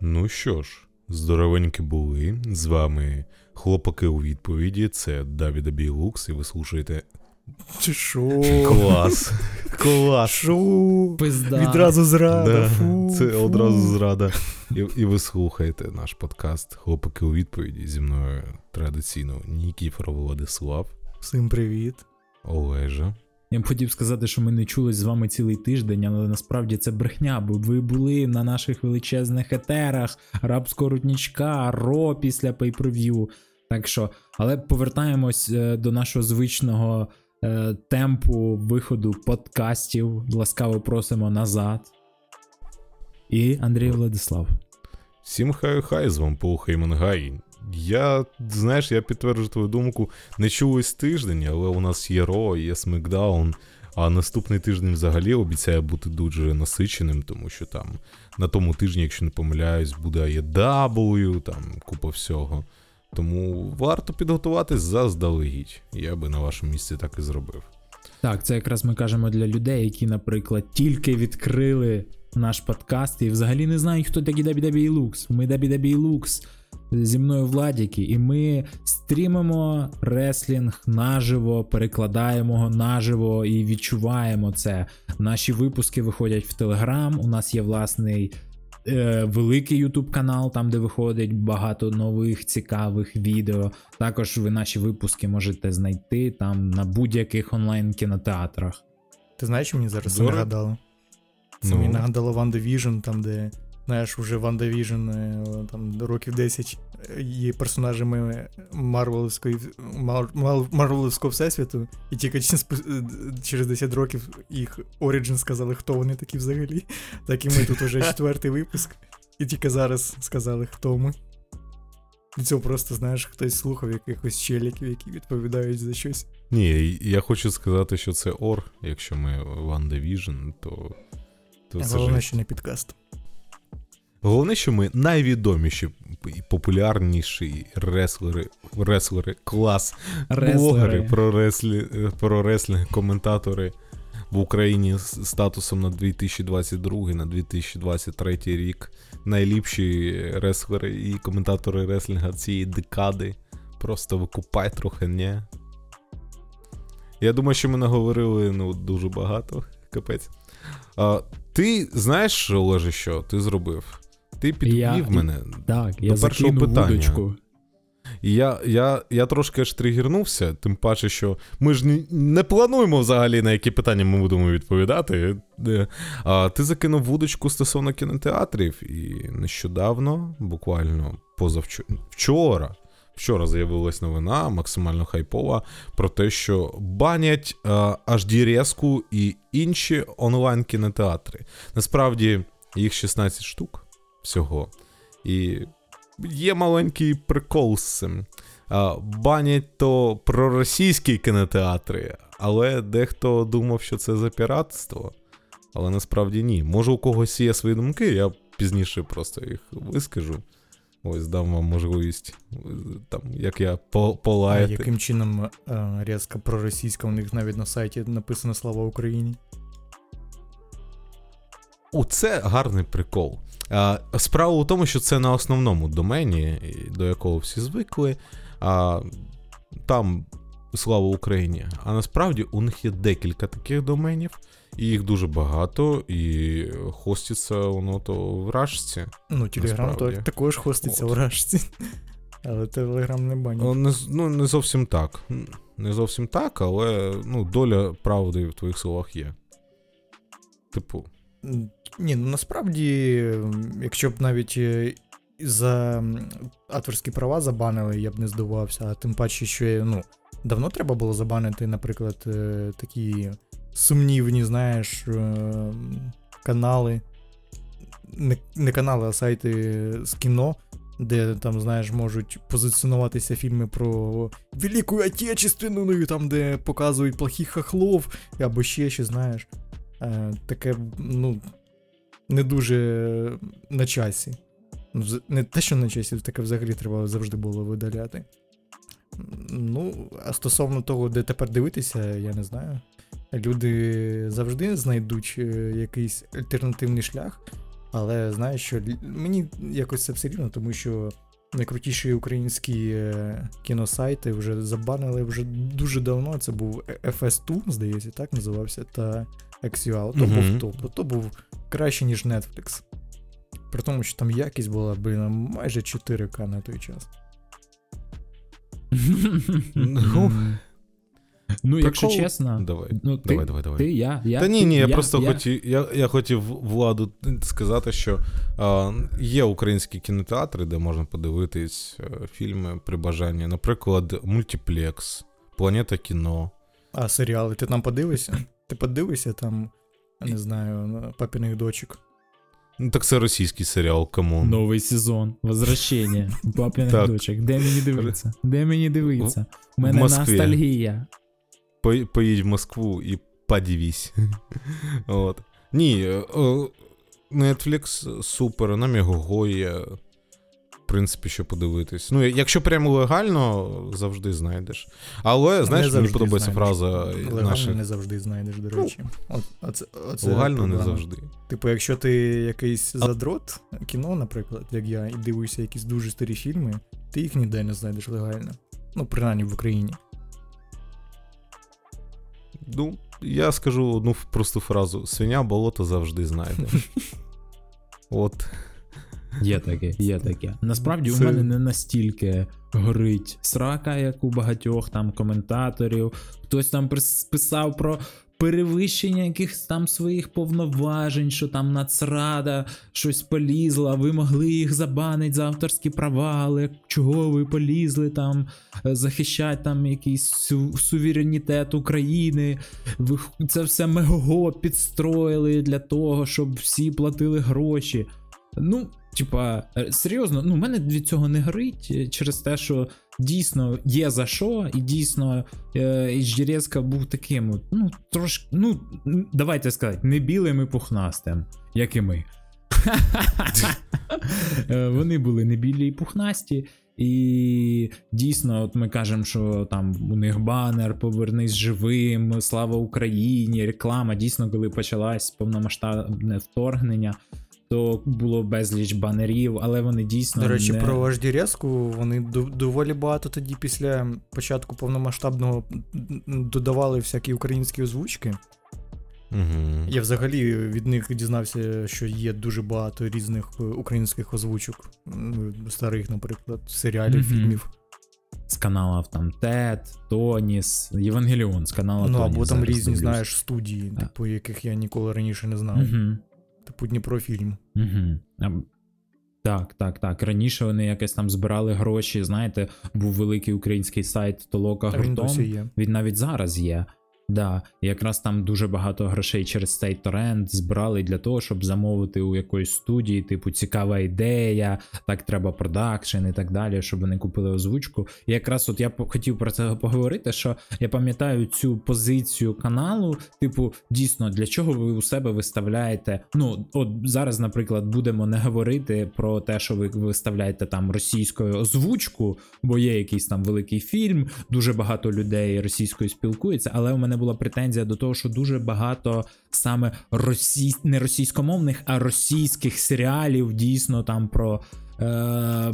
Ну що ж, здоровенькі були. З вами хлопаки у відповіді. Це Давіда Білукс, і ви слушаєте. Чи що? Клас! Клас! Що? Пизда. Відразу зрада. Да, фу, це фу. одразу зрада. І, і ви слухаєте наш подкаст Хлопаки у відповіді зі мною традиційно Нікіфор Владислав, Всім привіт. Олежа. Я б хотів сказати, що ми не чулись з вами цілий тиждень, але насправді це брехня, бо ви були на наших величезних етерах, рабського руднічка, ро після пейперв'ю. Так що, але повертаємось е, до нашого звичного е, темпу виходу подкастів. Ласкаво просимо назад. І Андрій Владислав. Всім хай-хай, з вами Paul Heyman guy. Я, знаєш, я підтверджую твою думку, не чулось тиждень, але у нас є Raw, є SmackDown, а наступний тиждень взагалі обіцяє бути дуже насиченим, тому що там на тому тижні, якщо не помиляюсь, буде AEW, там купа всього. Тому варто підготуватись заздалегідь. Я би на вашому місці так і зробив. Так, це якраз ми кажемо для людей, які, наприклад, тільки відкрили наш подкаст і взагалі не знають, хто такі WWE Lux. Ми WWE Lux зі мною Владіки, і ми стрімимо реслінг наживо, перекладаємо його наживо і відчуваємо це. Наші випуски виходять в Телеграм. У нас є власний. е, Великий YouTube канал, там де виходить багато нових цікавих відео. Також ви наші випуски можете знайти там на будь-яких онлайн кінотеатрах. Ти знаєш, що мені зараз Зора? нагадало? Це Ну. мені нагадало WandaVision, там, де, знаєш, уже WandaVision е, там років 10 е, є персонажами Марвеловської Мар- Мар- Марвеловського всесвіту, і тільки через, е, 10 років їх Origin сказали, хто вони такі взагалі. Так і ми тут уже четвертий випуск, і тільки зараз сказали, хто ми. І цього просто, знаєш, хтось слухав якихось челіків, які відповідають за щось. Ні, я хочу сказати, що це Ор, якщо ми One Division, то. то це Головне, що не підкаст. Головне, що ми найвідоміші і популярніші реслери, реслери, клас, блогери Реслери. про, реслі, про реслінг, коментатори в Україні з статусом на 2022 на 2023 рік. Найліпші реслери і коментатори реслінга цієї декади. Просто викупай трохи, не. Я думаю, що ми наговорили ну, дуже багато. Капець. А, ти знаєш, Олеже, що ти зробив? Ти підвів Я- мене. Так, я До першого питання. вудочку. І я, я, я трошки аж тригернувся, тим паче, що ми ж ні- не плануємо взагалі, на які питання ми будемо відповідати. Е, А, ти закинув вудочку стосовно кінотеатрів, і нещодавно, буквально позавчора, вчора, вчора з'явилась новина максимально хайпова про те, що банять а, HD Резку і інші онлайн кінотеатри. Насправді їх 16 штук всього. І є маленький прикол з цим. Банять то проросійські кінотеатри, але дехто думав, що це за піратство. Але насправді ні. Може, у когось є свої думки, я пізніше просто їх вискажу. Ось дам вам можливість, там, як я по- А полаяти. яким чином е, різка проросійська, у них навіть на сайті написано Слава Україні. Оце гарний прикол. А, справа у тому, що це на основному домені, до якого всі звикли. А, там слава Україні. А насправді у них є декілька таких доменів, і їх дуже багато, і хоститься воно то в рашці. Ну, Телеграм також хоститься От. в рашці. Але Телеграм не банять. Ну, не, ну, не зовсім так. Не зовсім так, але ну, доля правди в твоїх словах є. Типу, Ні, ну насправді, якщо б навіть е, за авторські права забанили, я б не здивувався. А тим паче, що е, ну, давно треба було забанити, наприклад, е, такі сумнівні, знаєш, канали. Не, не канали, а сайти з кіно, де там, знаєш, можуть позиціонуватися фільми про Велику Отечественну, ну, там, де показують плохих хохлов, або ще щось, знаєш. Е, таке, ну, не дуже на часі. Ну, Не те, що на часі, таке взагалі треба завжди було видаляти. Ну, а стосовно того, де тепер дивитися, я не знаю. Люди завжди знайдуть е, якийсь альтернативний шлях. Але знаєш, що мені якось це все рівно, тому що найкрутіші українські е, кіносайти вже забанили вже дуже давно. Це був FS2, здається, так називався, та XUL. То Мгм. був топ, то був краще, ніж Netflix. При тому, що там якість була, блін, майже 4К на той час. Ну, Ну, якщо чесно, Давай. ну, ти, Давай, давай, давай. ти, я, я. Та ні, ні, я, просто я. хотів. Я, я хотів владу сказати, що а, є українські кінотеатри, де можна подивитись е, фільми при бажанні. Наприклад, мультиплекс, Планета кіно. А серіали, ти там подивишся? Ти подивишся там, не знаю, на папіних дочок. Ну, так це російський серіал, come on. Новий сезон, возвращення, папіних Так. дочок. Де мені дивитися? Де мені дивитися? У мене ностальгія. По- Поїдь в Москву і подивись. От. Ні, е, е, Netflix супер, на Мегого є. В принципі, що подивитись. Ну, якщо прямо легально, завжди знайдеш. Але, знаєш, мені подобається знайдеш. фраза Легально наших. не завжди знайдеш, до речі. От, оце, оце Легально не завжди. Типу, якщо ти якийсь задрот кіно, наприклад, як я, і дивишся якісь дуже старі фільми, ти їх ніде не знайдеш легально. Ну, принаймні в Україні. Ну, я скажу одну просту фразу: свиня болото завжди знайде. От. Є таке, є таке. Насправді Це- у мене не настільки горить срака, як у багатьох там коментаторів. Хтось там писав про перевищення якихось там своїх повноважень, що там Нацрада щось полізла, ви могли їх забанити за авторські права, але чого ви полізли там е, захищати там якийсь су- суверенітет України. Ви це все мегого підстроїли для того, щоб всі платили гроші. Ну, типа, е, серйозно, ну, в мене від цього не горить е, через те, що дійсно є за що, і дійсно Іждірецька був таким, ну, трошки, ну, давайте сказати, не білим і пухнастим, як і ми. Е, Вони були не білі і пухнасті. І дійсно, от ми кажемо, що там у них банер Повернись живим, слава Україні, реклама. Дійсно, коли почалась повномасштабне вторгнення, то було безліч банерів, але вони дійсно. До речі, не... про Вождірезку вони доволі багато тоді після початку повномасштабного додавали всякі українські озвучки. Угу. Я взагалі від них дізнався, що є дуже багато різних е, українських озвучок, старих, наприклад, серіалів, Мгм. фільмів. з каналів там Тед, Тоніс, Євангеліон з каналу Ну Тоніс. або там різні, дивлюсь. знаєш, студії, типу, яких я ніколи раніше не знав. Мгм. Типу Дніпрофільм. Угу. Так, так, так. Раніше вони якось там збирали гроші. Знаєте, був великий український сайт Толока Гуртом. він. Він навіть зараз є. Да, якраз там дуже багато грошей через цей торрент збирали для того, щоб замовити у якоїсь студії, типу, цікава ідея, так треба продакшн і так далі, щоб вони купили озвучку. І якраз от я хотів про це поговорити, що я пам'ятаю цю позицію каналу, типу, дійсно, для чого ви у себе виставляєте. Ну, от зараз, наприклад, будемо не говорити про те, що ви виставляєте там російською озвучку, бо є якийсь там великий фільм, дуже багато людей російською спілкується, але у мене була претензія до того, що дуже багато саме росій... не російськомовних, а російських серіалів дійсно там про. Е...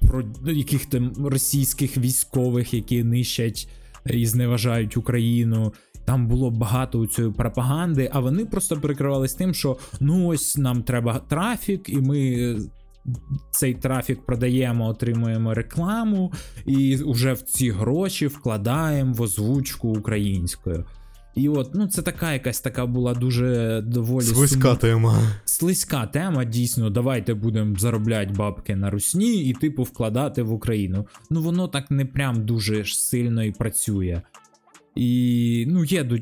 Про яких там російських військових, які нищать і зневажають Україну. Там було багато цієї пропаганди, а вони просто перекривались тим, що ну ось нам треба трафік, і ми цей трафік продаємо, отримуємо рекламу, і вже в ці гроші вкладаємо в озвучку українською. І от, ну це така якась така була дуже доволі Слизька сум- тема. слизька тема. Дійсно, давайте будемо заробляти бабки на русні і типу вкладати в Україну. Ну воно так не прям дуже ж сильно і працює. І ну, є до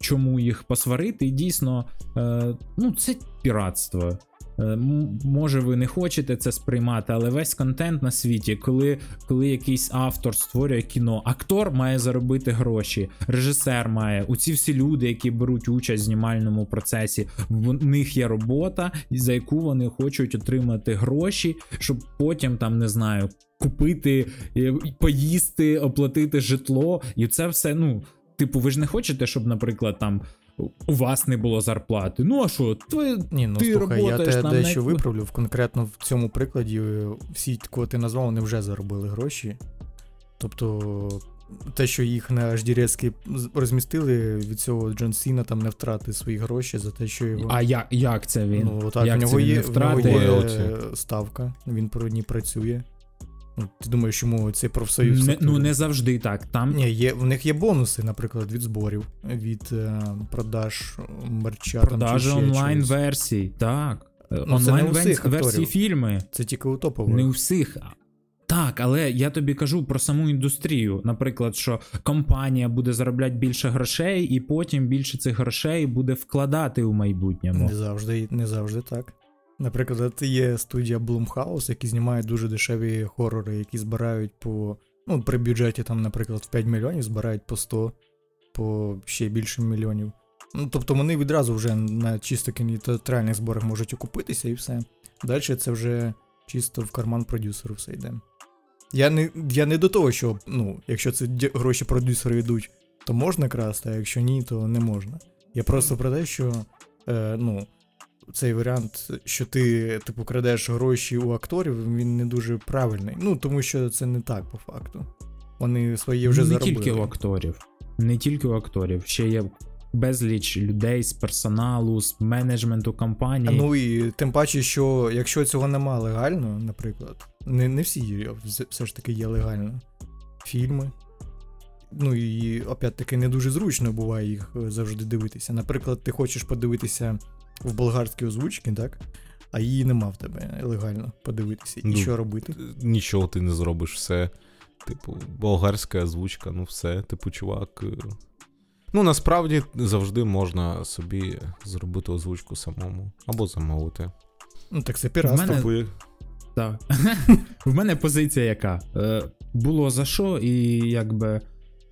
чому їх посварити, і дійсно, е, ну, це піратство. Е, може, ви не хочете це сприймати, але весь контент на світі, коли, коли якийсь автор створює кіно, актор має заробити гроші, режисер має. У всі люди, які беруть участь в знімальному процесі, в них є робота, за яку вони хочуть отримати гроші, щоб потім там не знаю. Купити, е, поїсти, оплатити житло, і це все, ну, типу, ви ж не хочете, щоб, наприклад, там у вас не було зарплати. Ну а що, твоє Ні, ну Ти слухай, я те дещо на- виправлю. В- Конкретно в цьому прикладі е, всі, кого ти назвав, вони вже заробили гроші. Тобто, те, що їх на HDRS розмістили, від цього Джон Сіна там не втратив свої гроші за те, що його. А як, як це він? ну, так, як в це нього він є, не в нього є ставка, він про ній працює. Ну, ти думаєш, чому цей профсоюз. Не, ну не завжди так. Там Ні, є, в них є бонуси, наприклад, від зборів, від е, продаж мерча. продажі онлайн чогось. версій, так. Ну, онлайн не у всіх версії фільми. Це тільки у топових. Не у всіх. Так, але я тобі кажу про саму індустрію. Наприклад, що компанія буде заробляти більше грошей, і потім більше цих грошей буде вкладати у майбутньому. Не завжди, не завжди так. Наприклад, є студія Blumhouse, які знімають дуже дешеві хорори, які збирають по. Ну, при бюджеті там, наприклад, в 5 мільйонів збирають по 100, по ще більше мільйонів. Ну, тобто вони відразу вже на чисто кінотеатральних зборах можуть окупитися і все. Далі це вже чисто в карман продюсеру все йде. Я не, я не до того, що ну, якщо це гроші продюсеру йдуть, то можна красти, а якщо ні, то не можна. Я просто про те, що е, ну, цей варіант, що ти типу крадеш гроші у акторів, він не дуже правильний. Ну, тому що це не так по факту. Вони свої вже не заробили. тільки у акторів. Не тільки у акторів. Ще є безліч людей з персоналу, з менеджменту компанії. Ну і тим паче, що якщо цього нема легально, наприклад, не, не всі є, все ж таки є легально. Фільми. Ну і опять-таки не дуже зручно буває їх е, завжди дивитися. Наприклад, ти хочеш подивитися в болгарській озвучці, так? А її нема в тебе легально подивитися. І Ну, що робити? Нічого ти не зробиш, все. Типу, болгарська озвучка, ну все, типу, чувак. е, Ну, насправді завжди можна собі зробити озвучку самому або замовити. Ну так це піратство. мене- Типу, Так. В мене позиція яка? Е, було за що, і якби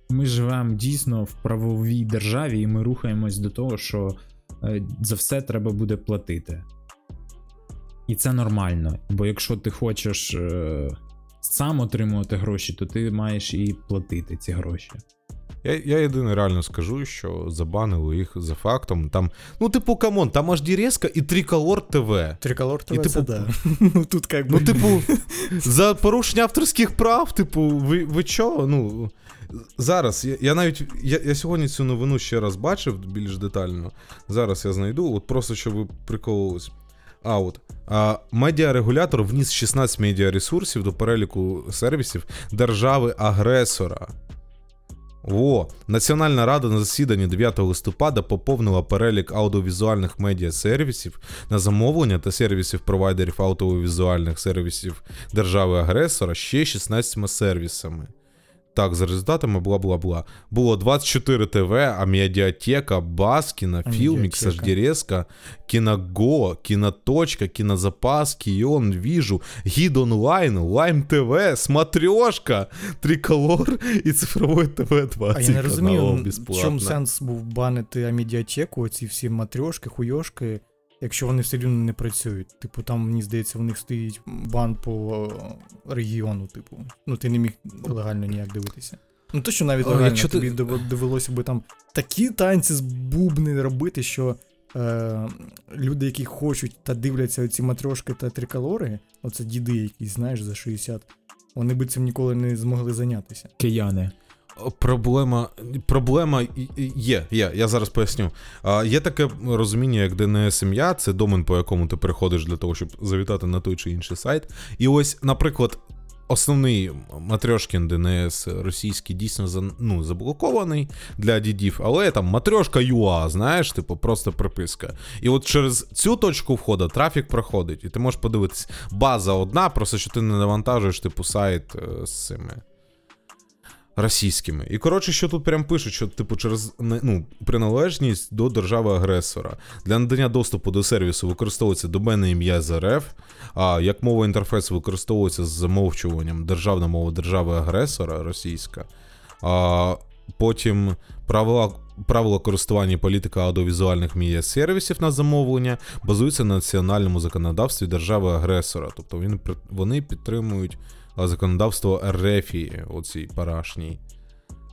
ми живемо дійсно в правовій державі, і ми рухаємось до того, що е, за все треба буде платити. І це нормально. Бо якщо ти хочеш е, сам отримувати гроші, то ти маєш і платити ці гроші. Я, я єдине реально скажу, що забанили їх за фактом. Там, ну, типу, come on, там аж HDRezka і Триколор ТВ. Триколор ТВ, І, це типу, да. Ну тут как би. Ну, типу, за порушення авторських прав, типу, ви, ви чо? Ну, зараз, я, я навіть. Я, я сьогодні цю новину ще раз бачив більш детально. Зараз я знайду, от просто щоб ви прикололись. А от а, медіарегулятор вніс 16 медіаресурсів до переліку сервісів держави-агресора. О, Національна рада на засіданні 9 листопада поповнила перелік аудіовізуальних медіасервісів на замовлення та сервісів провайдерів аудіовізуальних сервісів держави-агресора ще 16 сервісами. Так, за результатами бла-бла-бла. Було 24 ТВ, а медіатека, Baskino, Filmix. HDRezka, Kinogo, Кіноточка, Кінозапас, Кіон, Віжу, Гід онлайн, Lime TV, Смотрешка, Триколор і цифрове ТВ 20 А я не розумію, в чому сенс був банити амедіатеку, оці всі матрьошки, хуйошки, якщо вони все рівно не працюють. Типу, там, мені здається, у них стоїть бан по е, регіону, типу. Ну, ти не міг легально ніяк дивитися. Ну, то, що навіть легально якщо тобі дов- довелося би там такі танці з бубни робити, що е, люди, які хочуть та дивляться оці матрьошки та триколори, оце діди якісь, знаєш, за 60, вони би цим ніколи не змогли зайнятися. Кияни. Проблема, проблема є, є, я зараз поясню. А, є таке розуміння, як DNS-ім'я, це домен, по якому ти переходиш для того, щоб завітати на той чи інший сайт. І ось, наприклад, основний матрьошкін DNS російський дійсно ну, заблокований для дідів, але там матрьошка UA, знаєш, типу, просто приписка. І от через цю точку входу трафік проходить, і ти можеш подивитись, база одна, просто що ти не навантажуєш, типу, сайт е, з цими російськими. І коротше, що тут прям пишуть, що типу через ну, приналежність до держави-агресора. Для надання доступу до сервісу використовується доменне ім'я з РФ, а як мова інтерфейсу використовується з замовчуванням державна мова держави-агресора російська. А, потім правила. Правила користування політика аудіовізуальних медіасервісів на замовлення базуються на національному законодавстві держави-агресора. Тобто він, вони підтримують законодавство Ерефії, оцій парашній.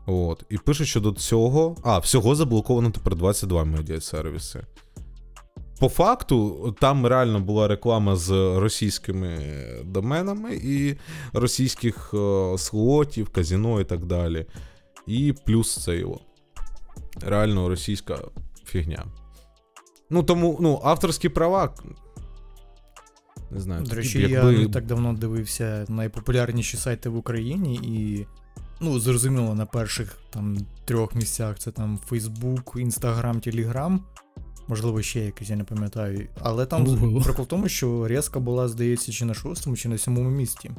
От. І пише, що до цього. А, всього заблоковано тепер 22 медіасервіси. По факту, там реально була реклама з російськими доменами і російських е, слотів, казіно і так далі. І плюс це його. Реально російська фігня. Ну, тому, ну, авторські права. Не знаю, До речі, я якби- не так давно дивився найпопулярніші сайти в Україні, і ну, зрозуміло, на перших там трьох місцях це там Facebook, Instagram, Telegram, можливо, ще якийсь, я не пам'ятаю. Але там Google. прикол в тому, що Резка була, здається, чи на шостому, чи на сьомому місці.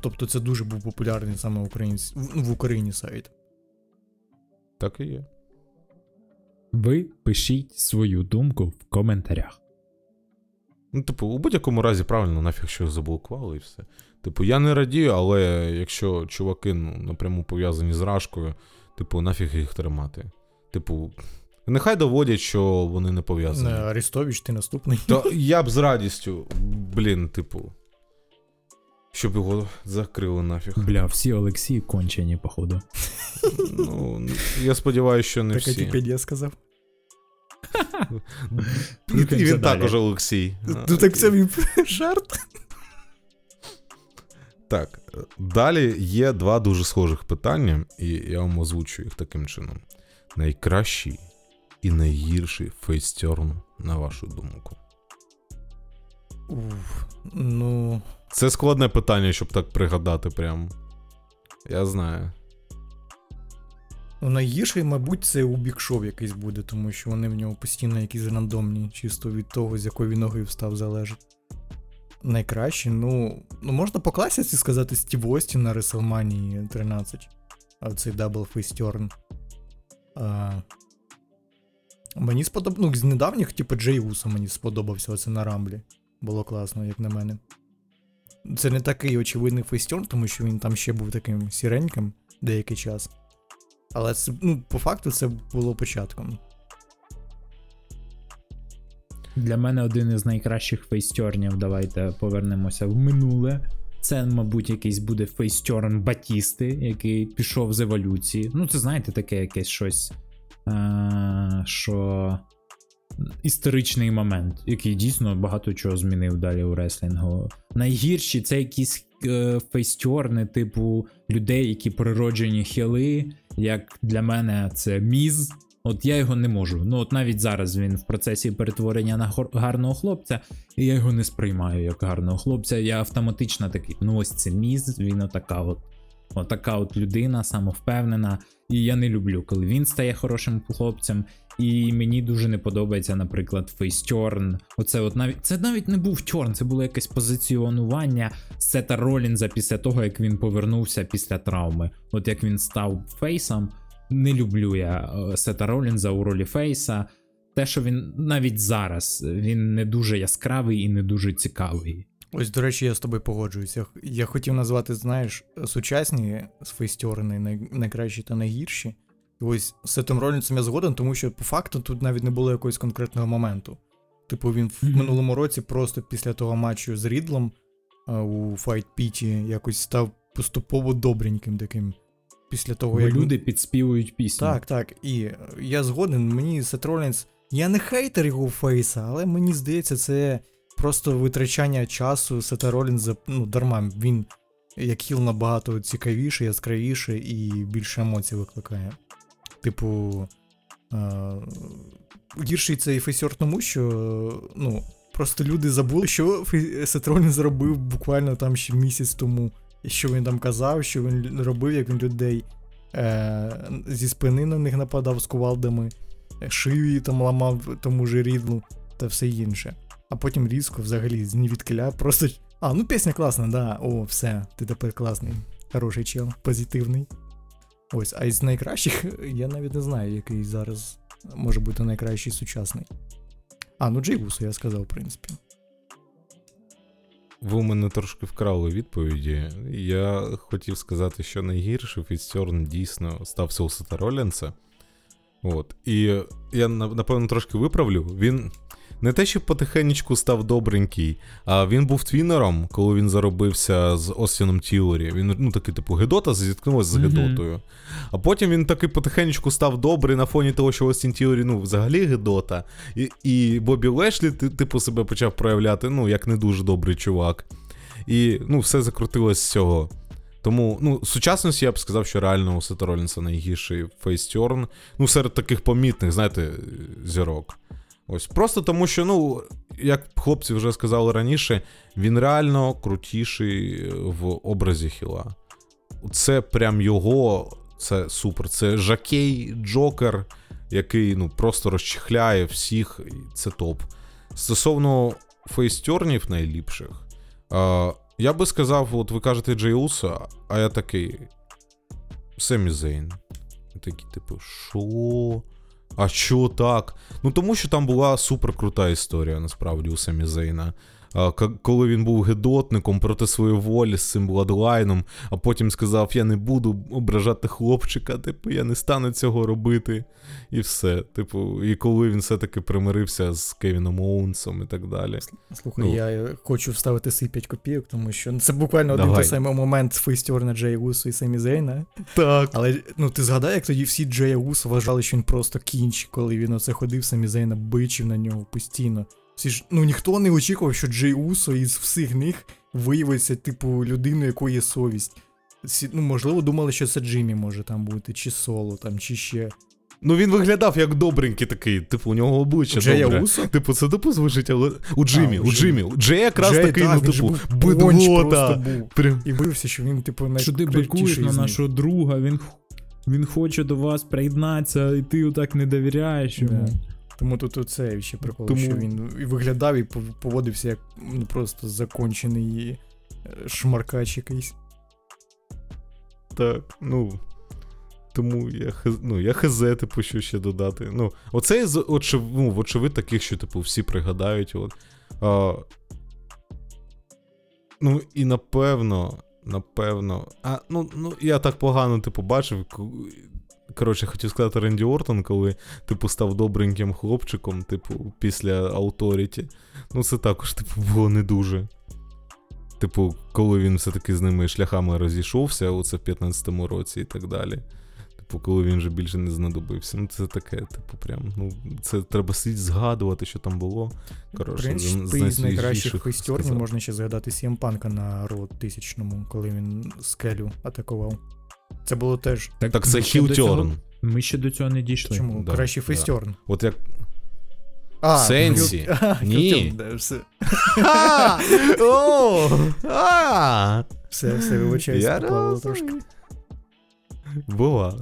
Тобто це дуже був популярний саме українсь... в, в Україні сайт. Так і є. Ви пишіть свою думку в коментарях. Ну, типу, у будь-якому разі правильно, нафіг що заблокували і все. Типу, я не радію, але якщо чуваки ну, напряму пов'язані з рашкою, типу, нафіг їх тримати. Типу, нехай доводять, що вони не Не, пов'язані. Арестович, ти наступний. То я б з радістю, блін, типу. Щоб його закрили нафіг. Бля, всі Олексії кончені, походу. Ну, я сподіваюся, що не Так всі. Вікіпедія сказав. І, і він також Олексій. Ну так це мій жарт. Так, далі є два дуже схожих питання, і я вам озвучу їх таким чином. Найкращий і найгірший фейстерн, на вашу думку. Уф, ну. Це складне питання, щоб так пригадати прям. Я знаю. Ну, найгірший, мабуть, це у бікшов якийсь буде, тому що вони в нього постійно якісь рандомні, чисто від того, з якої він ноги встав, залежить. Найкраще, ну, ну можна по класіці сказати Стів Остін на WrestleMania 13. А цей Turn. А, мені сподобалося. Ну, з недавніх, типу, Джей Усо мені сподобався оце на Рамблі. Було класно, як на мене. Це не такий очевидний face turn, тому що він там ще був таким сіреньким деякий час. Але це, ну, по факту це було початком. Для мене один із найкращих face turn ів. Давайте повернемося в минуле. Це, мабуть, якийсь буде face turn Батісти, який пішов з еволюції. Ну, це знаєте, таке якесь щось. Е- що. Історичний момент, який дійсно багато чого змінив далі у реслінгу. Найгірші це якісь е, фейстерни, типу людей, які природжені хіли. Як для мене це міз. От я його не можу. Ну от навіть зараз він в процесі перетворення на гарного хлопця, і я його не сприймаю як гарного хлопця. Я автоматично такий, ну ось це міз, він отака от. Отака от людина, самовпевнена. І я не люблю, коли він стає хорошим хлопцем. І мені дуже не подобається, наприклад, face turn. Оце от навіть це навіть не був turn, це було якесь позиціонування Сета Ролінза після того, як він повернувся після травми. От як він став фейсом, не люблю я е, Сета Ролінза у ролі Фейса. Те, що він навіть зараз він не дуже яскравий і не дуже цікавий. Ось, до речі, я з тобою погоджуюся. Я хотів назвати, знаєш, сучасні най- найкращі та найгірші. І ось з Сетом Ролінсом я згоден, тому що по факту тут навіть не було якогось конкретного моменту. Типу, він в минулому році просто після того матчу з Рідлом у Fight Піті якось став поступово добреньким таким. Після того, Бо як люди підспівують пісню. Так, так. І я згоден, мені Сет Ролінс. Я не хейтер його фейса, але мені здається, це просто витрачання часу Сета Ролінза, ну, дарма. Він як heel набагато цікавіше, яскравіше і більше емоцій викликає. Типу. Е- гірший цей face turn тому, що ну, просто люди забули, що Сет Ролінз зробив буквально там ще місяць тому. Що він там казав, що він робив, як він людей е, зі спини на них нападав з кувалдами, шию там ламав тому же рідлу та все інше. А потім різко взагалі з просто. А, ну пісня класна, да. О, все, ти тепер класний. Хороший чел, позитивний. Ось, а із найкращих я навіть не знаю, який зараз може бути найкращий сучасний. А, ну Джей Вусо, я сказав, в принципі. Ви у мене трошки вкрали відповіді. Я хотів сказати, що найгірший фейстерн дійсно стався у Сета Ролінса. От. І я напевно трошки виправлю. Він не те, що потихенечку став добренький, а він був твінером, коли він заробився з Остіном Тілорі. Він, ну, такий, типу, Гедота зіткнулася з. Гедотою. А потім він таки потихенечку став добрий на фоні того, що Остін Тілорі, ну, взагалі Гедота. І, і Бобі Лешлі, типу, себе почав проявляти, ну, як не дуже добрий чувак. І ну, все закрутилось з цього. Тому, ну, в сучасності я б сказав, що реально у Сета Ролінса найгірший фейстерн. Ну, серед таких помітних, знаєте, зірок. Ось. Просто тому, що, ну, як хлопці вже сказали раніше, він реально крутіший в образі Хіла. Це прям його, це супер. Це Жакей Джокер, який ну, просто розчихляє всіх, і це топ. Стосовно фейстернів найліпших, а, я би сказав, от ви кажете Джей Усо, а я такий. Семі Зейн. Такий, типу, що? А що так? Ну тому що там була супер крута історія, насправді, у Самі Зейна. Коли він був гедотником проти своєї волі з цим бладлайном, а потім сказав: Я не буду ображати хлопчика, типу, я не стану цього робити. І все. Типу, і коли він все-таки примирився з Кевіном Оуенсом і так далі. Слухай, Ну. я хочу вставити свій 5 копійок, тому що це буквально один Давай. той самий момент фейстюрна Джея Усу і Семі Зейна. Так. Але ну ти згадай, як тоді всі Джея Усу вважали, що він просто кінч, коли він оце ходив, Семі Зейна бичив на нього постійно. Всі ж, ну ніхто не очікував, що Джей Усо із всіх них виявиться, типу, людиною, якої є совість. Всі, ну, можливо, думали, що це Джиммі може там бути, чи соло, там, чи ще. Ну він виглядав як добренький такий, типу, у нього обличчя Джея добре. Усо? Типу, це типу звучить, але у Джиммі, А, у у Джиммі. Джиммі. Джей якраз Джей, такий, так, ну, він типу, був понч просто бидлота. Прям. І виявився, що він, типу, Що ти бикуєш на нашого друга, він, він хоче до вас приєднатися, і ти так не довіряєш йому. Да. Тому тут оце ще прикол, Тому- що він і виглядав і поводився як ну, просто закончений е, шмаркач якийсь. Так, ну. Тому я хз, ну, я хз, типу, що ще додати. Ну, оце з очев, ну, вочевидь таких, що, типу, всі пригадають. От. А, ну, і напевно, напевно. А, ну, ну, я так погано, типу, бачив. Коротше, хотів сказати Ренді Ортон, коли, типу, став добреньким хлопчиком, типу, після Authority. Ну, це також, типу, було не дуже. Типу, коли він все-таки з ними шляхами розійшовся, оце в 15-му році і так далі. Типу, коли він вже більше не знадобився. Ну, це таке, типу, прям. Ну, це треба сидіти згадувати, що там було. Коротше, з із найкращих фейстернів можна ще згадати Сім Панка на Род тисячному, коли він скелю атакував. Це було теж. Так це ми цього- Ми ще до цього не дійшли. Чому? да, Кращий да. фейстерн. От як. А, Сенсі. Хіл- А, Ні. Да, все, А! О! А! все, все вибачаюся, Я поплавало трошки. розумію. Була.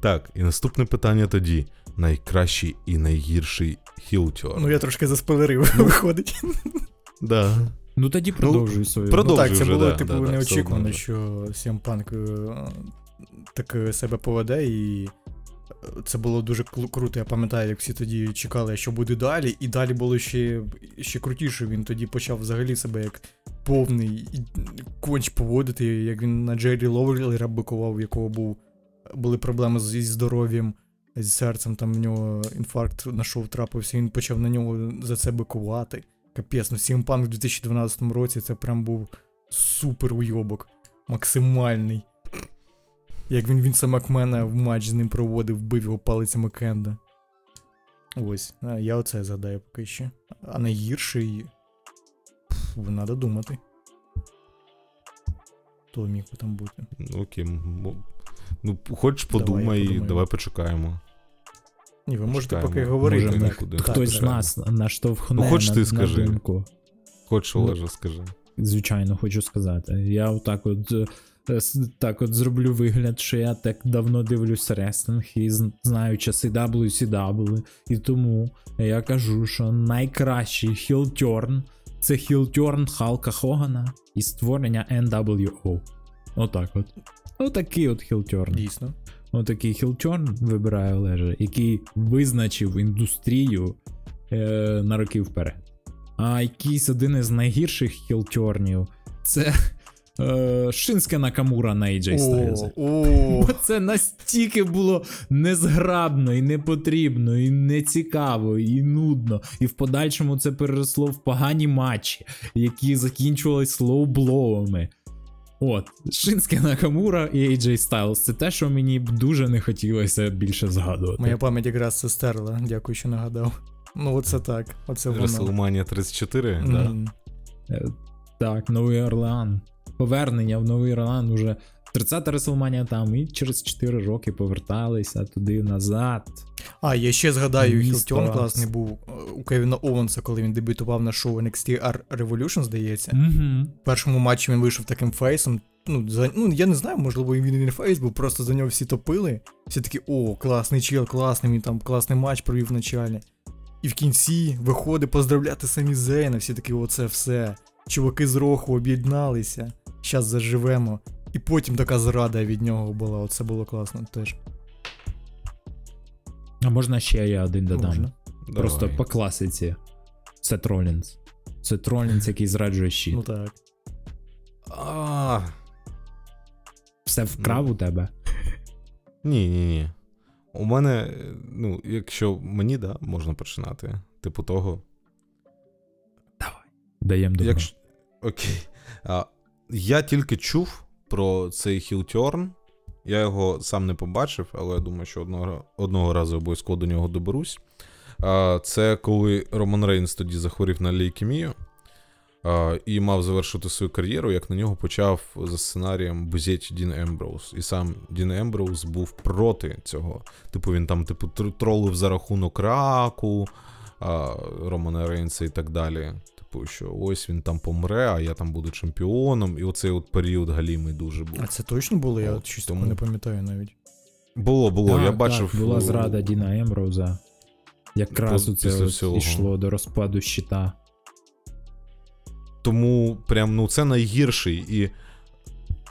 Так, і наступне питання тоді. Найкращий і найгірший хілтер. Ну я трошки заспойлерив, виходить. Да. Ну тоді продовжуй свою. продов- Ну так, Продовжуй це вже, було да, типу да, да, все неочікувано, одно. що Сім Панк так е, себе поведе, і е, це було дуже круто. Я пам'ятаю, як всі тоді чекали, що буде далі, і далі було ще, ще крутіше. Він тоді почав взагалі себе як повний конч поводити, як він на Джері Ловлера бикував, в якого був, були проблеми зі здоров'ям. З серцем там в нього інфаркт на шоу трапився, він почав на нього за це бикувати. Капець, ну Сім Панк в 2012 році це прям був супер уйобок. Максимальний. Як він Вінса Макмена в матч з ним проводив, вбив його палицями Кенда. Ось, я оце згадаю поки що. А найгірший. Пф, Надо думати. Хто міг би там бути? Ну, Окей. Ну, хочеш подумай, подумаю. давай почекаємо. Ні, ви можете Чекаємо. поки говорити. Може, так. Так, Хтось з нас наштовхне Ну, хоч на, ти на скажи. думку. Хочеш, Ну, скажи. Звичайно, хочу сказати. Я отак от, е, так от зроблю вигляд, що я так давно дивлюсь рестлинг і знаю часи WCW, і тому я кажу, що найкращий heel turn це heel turn Халка Хогана і створення NWO. Отак от. Отакий от heel turn. Дійсно. Отакий heel turn вибирає Олежа, який визначив індустрію е, на роки вперед. А якийсь один із найгірших хілтернів це е, Шинське Накамура на AJ Styles. Бо це настільки було незграбно, і непотрібно, і нецікаво, і нудно. І в подальшому це переросло в погані матчі, які закінчувались лоу-блоуами. От, Шинське Накамура і AJ Styles це те, що мені б дуже не хотілося більше згадувати. моя пам'ять якраз це стерла, дякую, що нагадав. Ну, оце так, оце воно. WrestleMania 34, да. Мгм. Е, Так, Новий Орлеан. Повернення в Новий Орлеан уже 30-та Реслманія там, і через 4 роки поверталися туди назад. А, я ще згадаю, Хілтіон класний був у Кевіна Оуенса, коли він дебютував на шоу NXT R Evolution, здається. Угу. В першому матчі він вийшов таким фейсом. Ну, за, ну, я не знаю, можливо, він не face був, просто за нього всі топили. Всі такі, о, класний чел, класний, він там класний матч провів в началі. І в кінці виходить поздравляти самі Зейна, всі такі, оце все. Чуваки з Роху об'єдналися, щас заживемо. І потім така зрада від нього була, оце було класно теж. А можна ще я один додам. Можна. Просто Давай. по класиці. Це Тролінс. Це Тролінс, який зраджує щит. Ну так. А, Все вкрав у тебе. Ні, ні, ні. У мене, ну, якщо мені, да, можна починати. Типу того. Даємо добро. Якщо... Окей. А, я тільки чув про цей heel turn. Я його сам не побачив, але я думаю, що одного, одного разу обов'язково до нього доберусь. Це коли Роман Рейнс тоді захворів на лейкемію і мав завершити свою кар'єру, як на нього почав за сценарієм бузєть Дін Емброуз. І сам Дін Емброуз був проти цього. Типу, він там, типу, тролив за рахунок раку, Романа Рейнса і так далі. Типу, що ось він там помре, а я там буду чемпіоном. І оцей от період галімий дуже був. А це точно було? Я От, щось тому- не пам'ятаю навіть. Було, було, Так, я бачив. Так, була зрада Діна Емброуза. Якраз По- у це йшло до розпаду щита. Тому прям ну це найгірший і.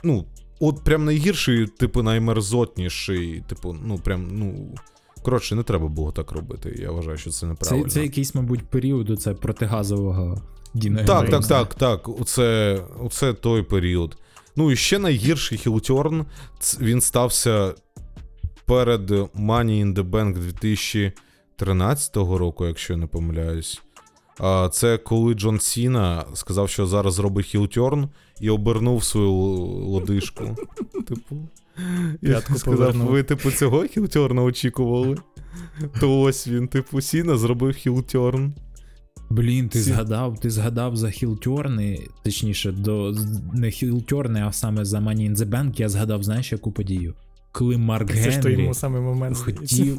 Ну, от прям найгірший, типу, наймерзотніший, типу, ну прям, ну. Коротше, не треба було так робити. Я вважаю, що це Це, неправильно. це якийсь, мабуть, період оце протигазового Діна Так, так, так, так. Оце, оце той період. Ну і ще найгірший хілтерн. Він стався перед Money in the Bank 2013 року, якщо я не помиляюсь. Це коли Джон Сіна сказав, що зараз робить хілтерн і обернув свою лодишку. Типу. П'ятку сказав, повернув. ви, типу, цього хілтерна очікували. То ось він, типу, Сіна зробив хілтерн. Блін, ти Ці- згадав, ти згадав за хілтерни, точніше, до не хілтерни, а саме за Money in the Bank, я згадав, знаєш, яку подію. Коли Марк Це ж той йому самий момент. хотів.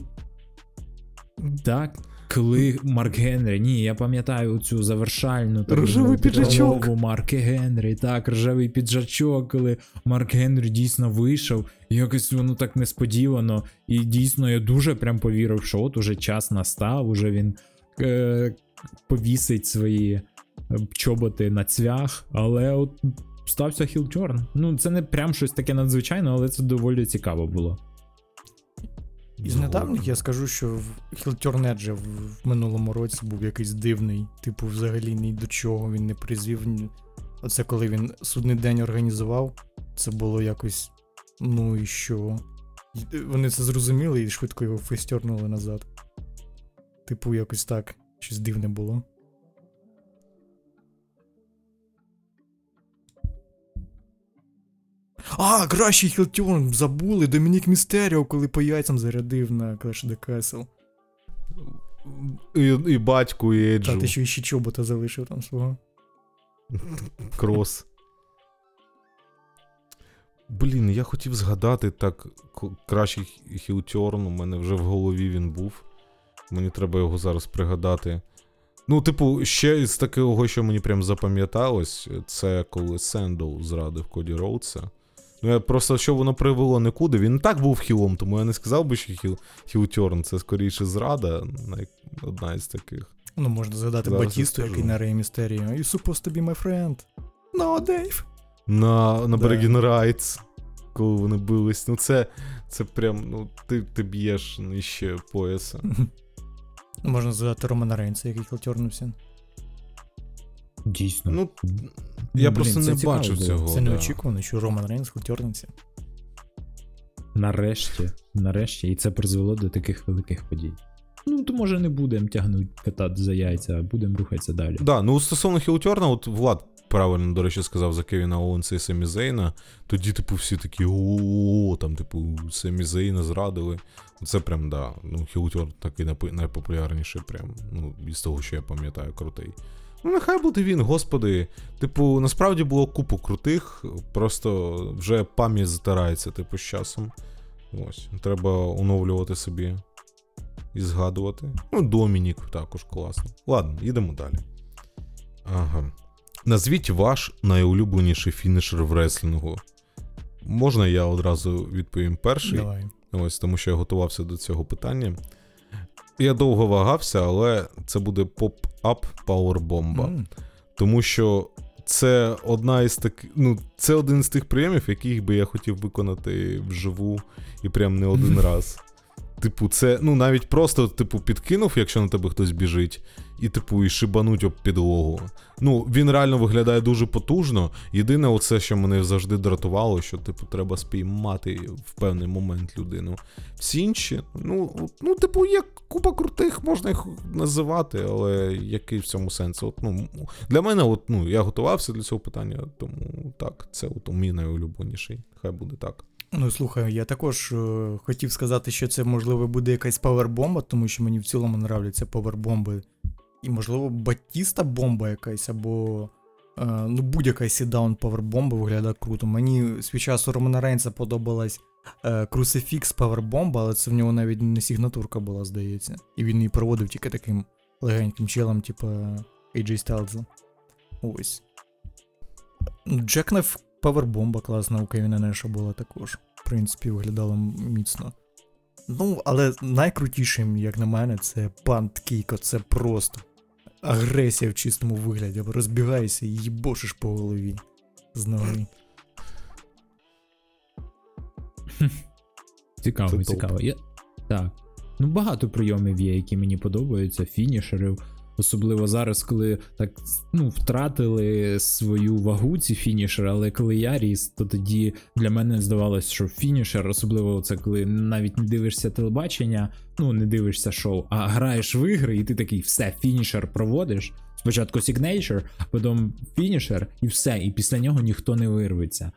Так. Коли Марк Генрі, ні, я пам'ятаю цю завершальну Рожевий піджачок. Марка Генрі, так, рожевий піджачок, коли Марк Генрі дійсно вийшов, і якось воно так несподівано. І дійсно я дуже прям повірив, що от уже час настав, уже він е, повісить свої е, чоботи на цвях, але от стався хілтерн. Ну, це не прям щось таке надзвичайне, але це доволі цікаво було. Із недавніх я скажу, що в Хілтернеджа в, в минулому році був якийсь дивний, типу, взагалі ні до чого він не призвів. Оце коли він судний день організував, це було якось. Ну і що? Вони це зрозуміли і швидко його фейстернули назад. Типу, якось так, щось дивне було. А, кращий heel turn, забули. Домінік Містеріо, коли по яйцям зарядив на Clash of the Castle. І, і батьку, і Еджу. Та ти ще ще чобота залишив там свого. Крос. Блін, я хотів згадати так кращий хі- heel turn. У мене вже в голові він був. Мені треба його зараз пригадати. Ну, типу, ще із такого, що мені прям запам'яталось, це коли Сендоу зрадив Коді Роудса. Ну, я просто що воно привело нікуди. Він і так був хілом, тому я не сказав би, що хіл, хілтерн це скоріше зрада, одна із таких. Ну, можна згадати Зараз Батісту, скажу. який на Рей Містеріо. You supposed to be my friend. No, Dave. На, на Да. Bragging Rights, коли вони бились. Ну, це, це прям, ну, ти, ти б'єш нижче пояса. Ну, Можна згадати Романа Рейнса, який хілтернувся. Дійсно. Ну, я блін, просто це не цікаво бачив було. цього. Це да. неочікувано, що Роман Рейнс хутернеться. Нарешті, нарешті, і це призвело до таких великих подій. Ну, то може не будемо тягнути кота за яйця, а будемо рухатися далі. Да, ну стосовно Хілтерна, от Влад правильно, до речі, сказав за Кевіна Оуенса і Семі Зейна. Тоді, типу, всі такі о, там, типу, Семі Зейна зрадили. Це прям, да. Ну, Хілтерн такий найпопулярніший, прям, ну, із того, що я пам'ятаю, крутий. Ну, нехай буде він, господи. Типу, насправді було купу крутих, просто вже пам'ять затирається, типу, з часом. Ось. Треба оновлювати собі і згадувати. Ну, Домінік також класно. Ладно, їдемо далі. Ага. Назвіть ваш найулюбленіший фінішер в реслінгу. Можна я одразу відповім перший? Давай. Ось, тому що я готувався до цього питання. Я довго вагався, але це буде pop-up Powerbomb. Mm. Тому що це одна із таких. Ну, це один з тих прийомів, яких би я хотів виконати вживу і прям не один раз. Типу, це, ну, навіть просто, типу, підкинув, якщо на тебе хтось біжить, і, типу, і шибануть об підлогу. Ну, він реально виглядає дуже потужно. Єдине, оце, що мене завжди дратувало, що, типу, треба спіймати в певний момент людину. Всі інші, ну, ну, типу, є купа крутих, можна їх називати, але який в цьому сенс? От, ну, для мене, от, ну, я готувався для цього питання, тому так, це от мій найулюбленіший. Хай буде так. Ну слухай, я також е, хотів сказати, що це можливо буде якась павербомба, тому що мені в цілому нравляться павербомби. І, можливо, батіста бомба якась, або е, ну, будь-яка сідаун павербомба виглядає круто. Мені свій час у Романа Рейнса подобалась е, Crucifix павербомба, але це в нього навіть не сигнатурка була, здається. І він її проводив тільки таким легеньким челом, типу AJ Styles. Ось. Ну, Джекнев павербомба класна у Кевіна Неша була також. В принципі, виглядало міцно. Ну, але найкрутішим, як на мене, це пант Кіко. Це просто агресія в чистому вигляді. Розбігаєшся і їбошиш по голові з ноги. Цікаво, Це цікаво. Я... Так. Ну, багато прийомів є, які мені подобаються, фінішерів. Особливо зараз, коли так ну, втратили свою вагу ці фінішери, але коли я ріс, то тоді для мене здавалось, що фінішер, особливо це коли навіть не дивишся телебачення, ну не дивишся шоу, а граєш в ігри, і ти такий все, фінішер проводиш. Спочатку signature, потім фінішер, і все, і після нього ніхто не вирветься.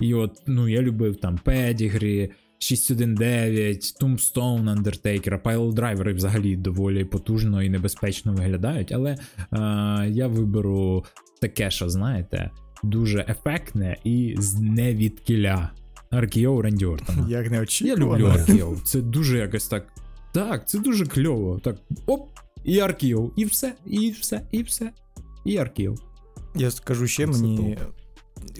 І от, ну, я любив там Pedigree, 619, Tombstone Undertaker, Pile Driver взагалі доволі потужно і небезпечно виглядають, але е, я виберу таке, що знаєте, дуже ефектне і з невідкіля. Аркіо Ренді Ортона. Як Я люблю Аркіо. Це дуже якось так. Так, це дуже кльово. Так, оп, і Аркіо, і все, і все, і все. І Аркіо. Я скажу ще Це мені.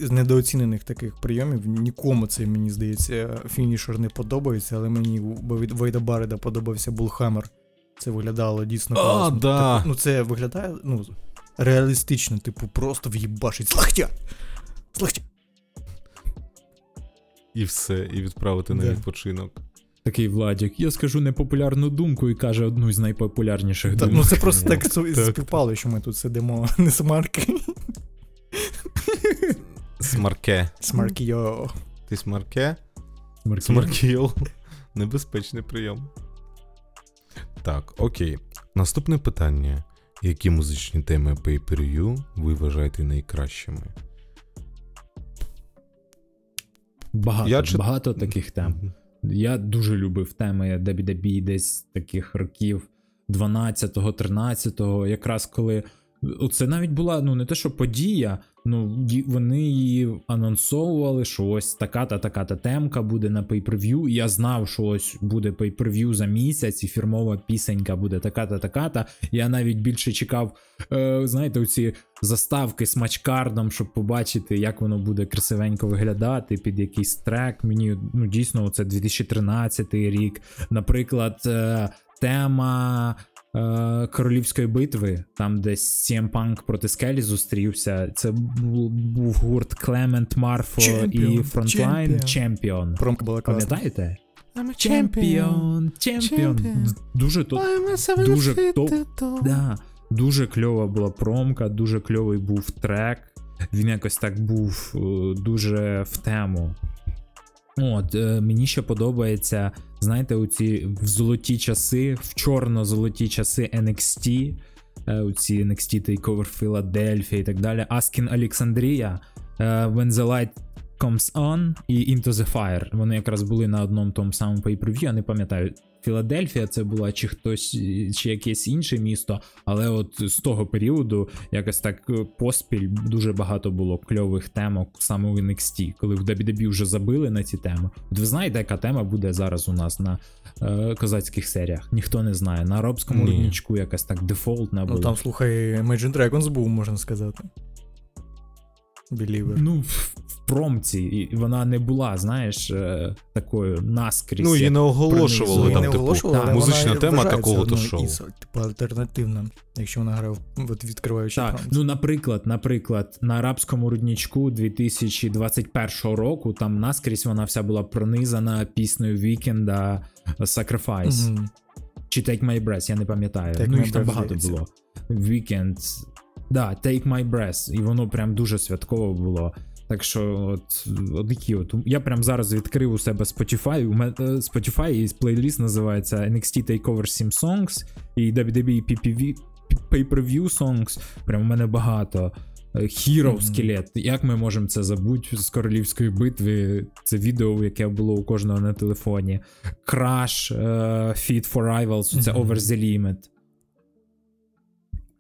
З недооцінених таких прийомів нікому це, мені здається, фінішер не подобається, але мені від Вейда Бареда подобався Булхаммер. Це виглядало дійсно А, да. Типу, ну це виглядає ну, реалістично, типу, просто в'їбашить з лахтя. З лахтя. І все, і відправити на Да. відпочинок. Такий Владік, я скажу непопулярну думку і каже одну з найпопулярніших Та, думок. ну це просто так. співпало, що ми тут сидимо не смарки. Смарке. Смарки. Ти смарке? Маркіл. Смаркіл. Небезпечний прийом. Так, окей. Наступне питання. Які музичні теми Pay-Per-View ви вважаєте найкращими? Багато, Я чит- багато таких тем. Я дуже любив теми WWE десь таких років 12-го, 13-го, якраз коли. Це навіть була ну не те, що подія, ну вони її анонсовували, що ось така-та така-та темка буде на pay-per-view, я знав, що ось буде pay-per-view за місяць, і фірмова пісенька буде така-та така-та. Я навіть більше чекав, е, знаєте, оці заставки з матчкардом, щоб побачити, як воно буде красивенько виглядати під якийсь трек. Мені ну дійсно це 2013 рік. Наприклад, е, тема. Е, Королівської битви, там де CM Punk проти Скелі зустрівся. Це був, був гурт Клемент Марфо і Frontline чемпіон. Промка була класна. Пам'ятаєте? Чемпіон, чемпіон. Дуже то. Дуже топ. Да. Дуже кльова була промка, дуже кльовий був трек. Він якось так був е, дуже в тему. От, е, мені ще подобається, знаєте, у ці в золоті часи, в чорно-золоті часи NXT, е, у ці NXT Takeover Philadelphia і так далі. Asking Alexandria. When the Lights Come On і Into the Fire. Вони якраз були на одному тому самому pay-per-view, я не пам'ятаю. Філадельфія це була чи хтось, чи якесь інше місто, але от з того періоду якось так е, поспіль дуже багато було кльових темок саме у NXT, коли в WWE вже забили на ці теми. От ви знаєте, яка тема буде зараз у нас на е, козацьких серіях? Ніхто не знає. На арабському рудничку якась так дефолтна була. Ну там, слухай, Imagine Dragons був, можна сказати. Believer. Ну, промці, і вона не була, знаєш, е, такою наскрізь. Ну, її не оголошували там, не типу, оголошували, але музична тема такого-то шоу. із, типу, альтернативна, якщо вона грає в от, відкриваючи Так, промці. ну наприклад, наприклад, на арабському рудничку 2021 року там наскрізь вона вся була пронизана піснею Вікенда Sacrifice. Мгм. Чи Take My Breath, я не пам'ятаю. Take ну, їх там багато здається. було. Weekend. Да, Take My Breath. І воно прям дуже святково було. Так що, от, от от. Я прям зараз відкрив у себе Spotify. У мене е, Spotify і плейліст називається NXT Takeover 7 Songs і WWE PPV Pay-Per-View Songs. Прям у мене багато. Е, Hero Мгм. скелет. Як ми можемо це забути з королівської битви? Це відео, яке було у кожного на телефоні. Crash, е, Fit for Rivals, це Мгм. Over the Limit.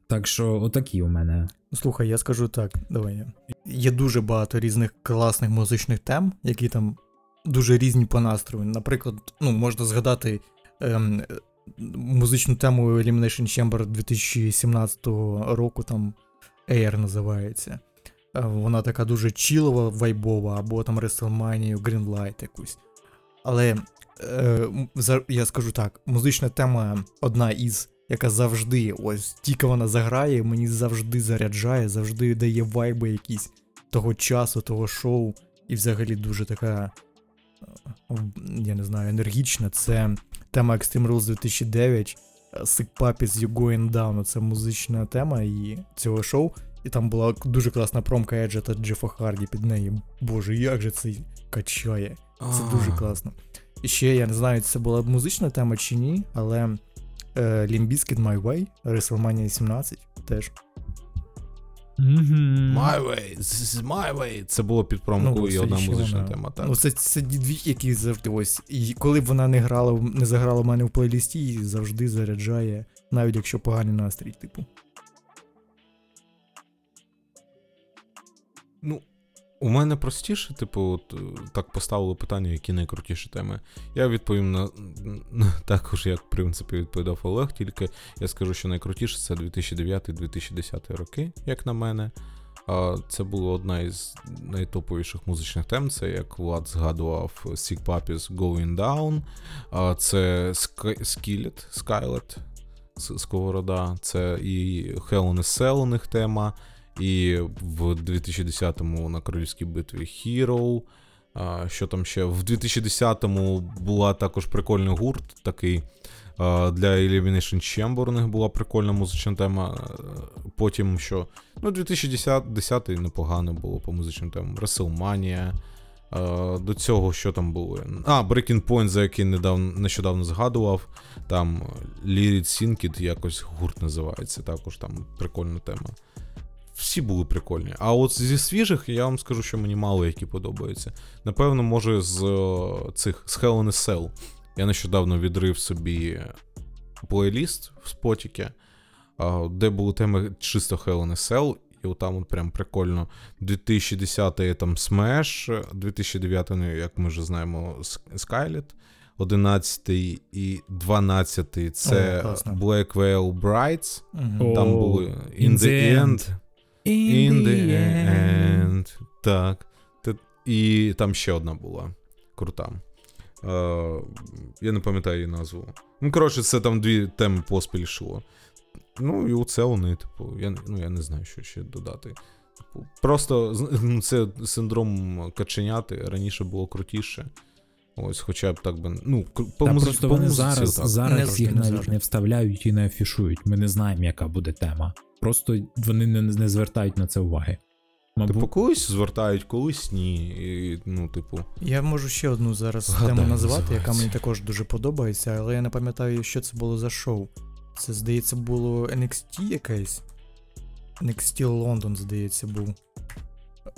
Так що, отакі у мене. Слухай, я скажу так, давай. Є дуже багато різних класних музичних тем, які там дуже різні по настрою. Наприклад, ну, можна згадати ем, музичну тему Elimination Chamber 2017 року, там Air називається. Е, Вона така дуже чілова, вайбова, або там WrestleMania, Greenlight якусь. Але е, я скажу так: музична тема одна із, яка завжди, ось тільки вона заграє, мені завжди заряджає, завжди дає вайби якісь того часу, того шоу, і взагалі дуже така, е, я не знаю, енергічна. Це тема Extreme Rules 2009, е, Sick Puppies You Going Down. Це музична тема і цього шоу. І там була дуже класна промка Еджа та Джефа Харді під неї. Боже, як же це качає. Це дуже класно. І ще я не знаю, це була музична тема чи ні, але е, Limp Bizkit My Way, WrestleMania 17 теж. My way, this is my way. Це було під промку і це одна музична вона. тема. Так. Ну, це, це дві, які завжди ось. І коли б вона не грала, не заграла в мене в плейлісті, її завжди заряджає, навіть якщо поганий настрій, типу. Ну, у мене простіше, типу, от, е, так поставили питання, які найкрутіші теми. Я відповім на, також, як в принципі відповідав Олег, тільки я скажу, що найкрутіше це 2009-2010 роки, як на мене. Це була одна із найтоповіших музичних тем. Це як Влад згадував Sick Puppies Going Down. Це Skillet, Skylet, Сковорода, це і Hell in a Cell у них тема. І в 2010-му на королівській битві Hero. А, що там ще? В 2010-му була також прикольний гурт, такий для Elimination Chamber у них була прикольна музична тема. Потім що. Ну, 2010 й непогано було по музичним темам. WrestleMania. До цього що там було? А, Breaking Point, за який недавно, нещодавно згадував. Там Lyrid Synced якось гурт називається, також там прикольна тема всі були прикольні. А от зі свіжих я вам скажу, що мені мало які подобаються. Напевно, може, з е, цих з Hell in a Cell. Я нещодавно відрив собі плейліст в спотіки, де були теми чисто Hell in a Cell, і от там от прям прикольно. 2010 там Smash, 2009, ну, як ми вже знаємо, Skylet. 11 і 12 це О. Black Veil Brides. Там були In the end. In the end. Так. І там ще одна була. Крута. Е, я не пам'ятаю її назву. Ну, коротше, це там дві теми поспіль йшло. Ну, і оце вони, типу, я, ну, я не знаю, що ще додати. Типу, просто ну, це синдром каченяти. Раніше було крутіше. Ось, хоча б так би. Ну, по, Та музиці, просто по вони музиці, зараз, так. зараз Не їх навіть не вставляють і не афішують. Ми не знаємо, яка буде тема. Просто вони не, не звертають на це уваги. Мабуть, Типу, колись звертають, колись ні. І, ну, типу. Я можу ще одну зараз Згадай, тему назвати, яка мені також дуже подобається, але я не пам'ятаю, що це було за шоу. Це, здається, було NXT якесь. NXT London, здається, був.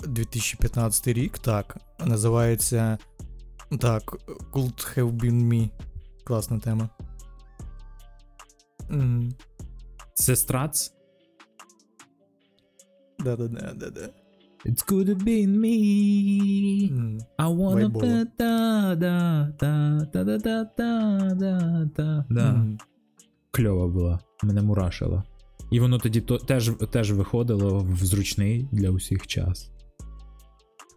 2015 рік, так. Називається. Так, Could Have Been Me. Класна тема. Мгм. це страц. Да-да-да-да-да. It could have been me. I wanna da da da da da da da da da да. Кльова була, мене мурашило. І воно тоді то, теж, теж виходило в зручний для усіх час.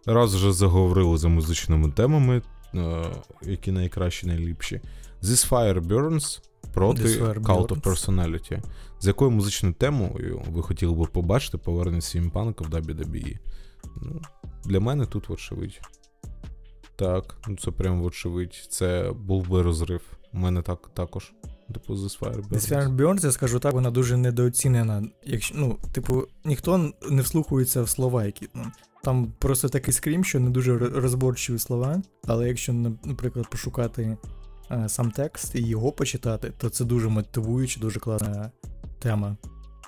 Раз вже заговорили за музичними темами, е, які найкращі, найліпші. This Fire Burns проти Cult of. Personality. З якою музичною темою ви хотіли би побачити повернення CM Панка в WWE? Ну, для мене тут вочевидь. Так, ну це прям вочевидь. Це був би розрив. У мене так також. Типу, This Fire Burns. Десь Fire Burns, я скажу так, вона дуже недооцінена. Якщо, ну, типу, ніхто не вслухується в слова, які. Ну, там просто такий scream, що не дуже ро- розборчиві слова. Але якщо, наприклад, пошукати сам текст і його почитати, то це дуже мотивуюча, дуже класна тема.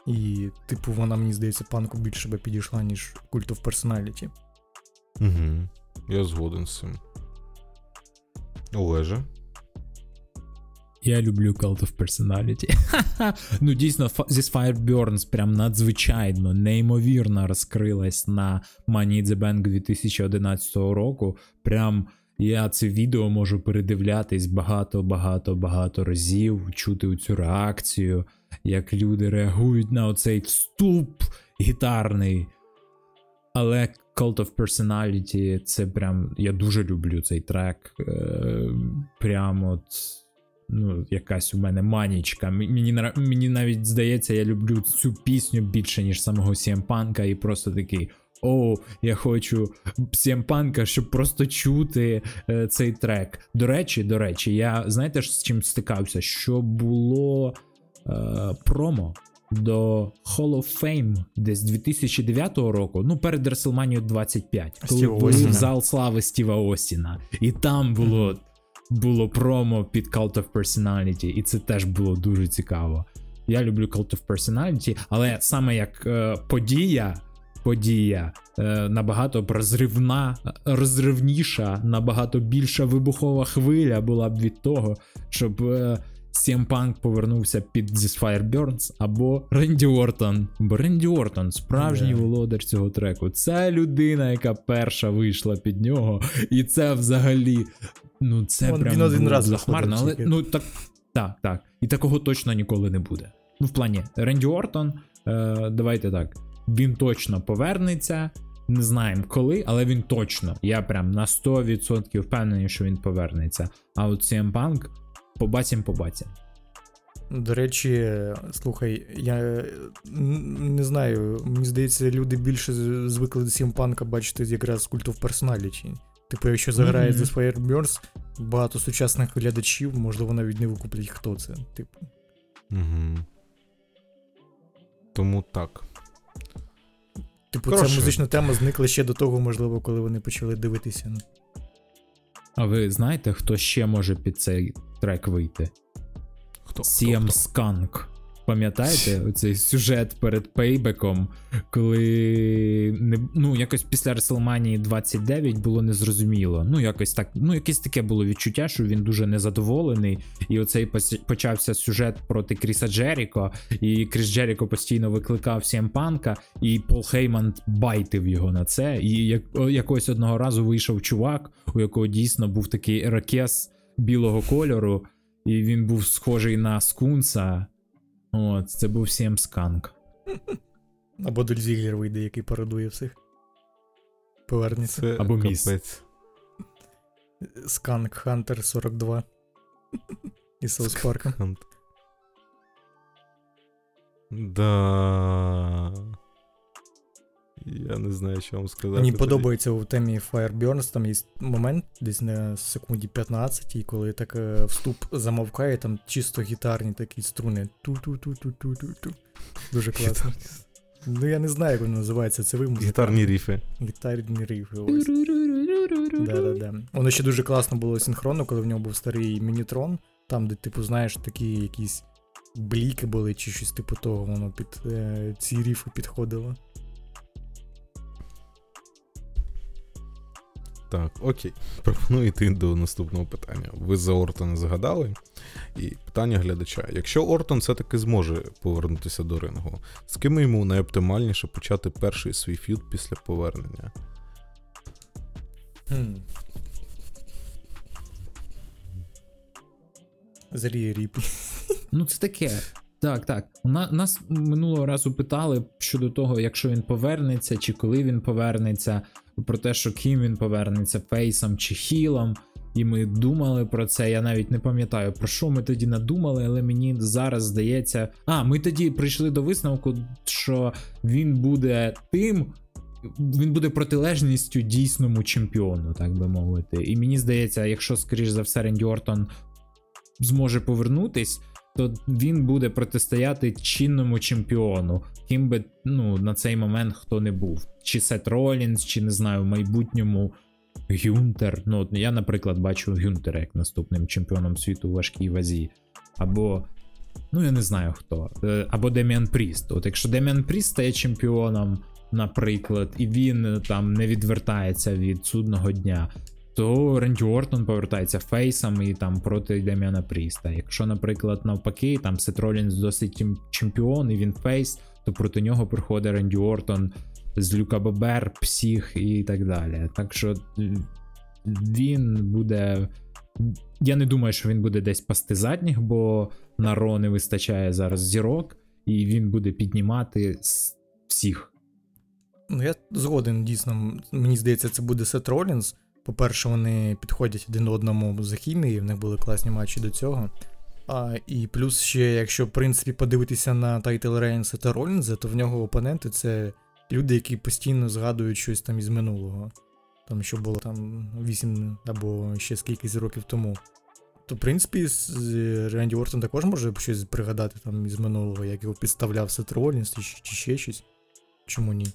І, типу, вона, мені здається, панку більше би підійшла, ніж Cult of Personality. Угу. Я згоден з цим. Олеже. Я люблю Cult of Personality. ну, дійсно, Fa- This Fire Burns прям надзвичайно, неймовірно розкрилась на Money in the Bank 2011 року. Прям я це відео можу передивлятись багато-багато-багато разів, чути цю реакцію, як люди реагують на оцей вступ гітарний. Але Cult of Personality це прям. Я дуже люблю цей трек. Е, прям от. Ну, якась у мене манічка. Мені, мені навіть здається, я люблю цю пісню більше, ніж самого CM і просто такий. О, я хочу CM Панка, щоб просто чути е, цей трек. До речі, до речі, я знаєте з чим стикався? Що було е, промо до Hall of Fame десь 2009 року, ну перед WrestleMania 25, коли Стіва були Остіна. в зал слави Стіва Остіна. І там було, було промо під Cult of Personality, і це теж було дуже цікаво. Я люблю Cult of Personality, але саме як е, подія. Подія е, набагато розривна, розривніша, набагато більша вибухова хвиля була б від того, щоб е, CM Punk повернувся під This Fire Burns або Ренді Ортон. Бо Ренді Ортон, справжній Да. володар цього треку. Це людина, яка перша вийшла під нього, і це взагалі. Ну, це Він прям один раз захмарно, але ну так, так, так. І такого точно ніколи не буде. Ну, в плані, Ренді Ортон, е, давайте так. Він точно повернеться. Не знаємо коли, але він точно. Я прям на 100% впевнений, що він повернеться. А от CM Punk побачим, побачим. До речі, слухай, я не знаю, мені здається, люди більше звикли до Сімпанка бачити якраз Cult of Personality. Типу, якщо заграє Мгм. The Fire Burns, багато сучасних глядачів, можливо, навіть не викуплять, хто це. Типу. Угу. Тому так. Типу, Коротше. ця музична тема зникла ще до того, можливо, коли вони почали дивитися. А ви знаєте, хто ще може під цей трек вийти? Хто? CM хто, хто? Skunk. Пам'ятаєте оцей сюжет перед пейбеком, коли не, ну, якось після WrestleMania 29 було незрозуміло. Ну, якось так, ну, якесь таке було відчуття, що він дуже незадоволений. І оцей почався сюжет проти Кріса Джеріко, і Кріс Джеріко постійно викликав CM Панка, і Пол Хейман байтив його на це. І як, якось одного разу вийшов чувак, у якого дійсно був такий ракес білого кольору, і він був схожий на скунса. От, це був CM Сканк. Або Доль Зіглер вийде, який пародує всіх. Повернеться. Це Або міс. Сканк Хантер 42. І Саус Park. Да. Я не знаю, що вам сказати. Мені подобається у темі Fireburns, там є момент десь на секунді 15, і коли так е, вступ замовкає, там чисто гітарні такі струни. Ту-ту-ту-ту-ту-ту. Дуже класно. Ну я не знаю, як воно називається, це ви. Гітарні ріфи. Гітарні рифи. Ось. Да-да-да. Воно ще дуже класно було синхронно, коли в нього був старий мінітрон, там, де, типу, знаєш, такі якісь бліки були, чи щось типу того, воно під е, ці ріфи підходило. Так, окей. Пропоную йти до наступного питання. Ви за Ортона згадали. І питання глядача: якщо Ортон все-таки зможе повернутися до рингу, з ким йому найоптимальніше почати перший свій ф'юд після повернення? Хм. Зріє ріпі. Ну, це таке. Так, так. На- нас минулого разу питали щодо того, якщо він повернеться, чи коли він повернеться, про те, що ким він повернеться, фейсом чи хілом. І ми думали про це. Я навіть не пам'ятаю, про що ми тоді надумали, але мені зараз здається. А, ми тоді прийшли до висновку, що він буде тим. Він буде протилежністю дійсному чемпіону, так би мовити. І мені здається, якщо, скоріш за все, Ренді Ортон зможе повернутись, то він буде протистояти чинному чемпіону, ким би ну, на цей момент хто не був. Чи Сет Ролінс, чи не знаю, в майбутньому Гюнтер. Ну, от я, наприклад, бачу Гюнтера як наступним чемпіоном світу у важкій вазі. Або. Ну, я не знаю хто. Е, Або Деміан Пріст. От якщо Деміан Пріст стає чемпіоном, наприклад, і він е, там не відвертається від судного дня, то Ренді Ортон повертається фейсом і там проти Деміана Пріста. Якщо, наприклад, навпаки, там Сет Ролінс досі чемпіон і він face, то проти нього приходить Ренді Ортон з Люка Бобер, Псіх і так далі. Так що він буде. Я не думаю, що він буде десь пасти задніх, бо на Raw не вистачає зараз зірок, і він буде піднімати всіх. Ну, я згоден, дійсно. Мені здається, це буде Сет Ролінс. По-перше, вони підходять один одному за хімією, в них були класні матчі до цього. А, і плюс ще, якщо, в принципі, подивитися на title reign Сета Ролінза, то в нього опоненти це люди, які постійно згадують щось там із минулого. Там, що було там 8 або ще скількись років тому. То, в принципі, Ренді Ортон також може щось пригадати там із минулого, як його підставляв Сет Ролінс чи, чи ще щось. Чому ні?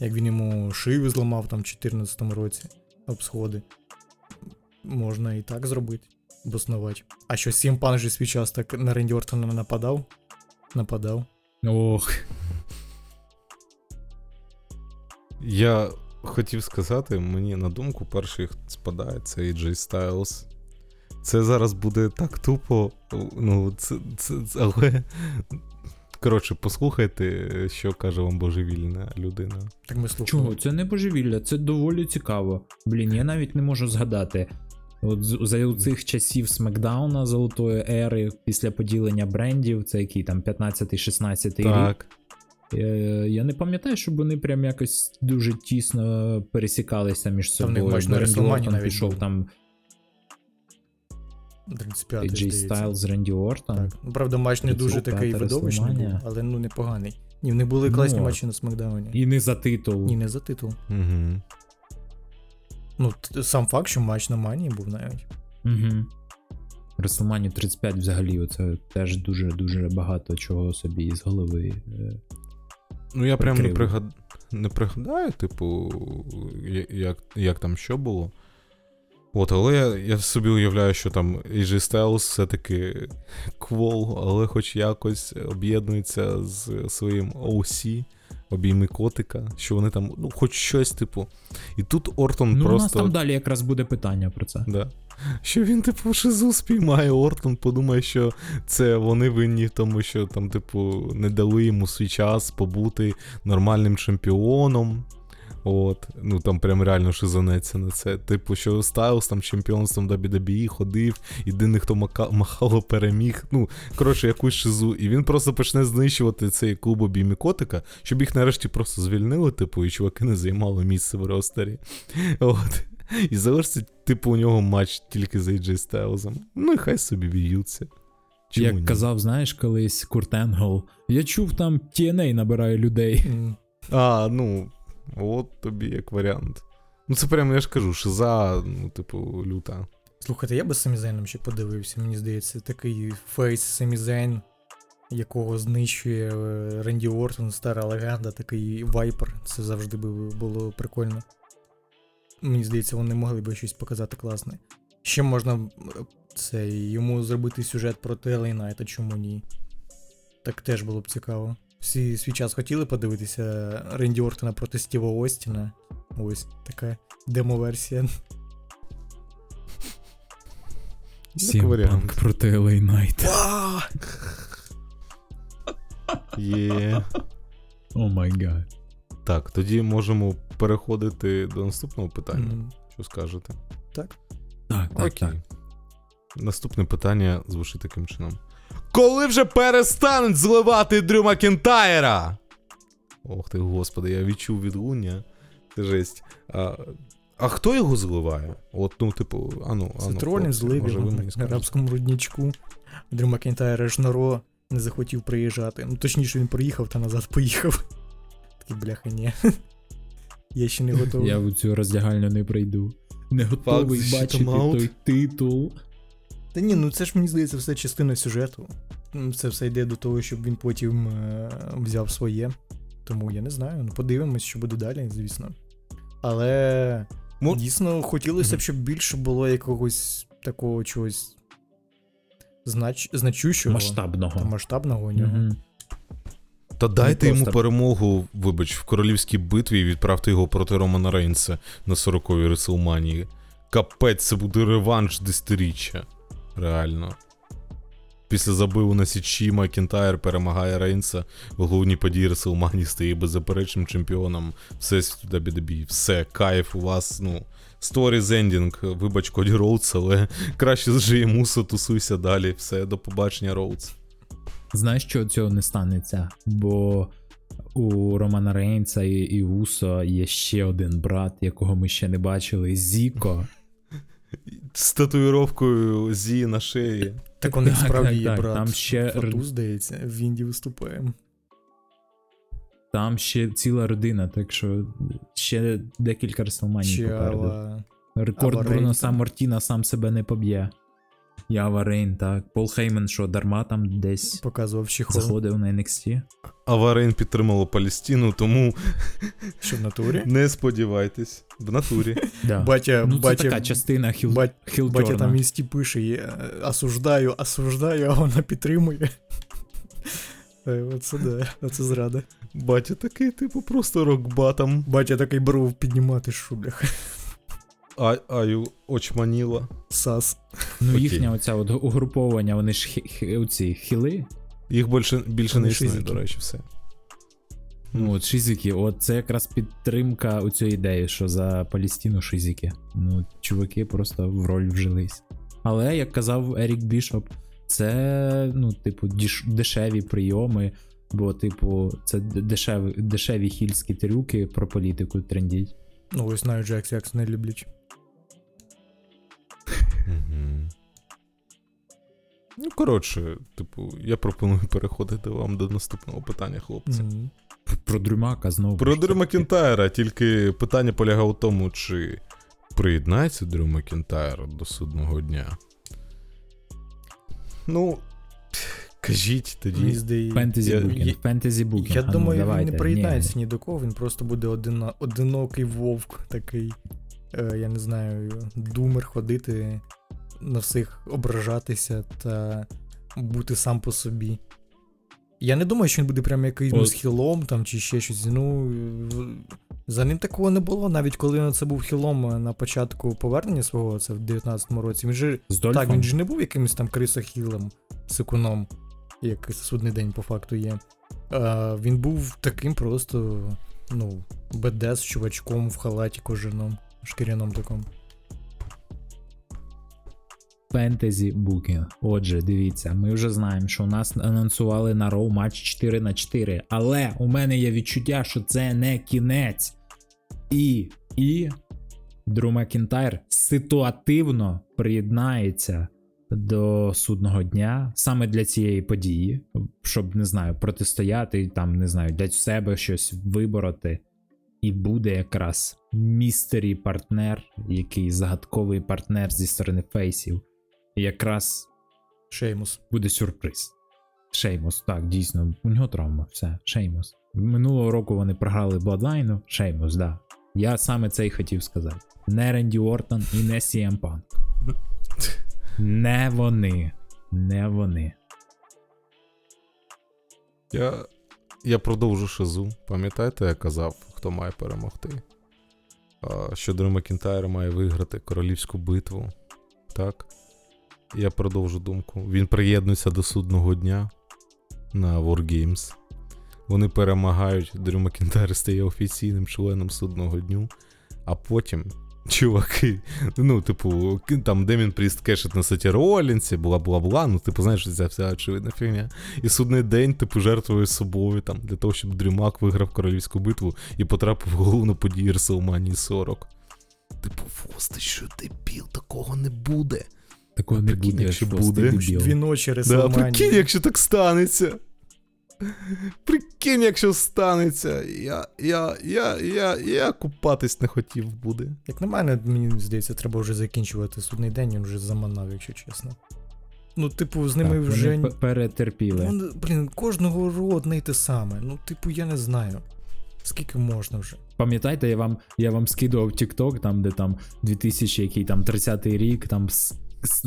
Як він йому шию зламав там в 14-му році об сходи. Можна і так зробити, обоснувати. А що Сім Пан же свій час так на Ренді Ортона нападав? Нападав. Ох, Я хотів сказати, мені на думку перший спадає, це AJ Styles. Це зараз буде так тупо. Ну, це, це- але. Коротше, послухайте, що каже вам божевільна людина. Так ми слухали. чого? Це не божевілля, це доволі цікаво. Блін, я навіть не можу згадати. От за цих часів Смакдауна золотої ери, після поділення брендів, це який там 15-16 рік. Так. Е, Я не пам'ятаю, щоб вони прям якось дуже тісно пересікалися між собою. Бо Ренді WrestleMania Ортон пішов був. там 35 AJ. Styles, Ренді Ортон. Так. Ну, правда, матч не дуже такий видовищний був, але ну непоганий. Ні, в них були класні Ну, матчі на Смакдауні. І не за титул. Ні, не за титул. Угу. Ну, сам факт, що матч на Манії був навіть. Угу. WrestleMania 35 взагалі, це теж дуже-дуже багато чого собі з голови. е, Ну, я прям не, Прикрив. пригад... не пригадаю, типу, як, як там що було. От, але я, я собі уявляю, що там AJ Styles все-таки квол, але хоч якось об'єднується з своїм OC, обійми котика, що вони там, ну, хоч щось, типу. І тут Ортон Ну, у нас там далі якраз буде питання про це. Да. Що він, типу, шизу спіймає, Ортон подумає, що це вони винні, тому що там, типу, не дали йому свій час побути нормальним чемпіоном. От, ну там прям реально шизанеться на це. Типу, що Стайлз там чемпіонством WWE ходив, єдиний, хто мака- махало переміг. Ну, коротше, якусь шизу. І він просто почне знищувати цей клуб обійми котика, щоб їх нарешті просто звільнили, типу, і чуваки не займали місце в ростері. От. І залишиться, типу, у нього матч тільки з AJ Стайлзом. Ну і хай собі б'ються. Чому Як ні? казав, знаєш, колись Курт Енгл, я чув там TNA набирає людей. А, ну, От тобі як варіант. Ну, це прямо, я ж кажу, шиза, ну, типу, люта. Слухайте, я би з ще подивився, мені здається, такий face Семі Зейн, якого знищує е, Ренді Ортон, стара легенда, такий viper. Це завжди би було прикольно. Мені здається, вони могли би щось показати класне. Ще можна це, йому зробити сюжет проти Елей Найта, чому ні? Так теж було б цікаво. Всі свій час хотіли подивитися Ренді Ортона проти Стіва Остіна. Ось така демо-версія. Як варіант. Сімпанк проти LA Knight. Є. Oh my God. Так, тоді можемо переходити до наступного питання. М, Що скажете? Так, так, Окей. так. Наступне питання звучить таким чином. Коли вже перестануть зливати Дрю Макентайра? Ох ти, господи, я відчув відлуння. Це жесть. А, а хто його зливає? От, ну, типу, ану, ану. тролінг хлопці, злив його на арабському руднічку. Дрю Макентайр аж на Ро не захотів приїжджати. Ну точніше, він приїхав та назад поїхав. Такий бляха, ні. Я ще не готовий. Я в цю роздягальню не прийду. Не готовий Факт, бачити той титул. Та ні, ну це ж мені здається, все частина сюжету. Це все йде до того, щоб він потім е, взяв своє. Тому я не знаю. Ну подивимось, що буде далі, звісно. Але Мо- дійсно хотілося б, щоб більше було якогось такого чогось знач... значущого та Масштабного. масштабного у нього. Мгм. Та дайте йому перемогу, вибач, в королівській битві і відправте його проти Романа Рейнса на 40-й Реслманії. Капець, це буде реванш десятиріччя. Реально. Після забиву на Січі Макінтайр перемагає Рейнса в головній події Реселманії, стає беззаперечним чемпіоном Всесвіту WWE. Все, кайф у вас, ну. Stories ending, вибач Коді Роудс, але краще з Джей Усо тусуйся далі. Все, до побачення, Роудс. Знаєш, що цього не станеться? Бо у Романа Рейнса і, і Усо є ще один брат, якого ми ще не бачили Зіко. З татуїровкою Зі на шиї. Так у них справді є брат. там ще Фату, здається, в Інді виступає. Там ще ціла родина, так що ще декілька Чи попереду. Рекорд Бруно сам там. Сам себе не поб'є. І Ава Рейн, так. Пол Хеймен, що дарма там десь показував Чехол. заходив на NXT. Аварейн підтримало Палестину, тому Що в натурі? не сподівайтесь. В натурі. Да. Батя, ну, це батя, така частина хіл... бать- батя там інсті пише, є, е, осуждаю, осуждаю, а вона підтримує. Е, Оце да, оце зрада. Батя такий, типу, просто рок-батом. Батя такий бров піднімати шублях. А, аю очманіла. Сас. Ну, Окей. їхня оця от угруповання, вони ж хі- хі- оці хіли. Їх більше, більше не існує, до речі, все. Ну, от шизики, от це якраз підтримка у цій ідеї, що за Палістину шизики. Ну, чуваки просто в роль вжились. Але, як казав Ерік Бішоп, це, ну, типу, діш- дешеві прийоми, бо, типу, це д- дешеві, дешеві хільські трюки про політику трендіть. Ну, ось знаю, Джекс, як не люблять. Угу. Ну, коротше, типу, я пропоную переходити вам до наступного питання, хлопці. П- Про Дрюмака знову. Про Дрю. Макінтайра, тільки питання полягає у тому, чи приєднається Дрю Макінтайр до судного дня. Ну, кажіть тоді. Fantasy Я- booking, я- fantasy booking. Я ну, думаю, він не приєднається Ні. ні до кого, він просто буде одино, одинокий вовк такий. Е, я не знаю, doomer ходити, на всіх ображатися та бути сам по собі. Я не думаю, що він буде прям якимось От. хілом там чи ще щось. Ну. За ним такого не було, навіть коли він це був хілом е, на початку повернення свого, це в 19-му році. Він же З так, він же не був якимось там крисохілем, сикуном, як судний день по факту є. А, він був таким просто, ну, БДС чувачком в халаті кожаному, шкіряному такому. Фентезі букінг. Отже, дивіться, ми вже знаємо, що у нас анонсували на Роу матч 4 на 4 але у мене є відчуття, що це не кінець. І, і Дрю Макінтайр ситуативно приєднається до судного дня саме для цієї події, щоб не знаю, протистояти там, не знаю, для себе щось вибороти. І буде якраз mystery partner, який загадковий партнер зі сторони фейсів. І якраз Шеймус. буде сюрприз. Шеймус, так, дійсно, у нього травма, все, Шеймус. Минулого року вони програли Bloodline, Шеймус, да. Я саме це й хотів сказати. Не Ренді Ортон і не CM Punk. Не вони. Не вони. Я, я продовжу шизу. Пам'ятаєте, я казав, хто має перемогти? Що Дрю Макінтайр має виграти королівську битву. Так. Я продовжу думку. Він приєднується до судного дня на Wargames. Вони перемагають, Дрю Макінтайр стає офіційним членом судного дню, а потім. Чуваки, ну, типу, там Деміан Пріст кешить на Сеті Ролінсі, бла-бла-бла. Ну, типу, знаєш, ця вся очевидна фігня. І судний день, типу, жертвує собою там для того, щоб Дрю Мак виграв королівську битву і потрапив в головну подію Реселманії 40. Типу, Фос, ти що дебіл, такого не буде. Такого не Прикинь, буде, якщо буде. Дві ночі Да, прикинь, якщо так станеться. Прикинь, якщо станеться. Я, я, я, я, я купатись не хотів буде. Як на мене, мені здається, треба вже закінчувати судний день, він вже заманав, якщо чесно. Ну, типу, з ними Так, вже. вони перетерпіли. Ну, блін, кожного року одне й те саме. Ну, типу, я не знаю. Скільки можна вже? Пам'ятаєте, я вам, я вам скидував TikTok, там, де там 2000, який там 30-й рік, там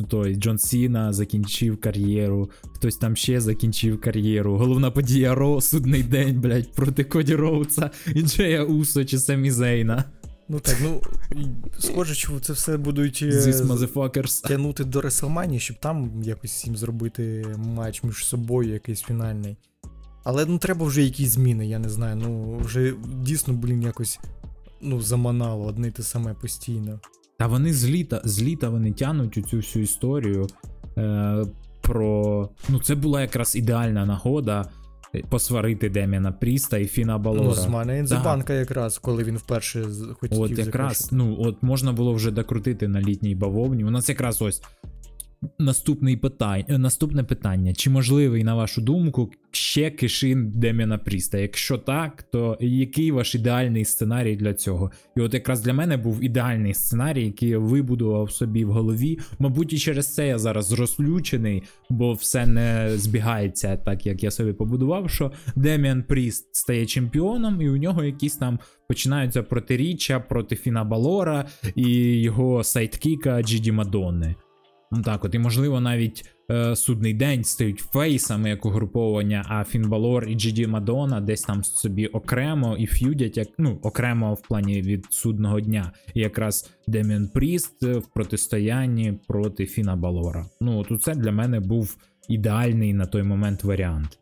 той Джон Сіна закінчив кар'єру, хтось там ще закінчив кар'єру. Головна подія Ро, судний день, блядь, проти Коді Роуца і Джея Усо чи Самі Зейна. Ну так, ну, схоже, що це все будуть е, тягнути до Реселманії, щоб там якось їм зробити матч між собою, якийсь фінальний. Але ну треба вже якісь зміни, я не знаю. Ну, вже дійсно, блін, якось ну, заманало одне й те саме постійно. Та вони з літа, з літа вони тянуть цю всю історію е, про. Ну, це була якраз ідеальна нагода е, посварити Деміна Пріста і Фіна Балора. Ну, з мене Так. банка якраз, коли він вперше хотів От якраз, закрушити. ну от можна було вже докрутити на літній бавовні. У нас якраз ось наступний питань, е, наступне питання. Чи можливий, на вашу думку, ще кишин Деміана Пріста? Якщо так, то який ваш ідеальний сценарій для цього? І от якраз для мене був ідеальний сценарій, який я вибудував собі в голові. Мабуть, і через це я зараз розлючений, бо все не збігається так, як я собі побудував. Що Деміан Пріст стає чемпіоном, і у нього якісь там починаються протиріччя проти Фіна Балора і його sidekick а Джей Ді Макдони. Ну так, от, і можливо, навіть е, судний день стають фейсами як угруповання, а Фін Балор і Джей Ді Макдона десь там собі окремо і ф'юдять, як ну окремо в плані від судного дня. І якраз Деміан Пріст е, в протистоянні проти Фіна Балора. Ну, от це для мене був ідеальний на той момент варіант.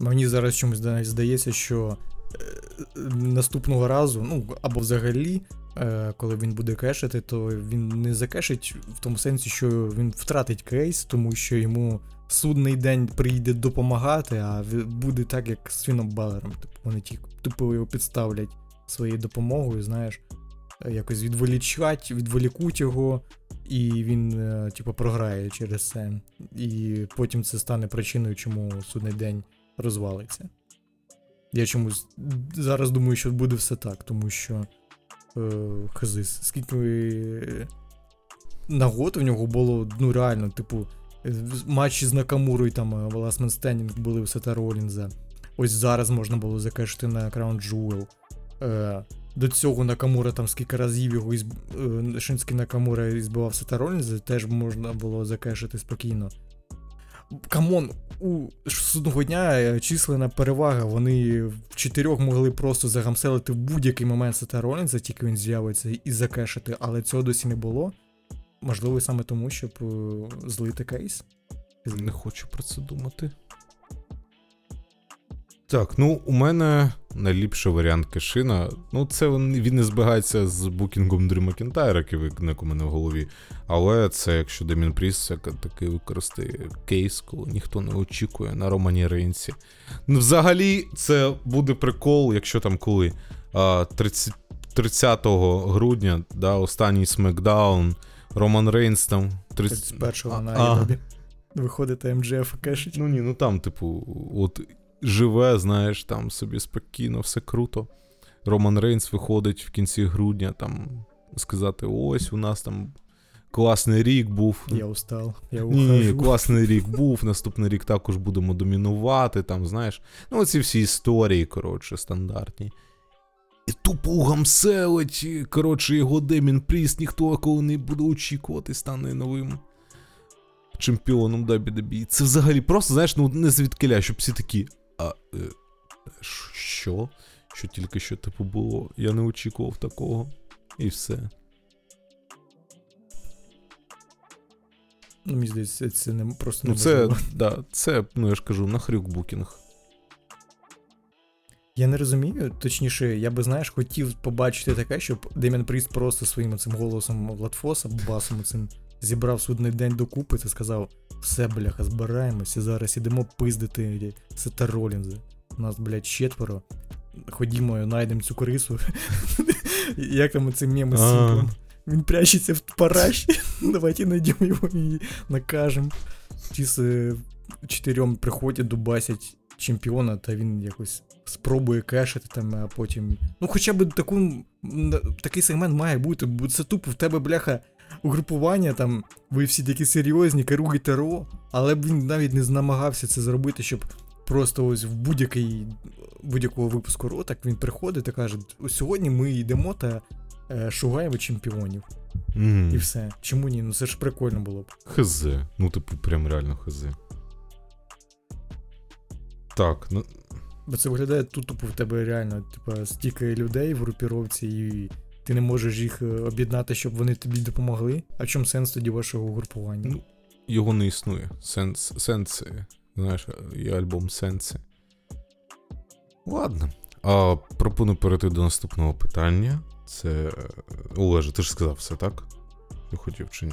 Мені зараз чомусь здається, що е, наступного разу, ну або взагалі, е, коли він буде кешити, то він не закешить в тому сенсі, що він втратить кейс, тому що йому судний день прийде допомагати, а буде так, як з Фіном Балером. Типу, вони ті, тупо його підставлять своєю допомогою, знаєш, е, якось відволічать, відволікуть його, і він, е, типу, програє через це. І потім це стане причиною, чому судний день розвалиться. Я чомусь зараз думаю, що буде все так, тому що е, хазис, скільки е, нагод в нього було, ну реально, типу, е, матчі з Накамурою, там е, Last Man Standing були у Сета Ролінза. Ось зараз можна було закешити на Crown Jewel. Е, до цього Накамура там скільки разів його ізб... Шинске Накамура ізбивав Сета Ролінза, теж можна було закешити спокійно. Come on, у судного дня числена численна перевага, вони в чотирьох могли просто загамселити в будь-який момент Сета Ролінза, тільки він з'явиться, і закешити, але цього досі не було. Можливо, саме тому, щоб е, злити кейс. Не хочу про це думати. Так, ну у мене найліпший варіант кешіна. Ну, це він, не збігається з букінгом Дрю Макінтайра, який виник у мене в голові. Але це якщо Деміан Пріст такий використає кейс, коли ніхто не очікує на Романі Рейнсі. Ну, взагалі, це буде прикол, якщо там коли. 30, 30 грудня, да, останній SmackDown. Роман Рейнс там 30... 31-го на а. Ютубі. Виходить MJF кешить. Ну ні, ну там, типу, от живе, знаєш, там собі спокійно, все круто. Роман Рейнс виходить в кінці грудня там сказати: ось у нас там класний рік був. Я устал, я Ні, класний рік був, наступний рік також будемо домінувати, там, знаєш. Ну, оці всі історії, коротше, стандартні. І тупо угамселить, коротше, його Деміан Пріст, ніхто коли не буде очікувати, стане новим чемпіоном WWE. Це взагалі просто, знаєш, ну не звідкиля, щоб всі такі. А е, що? Що тільки що, типу, було? Я не очікував такого. І все. Ну, мені здається, це не просто Ну, це, да, це, ну я ж кажу, нахрюк букінг. Я не розумію, точніше, я би, знаєш, хотів побачити таке, щоб Дем'ян Пріст просто своїм цим голосом Латфоса, басом цим зібрав судний день докупи та сказав: все, бляха, збираємося, зараз ідемо пиздити Сета Ролінза. У нас, блядь, четверо. Ходімо, знайдемо цю крису. Як там цей мем з Сімплом? Він прячеться в параші. Давайте знайдемо його і накажемо. Ті з е, чотирьом приходять, дубасять чемпіона, та він якось спробує кешити там, а потім. Ну, хоча б таку, такий сегмент має бути, бо це тупо в тебе, бляха, угрупування, там, ви всі такі серйозні, керуєте ро, але б він навіть не намагався це зробити, щоб просто ось в будь-який будь-якого випуску ро, так він приходить та каже: сьогодні ми йдемо та е, шугаємо чемпіонів. Мгм. І все. Чому ні? Ну це ж прикольно було б. Хз. Ну, типу, прям реально хз. Так, ну. Бо це виглядає тут тупо в тебе реально, типа, стільки людей в групіровці, і ти не можеш їх е, об'єднати, щоб вони тобі допомогли. А в чому сенс тоді вашого угрупування? Ну, Його не існує. Сенс, сенси. Знаєш, є альбом Сенси. Ладно. А, пропоную перейти до наступного питання. Це. е, Олеже, ти ж сказав все, так? Ти хотів чи ні?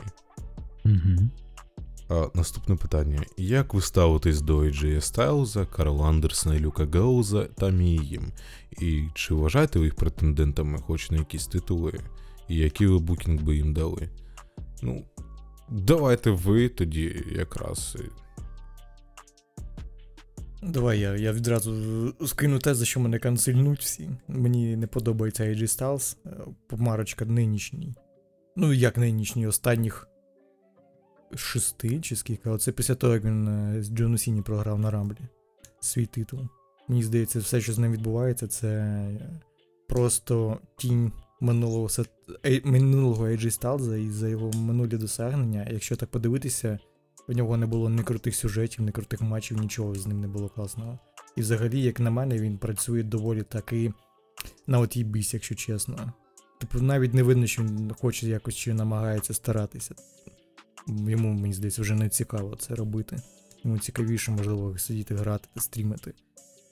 Угу. Наступне питання. Як ви ставитесь до AJ Стайлза, Карла Андерсона, Люка Гауза та Міїм? І чи вважаєте ви їх претендентами хоч на якісь титули? І який ви букінг би їм дали? Ну, давайте ви тоді якраз. Давай я, я відразу скину те, за що мене канцельнуть всі. Мені не подобається AJ Styles, е, помарочка нинішній. Ну, як нинішній, останніх шести чи скільки. Оце після того, як він е, з Джону Сіні програв на Рамблі свій титул. Мені здається, все, що з ним відбувається, це е, просто тінь минулого, Ей- минулого AJ Styles і за його минулі досягнення. Якщо так подивитися, у нього не було ні крутих сюжетів, ні крутих матчів, нічого з ним не було класного. І взагалі, як на мене, він працює доволі таки на отій бісі, якщо чесно. Тобто навіть не видно, що він хоче якось чи намагається старатися. Йому, мені здається, вже не цікаво це робити. Йому цікавіше, можливо, сидіти, грати та стрімити.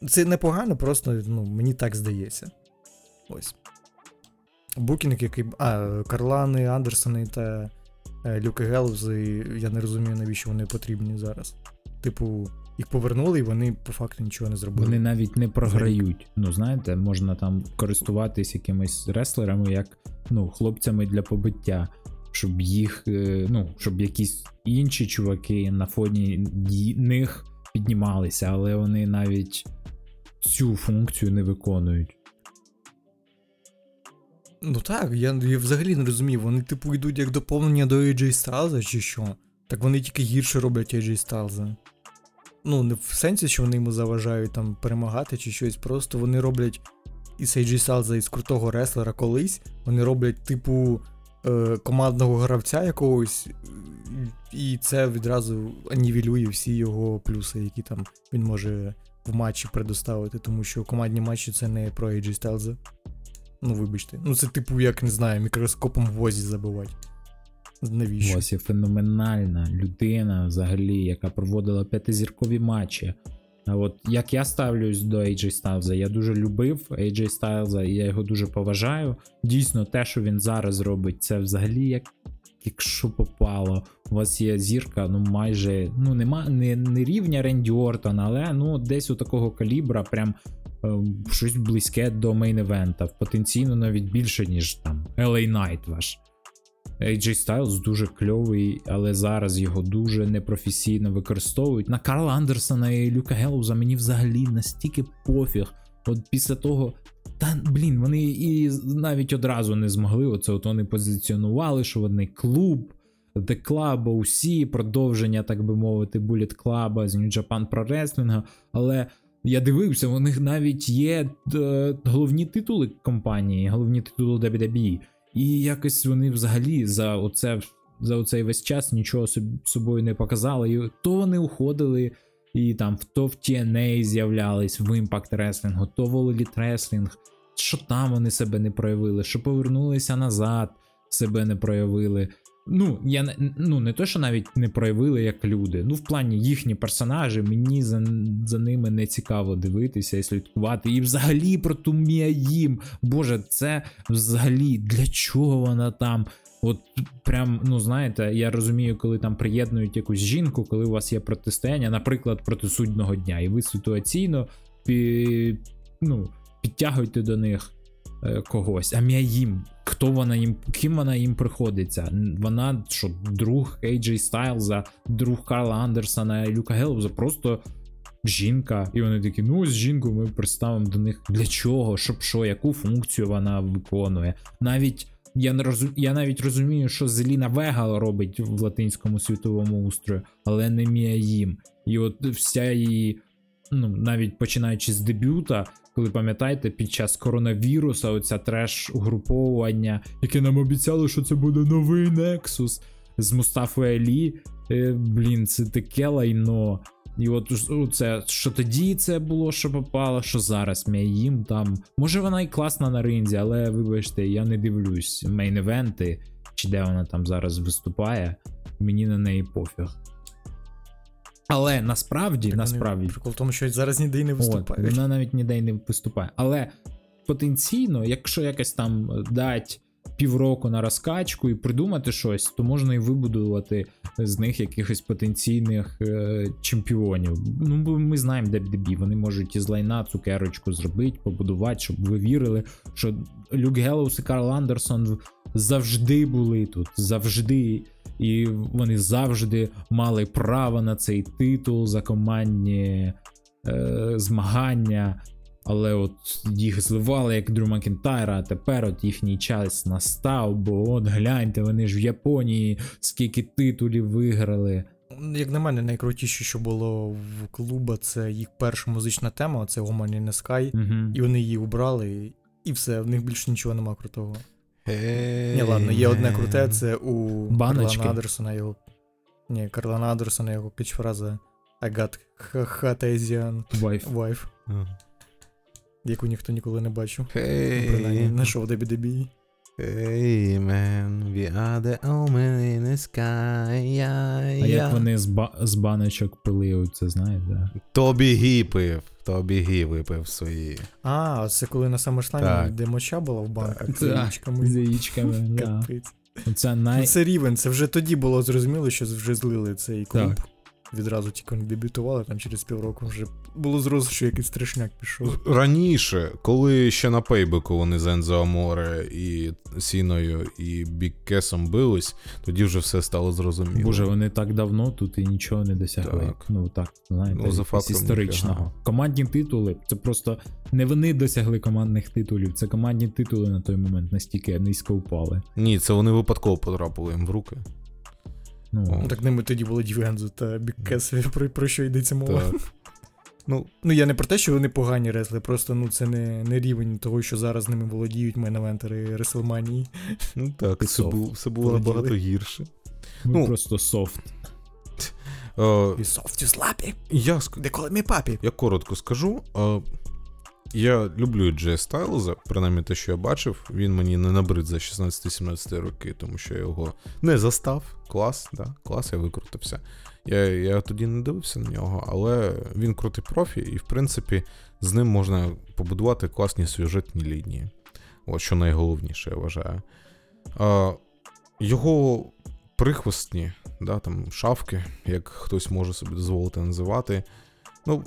Це непогано, просто ну, мені так здається. Ось. Букінг, який. А, Карлани, Андерсони та е, Люки Гелузи, я не розумію, навіщо вони потрібні зараз. Типу, їх повернули, і вони по факту нічого не зробили. Вони навіть не програють. Ну, знаєте, можна там користуватись якимись реслерами, як ну, хлопцями для побиття, щоб їх, е, ну, щоб якісь інші чуваки на фоні них піднімалися, але вони навіть цю функцію не виконують. Ну так, я, я взагалі не розумію. Вони, типу, йдуть як доповнення до AJ Styles, чи що? Так вони тільки гірше роблять AJ Styles. Ну, не в сенсі, що вони йому заважають там перемагати чи щось. Просто вони роблять із AJ Styles, із крутого реслера колись. Вони роблять, типу, е, командного гравця якогось, і це відразу анівелює всі його плюси, які там він може в матчі предоставити, тому що командні матчі це не про AJ Styles. Ну, вибачте. Ну, це типу, як не знаю, мікроскопом в возі забивати. Навіщо? Ось є феноменальна людина, взагалі, яка проводила п'ятизіркові матчі. От як я ставлюсь до AJ Styles, я дуже любив AJ Styles, і я його дуже поважаю. Дійсно, те, що він зараз робить, це взагалі як. Якщо попало, у вас є зірка, ну майже ну нема не, не рівня Ренді Ортона, але ну десь у такого калібра, прям е, щось близьке до мейн-евента, потенційно навіть більше, ніж там LA Knight ваш. AJ Styles дуже кльовий, але зараз його дуже непрофесійно використовують. На Карла Андерсона і Люка Гелуза мені взагалі настільки пофіг. От після того. Та блін, вони і навіть одразу не змогли. Оце от вони позиціонували, що вони клуб, The Club, OC, продовження, так би мовити, Bullet Club з New Japan Pro Wrestling. Але я дивився, у них навіть є е, головні титули компанії, головні титули WWE. І якось вони взагалі за оце за оцей весь час нічого собою не показали. І то вони уходили, і там то в TNA з'являлись в Impact Wrestling, то в Elite Wrestling, що там вони себе не проявили, що повернулися назад, себе не проявили. Ну, я ну не то, що навіть не проявили як люди. Ну, в плані їхні персонажі, мені за, за ними не цікаво дивитися і слідкувати. І взагалі про ту Міаїм. Боже, це взагалі для чого вона там? От прям, ну знаєте, я розумію, коли там приєднують якусь жінку, коли у вас є протистояння, наприклад, проти судного дня, і ви ситуаційно пі, ну, підтягуєте до них е, когось. А Міаїм, хто вона їм, ким вона їм приходиться? Вона що, друг AJ Стайлза, друг Карла Андерсона і Люка Гелуза, просто жінка. І вони такі: ну, ось жінку ми представимо до них. Для чого? Щоб що, яку функцію вона виконує? Навіть. Я не розум... я навіть розумію, що Зеліна Вега робить в латинському світовому устрої, але не Міа Їм. І от вся її, ну навіть починаючи з дебюта, коли пам'ятаєте, під час коронавіруса, оця треш угруповування, яке нам обіцяло, що це буде новий Nexus з Мустафою Алі. Е, блін, це таке лайно. І от це що тоді це було, що попало, що зараз Міа Їм там. Може вона і класна на ринзі, але вибачте, я не дивлюсь мейн-евенти, чи де вона там зараз виступає. Мені на неї пофіг. Але насправді, Так насправді, Прикол в тому, що зараз ніде й не От, вона навіть ніде й не виступає. Але потенційно, якщо якось там е, дать півроку на розкачку і придумати щось, то можна і вибудувати з них якихось потенційних е, чемпіонів. Ну, бо ми знаємо WWE, вони можуть із лайна цукерочку зробити, побудувати, щоб ви вірили, що Люк Геллоус і Карл Андерсон завжди були тут, завжди. І вони завжди мали право на цей титул за командні е, змагання. Але от їх зливали як Дрю Макінтайра, а тепер от їхній час настав, бо от гляньте, вони ж в Японії скільки титулів виграли. Як на мене, найкрутіше, що було в клуба, це їх перша музична тема, це Woman in the Sky. Угу. І вони її убрали, і все, в них більше нічого нема крутого. Ні, ладно, є одне круте, це у Баночки. Карлана Андерсона його. Ні, Карлана Андерсона його пічфраза I got hot Asian Вайф. wife, яку ніхто ніколи не бачив. Hey, Принаймні, на дебі WWE. Hey, man, we are the omen in the sky. Yeah, А як вони з, ба- з баночок пили, оце знаєте? Тобі гі пив, Тобі гі випив свої. А, це коли на Так. де моча була в банках з Так, яєчками. З яєчками, да. Капець. Це Ну, най... це рівень, це вже тоді було зрозуміло, що вже злили цей клуб. Так. Відразу тільки вони дебютували, там через півроку вже було зрозуміло, що якийсь страшняк пішов. Раніше, коли ще на пейбеку вони з Ензо Аморе і Сіною і Біг Кессом бились, тоді вже все стало зрозуміло. Боже, вони так давно тут і нічого не досягли. Так. Ну так, знаєте, Ну, за фактом історичного. ніфіга. Командні титули. Це просто не вони досягли командних титулів, це командні титули на той момент настільки низько впали. Ні, це вони випадково потрапили їм в руки. Ну, Ну так ними тоді було Дівензу та Біккес, про, про що йдеться мова. Так. Ну, Ну я не про те, що вони погані ресли, просто ну це не, не рівень того, що зараз ними володіють мейн-евентери Реслманії. ну так, Софт. було, все було набагато гірше. ну, ну, просто софт. Е, І софті слапі, я, ск- де коли мій папі. я коротко скажу. Е, я люблю Джей Стайлза, принаймні те, що я бачив. Він мені не набрид за 16-17 роки, тому що я його не застав. Клас, да, клас, я викрутився. Я, я тоді не дивився на нього, але він крутий профі, і в принципі з ним можна побудувати класні сюжетні лінії. От що найголовніше, я вважаю. А, його прихвостні, да, там, шавки, як хтось може собі дозволити називати. Ну,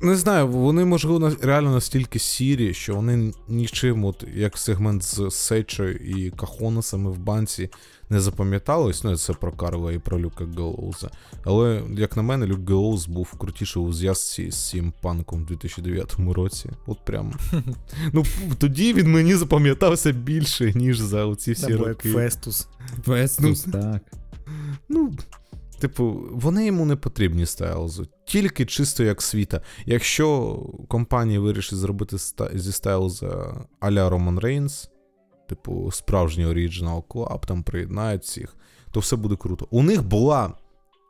Не знаю, вони, можливо, реально настільки сірі, що вони нічим, от як сегмент з Сечою і Кахонасами в банці, не запам'ятались. Ну, це про Карла і про Люка Гелоуза. Але, як на мене, Люк Гелоуз був крутіший у зв'язці з цим панком в 2009 році. От прям. Ну, тоді він мені запам'ятався більше, ніж за оці всі роки. Фестус. Фестус, так. Ну, типу, вони йому не потрібні Стайлзу. Тільки чисто як світа. Якщо компанія вирішить зробити ста- зі Стайлза а-ля Роман Рейнс, типу, справжній original club, там приєднають всіх, то все буде круто. У них була,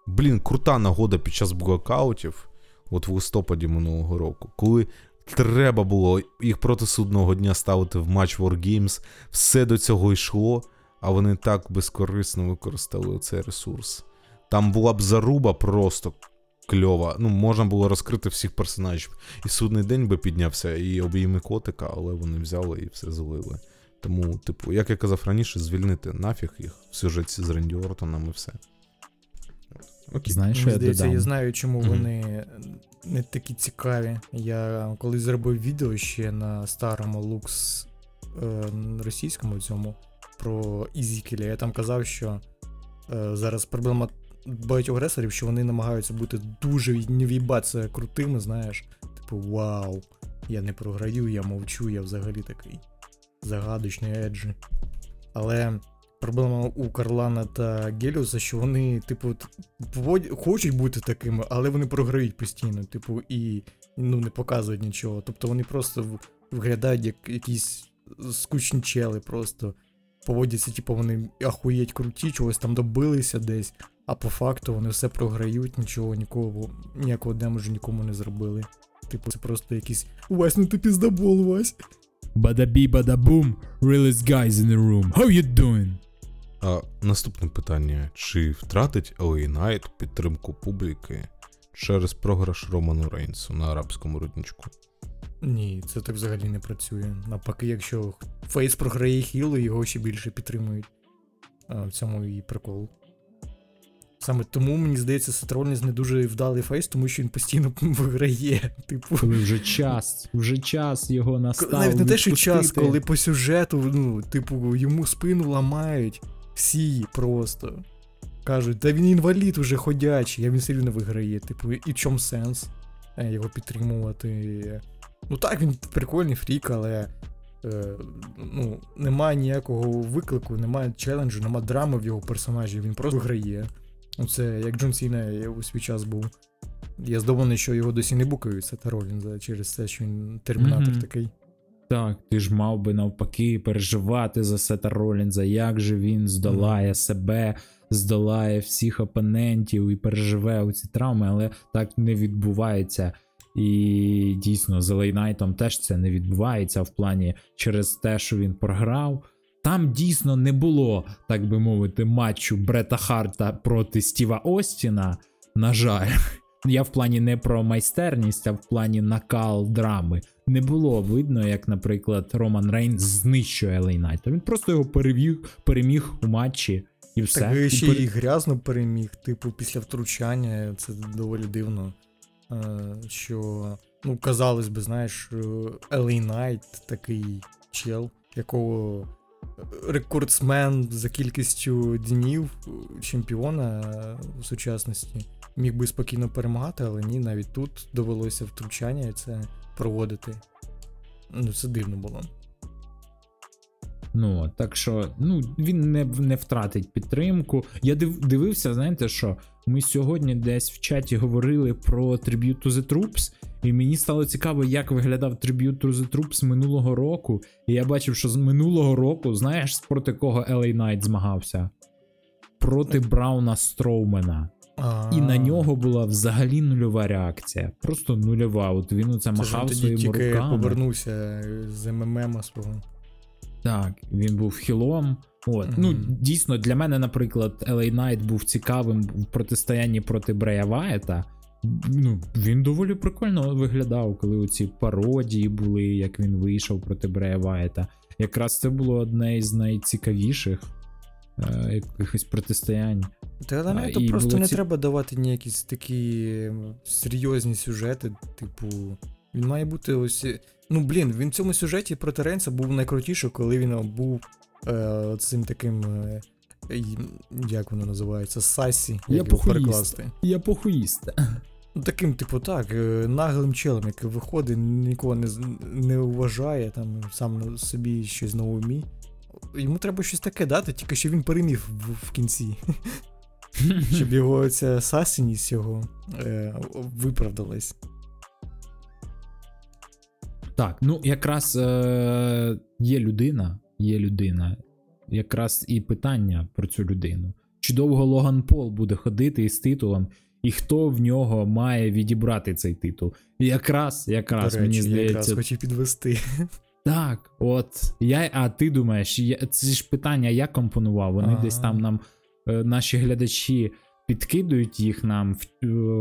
блін, крута нагода під час блокаутів, от в листопаді минулого року, коли. Треба було їх проти судного дня ставити в матч Wargames. Все до цього йшло, а вони так безкорисно використали цей ресурс. Там була б заруба просто кльова. Ну, можна було розкрити всіх персонажів. І судний день би піднявся, і обійми котика, але вони взяли і все злили. Тому, типу, як я казав раніше, звільнити нафіг їх в сюжеті з Ренді Ортоном і все. Окей. Знаєш, що Мені я здається, додам? я знаю, чому Мгм. вони не такі цікаві. Я колись зробив відео ще на старому лукс е, російському цьому про Ізікеля. Я там казав, що е, зараз проблема багатьох ресерів, що вони намагаються бути дуже не крутими, знаєш. Типу, вау, я не програю, я мовчу, я взагалі такий загадочний еджі. Але проблема у Карлана та Геліуса, що вони, типу, хочуть бути такими, але вони програють постійно, типу, і ну, не показують нічого. Тобто вони просто виглядають як якісь скучні чели, просто поводяться, типу, вони ахуєть круті, чогось там добилися десь, а по факту вони все програють, нічого, нікого, ніякого демеджу нікому не зробили. Типу, це просто якийсь Вась, ну ти піздабол, Вась. Bada bing, bada boom, realest guys in the room. How you doing? А, наступне питання: чи втратить LA Knight підтримку публіки через програш Роману Рейнсу на арабському рудничку? Ні, це так взагалі не працює. Навпаки, якщо Фейс програє хілу, його ще більше підтримують. А, в цьому і прикол. Саме тому, мені здається, Сет не дуже вдалий фейс, тому що він постійно виграє. Типу, Коли вже час, вже час його настав. навіть не те, що час, коли по сюжету, ну, типу, йому спину ламають всі просто. Кажуть, та він інвалід уже ходячий, а він все рівно виграє. Типу, і в чому сенс е, його підтримувати? Ну так, він прикольний фрік, але е, ну, немає ніякого виклику, немає челенджу, немає драми в його персонажі, він просто грає. Ну, це як Джон Сіна у свій час був. Я здивований, що його досі не букають Сета Ролінза через те, що він термінатор Мгм. такий. Так, ти ж мав би навпаки переживати за Сета Ролінза, як же він здолає себе, здолає всіх опонентів і переживе оці травми, але так не відбувається. І дійсно, з Knight'ом теж це не відбувається в плані через те, що він програв. Там дійсно не було, так би мовити, матчу Брета Харта проти Стіва Остіна. На жаль, я в плані не про майстерність, а в плані накал драми. Не було видно, як, наприклад, Роман Рейнс знищує LA Knight. Він просто його перевів, переміг у матчі і все. Так і ще і грязно переміг, типу, після втручання, це доволі дивно. Е, що, ну, казалось би, знаєш, е, LA Knight такий чел, якого рекордсмен за кількістю днів е, чемпіона е, в сучасності міг би спокійно перемагати, але ні, навіть тут довелося втручання і це проводити. Ну, це дивно було. Ну, так що ну, він не, не втратить підтримку. Я див, дивився, знаєте що? Ми сьогодні десь в чаті говорили про Tribute to the Troops, і мені стало цікаво, як виглядав Tribute to the Troops минулого року. І я бачив, що з минулого року, знаєш, проти кого LA Knight змагався? Проти Брауна Строумена. І на нього була взагалі нульова реакція. Просто нульова. От він оце махав своїми руками. повернувся з МММ свого. Так, він був хілом. От. Ну, дійсно, для мене, наприклад, LA Knight був цікавим в протистоянні проти Брея Ваєта. Ну, він доволі прикольно виглядав, коли оці пародії були, як він вийшов проти Брея Ваєта. Якраз це було одне із найцікавіших е, якихось протистоянь. Та але А, просто не ці- треба давати ніякісь такі серйозні сюжети. Типу, він має бути ось. Ну, блін, він в цьому сюжеті про Теренса був найкрутіший, коли він був е, цим таким. Е, як воно називається? Сасі, Я як його перекласти. Я похуїст. Ну, таким, типу, так, е, наглим челом, який виходить, нікого не, не вважає, там сам собі щось на умі. Йому треба щось таке дати, тільки що він переміг в, в кінці. Щоб його ця сасіність його е, виправдалась. Так, ну якраз е, є людина, є людина. Якраз і питання про цю людину. Чи довго Логан Пол буде ходити із титулом, і хто в нього має відібрати цей титул? Якраз, якраз До мені речі, я якраз здається, хотів підвести. так, от я, а ти думаєш, я, це ж питання я компонував. Вони Ага. десь там нам, е, наші глядачі підкидують їх нам в,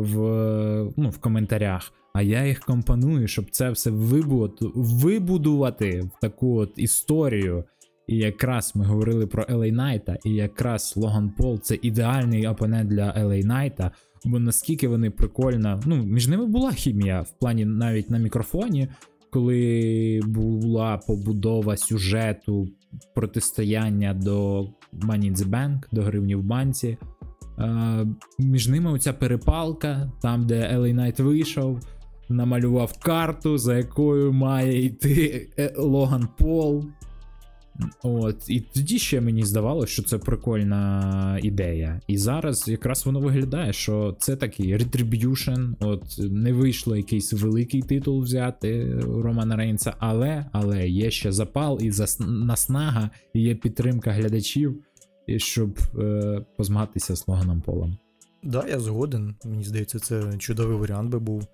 в, ну, в коментарях, а я їх компоную, щоб це все вибудувати, в таку от історію. І якраз ми говорили про LA Найта, і якраз Логан Пол це ідеальний опонент для LA Найта, бо наскільки вони прикольно. Ну, між ними була хімія в плані навіть на мікрофоні, коли була побудова сюжету протистояння до Money in the Bank, до гривні в банці. Е, між ними оця перепалка, там, де LA Knight вийшов, намалював карту, за якою має йти е, Логан Пол. От, і тоді ще мені здавалося, що це прикольна ідея. І зараз якраз воно виглядає, що це такий Retribution, от не вийшло якийсь великий титул взяти Романа Рейнса, але, але є ще запал і зас- наснага, і є підтримка глядачів, щоб е, позмагатися з Логаном Полом. Да, я згоден. Мені здається, це чудовий варіант би був.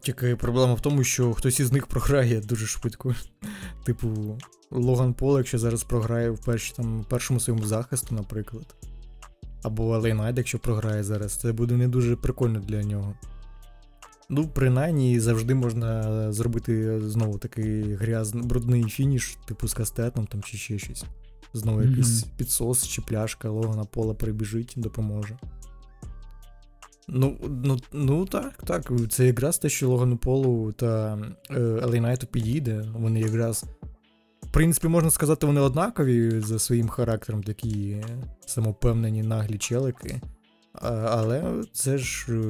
Тільки проблема в тому, що хтось із них програє дуже швидко. Типу, Логан Пол, якщо зараз програє в перші, там, першому своєму захисту, наприклад. Або Алейнайд, якщо програє зараз, це буде не дуже прикольно для нього. Ну, принаймні, завжди можна зробити знову такий грязний, брудний фініш, типу з кастетом там чи ще щось. Знову Мгм. якийсь підсос чи пляшка Логана Пола прибіжить, допоможе. Ну, ну, ну так, так. Це якраз те, що Логану Полу та е, Елей Найту підійде. Вони якраз. В принципі, можна сказати, вони однакові за своїм характером, такі самопевнені наглі челики. А, але це ж е,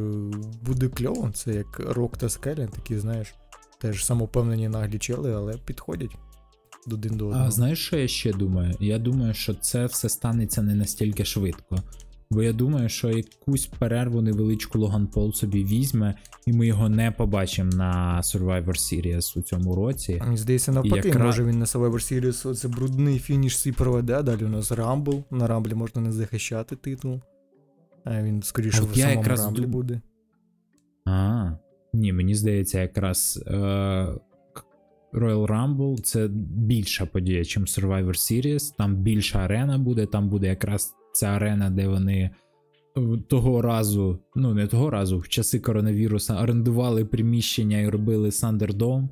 буде кльово, це як Рок та Скелен, такі, знаєш, теж самопевнені наглі чели, але підходять один до одного. А знаєш, що я ще думаю? Я думаю, що це все станеться не настільки швидко. Бо я думаю, що якусь перерву невеличку Логан Пол собі візьме, і ми його не побачимо на Survivor Series у цьому році. Мені здається, навпаки, Якраз- може він на Survivor Series оце брудний фініш свій проведе, далі у нас Рамбл. На Рамблі можна не захищати титул. А він скоріше в самому якраз Рамблі буде. А, ні, мені здається, якраз е, Royal Rumble це більша подія, ніж Survivor Series. Там більша арена буде, там буде якраз ця арена, де вони е, того разу, ну не того разу, в часи коронавіруса орендували приміщення і робили Thunderdome.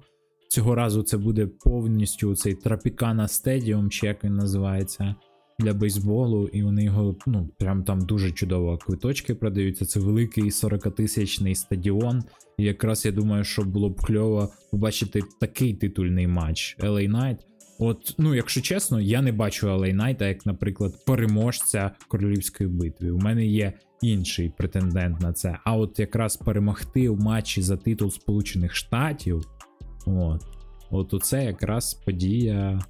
Цього разу це буде повністю цей Tropicana Stadium, чи як він називається, для бейсболу, і вони його, ну, прям там дуже чудово квиточки продаються. Це великий 40-тисячний стадіон. І якраз я думаю, що було б кльово побачити такий титульний матч LA Knight. От, ну, якщо чесно, я не бачу Knight, як, наприклад, переможця королівської битви. У мене є інший претендент на це. А от якраз перемогти в матчі за титул Сполучених Штатів. От. От оце якраз подія,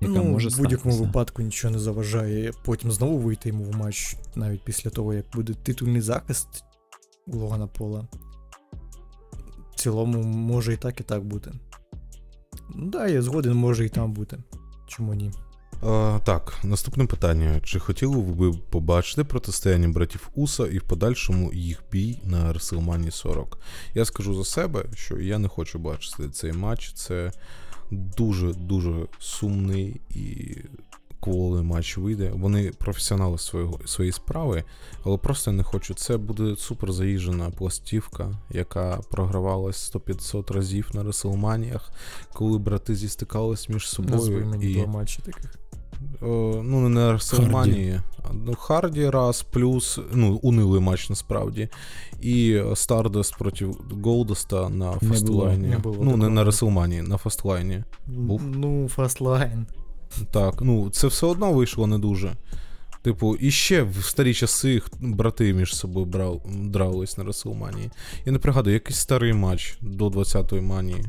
яка ну, може в будь-якому статися. випадку нічого не заважає. Потім знову вийти йому в матч, навіть після того, як буде титульний захист Логана Пола. В цілому може і так, і так бути. Да, я згоден, може і там бути. Чому ні? А, так, наступне питання. Чи хотіли б ви побачити протистояння братів Уса і в подальшому їх бій на Реселмані 40? Я скажу за себе, що я не хочу бачити цей матч. Це дуже-дуже сумний і кволий матч вийде. Вони професіонали свого, своєї справи, але просто не хочу. Це буде супер заїжджена пластівка, яка програвалась 100-500 разів на Реселманіях, коли брати зістикались між собою. Назви мені і... два матчі таких. О, ну, не на Реселманії, Ну, Харді раз, плюс, ну, унилий матч насправді. І Stardust проти Голдаста на фастлайні. не було ну, не на Реслмані, на фастлайні. Був? Ну, фастлайн. Так, ну це все одно вийшло не дуже. Типу, і ще в старі часи брати між собою брав, дрались на Реслманії. Я не пригадую, якийсь старий матч до 20-ї манії.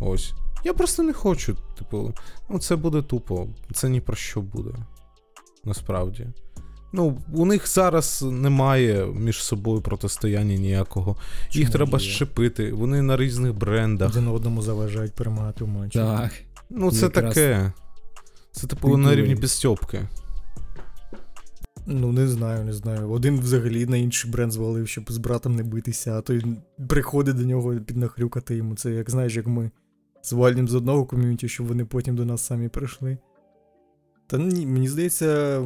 Ось. Я просто не хочу. Типу, ну це буде тупо. Це ні про що буде. Насправді. Ну, у них зараз немає між собою протистояння ніякого. Їх треба є? щепити. Вони на різних брендах. Один одному заважають перемагати в матчі. Так. Ну, це Якраз таке. Це типу на рівні підстьопки. Ну, не знаю, не знаю. Один взагалі на інший бренд звалив, щоб з братом не битися, а той приходить до нього піднахрюкати йому. Це як знаєш, як ми з з одного ком'юніті, щоб вони потім до нас самі прийшли. Та ні, мені здається,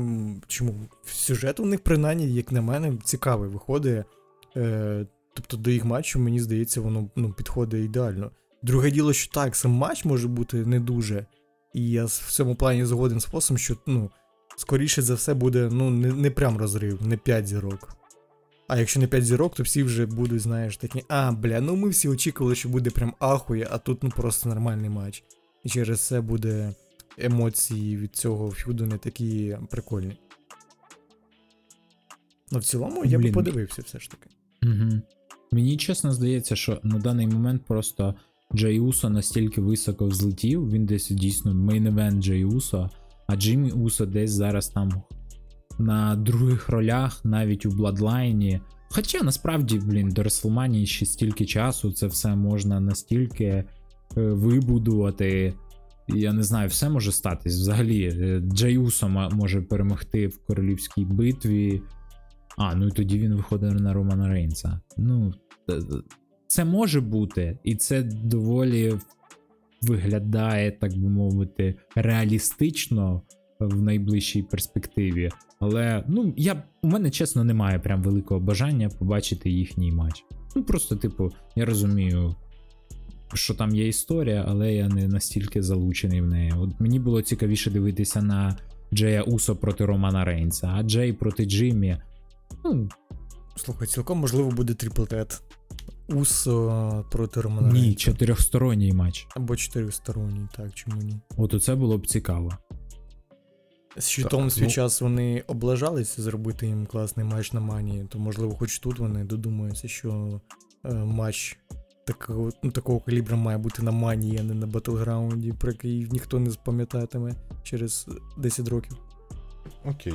чому? Сюжет у них, принаймні, як на мене, цікавий виходить. Е, тобто до їх матчу, мені здається, воно ну, підходить ідеально. Друге діло, що так, сам матч може бути не дуже. І я в цьому плані згоден з фосом, що ну, скоріше за все буде ну, не, не прям розрив, не 5 зірок. А якщо не 5 зірок, то всі вже будуть, знаєш, такі, а, бля, ну ми всі очікували, що буде прям ахує, а тут ну просто нормальний матч. І через це буде емоції від цього фюду не такі прикольні. Ну, в цілому я би подивився все ж таки. Угу. Мені чесно здається, що на даний момент просто Джей Усо настільки високо взлетів, він десь дійсно мейн-евент Джей Усо, а Джиммі Усо десь зараз там на других ролях, навіть у Бладлайні. Хоча насправді, блін, до Реслманії ще стільки часу, це все можна настільки е, вибудувати. Я не знаю, все може статись. Взагалі, е, Джей Усо може перемогти в королівській битві. А, ну і тоді він виходить на Романа Рейнса. Ну, т- це може бути, і це доволі виглядає, так би мовити, реалістично в найближчій перспективі. Але ну, я, у мене чесно немає прям великого бажання побачити їхній матч. Ну, просто, типу, я розумію, що там є історія, але я не настільки залучений в неї. От мені було цікавіше дивитися на Джея Усо проти Романа Рейнса, а Джей проти Джиммі. Ну, Слухай, цілком можливо буде тет. Усо проти Романа ні, Рейнса. чотирьохсторонній матч. Або чотиристоронній, так, чому ні. От оце було б цікаво. З щитом Так, свій ну- час вони облажалися зробити їм класний матч на манії, то можливо, хоч тут вони додумаються, що е, матч такого, ну, такого калібра має бути на манії, а не на батлграунді, про який ніхто не запам'ятатиме через 10 років. Окей.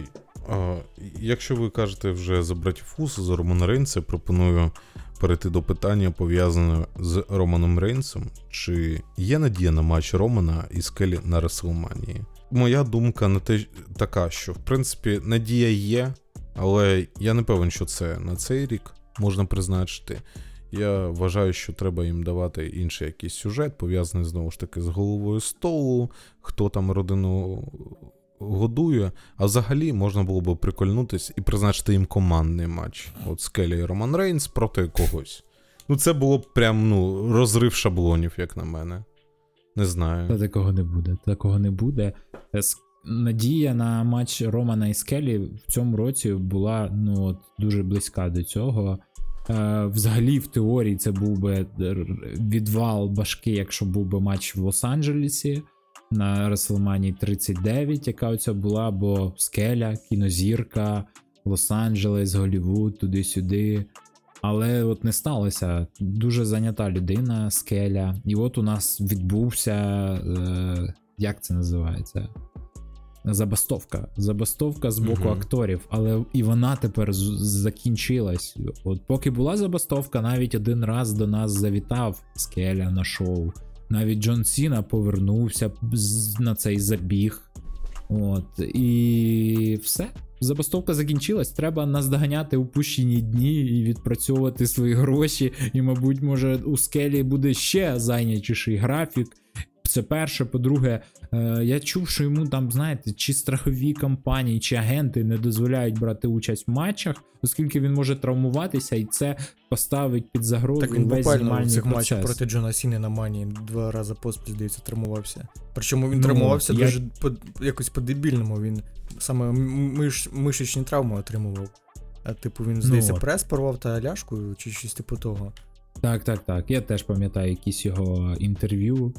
А, якщо ви кажете вже за братів Фус, за Романа Рейнса, пропоную перейти до питання, пов'язаного з Романом Рейнсом. Чи є надія на матч Романа і Скелі на Реслманії? Моя думка на те така, що в принципі надія є, але я не певен, що це на цей рік можна призначити. Я вважаю, що треба їм давати інший якийсь сюжет, пов'язаний знову ж таки з головою столу, хто там родину годує. А взагалі можна було б прикольнутись і призначити їм командний матч. От Скелі і Роман Рейнс проти когось. Ну, це було б прям ну, розрив шаблонів, як на мене. Не Та знаю. такого не буде. Такого не буде. Е, Надія на матч Романа і Скелі в цьому році була ну, от, дуже близька до цього. Е, взагалі, в теорії, це був би відвал башки, якщо був би матч в Лос-Анджелесі на WrestleMania 39, яка оця була, бо Скеля, кінозірка, Лос-Анджелес, Голівуд, туди-сюди. Але от не сталося. Дуже зайнята людина, скеля. І от у нас відбувся. Е, як це називається? Забастовка. Забастовка з боку Мгм. акторів, але і вона тепер закінчилась. От поки була забастовка, навіть один раз до нас завітав скеля на шоу. Навіть Джон Сіна повернувся на цей забіг. От, і все. Забастовка закінчилась. Треба наздоганяти упущені дні і відпрацьовувати свої гроші. І, мабуть, може, у скелі буде ще зайнятіший графік. Це перше. По-друге, е, я чув, що йому там, знаєте, чи страхові компанії, чи агенти не дозволяють брати участь в матчах, оскільки він може травмуватися, і це поставить під загрозу Так він весь буквально в цих матчах проти Джона Сіни на Мані два рази поспіль, здається, травмувався. Причому він Ну, травмувався я- дуже по, якось по-дебільному. Він саме миш, мишечні травми отримував. А типу він, здається, от. прес порвав та ляшку, чи щось типу того. Так, так, так. Я теж пам'ятаю якісь його інтерв'ю,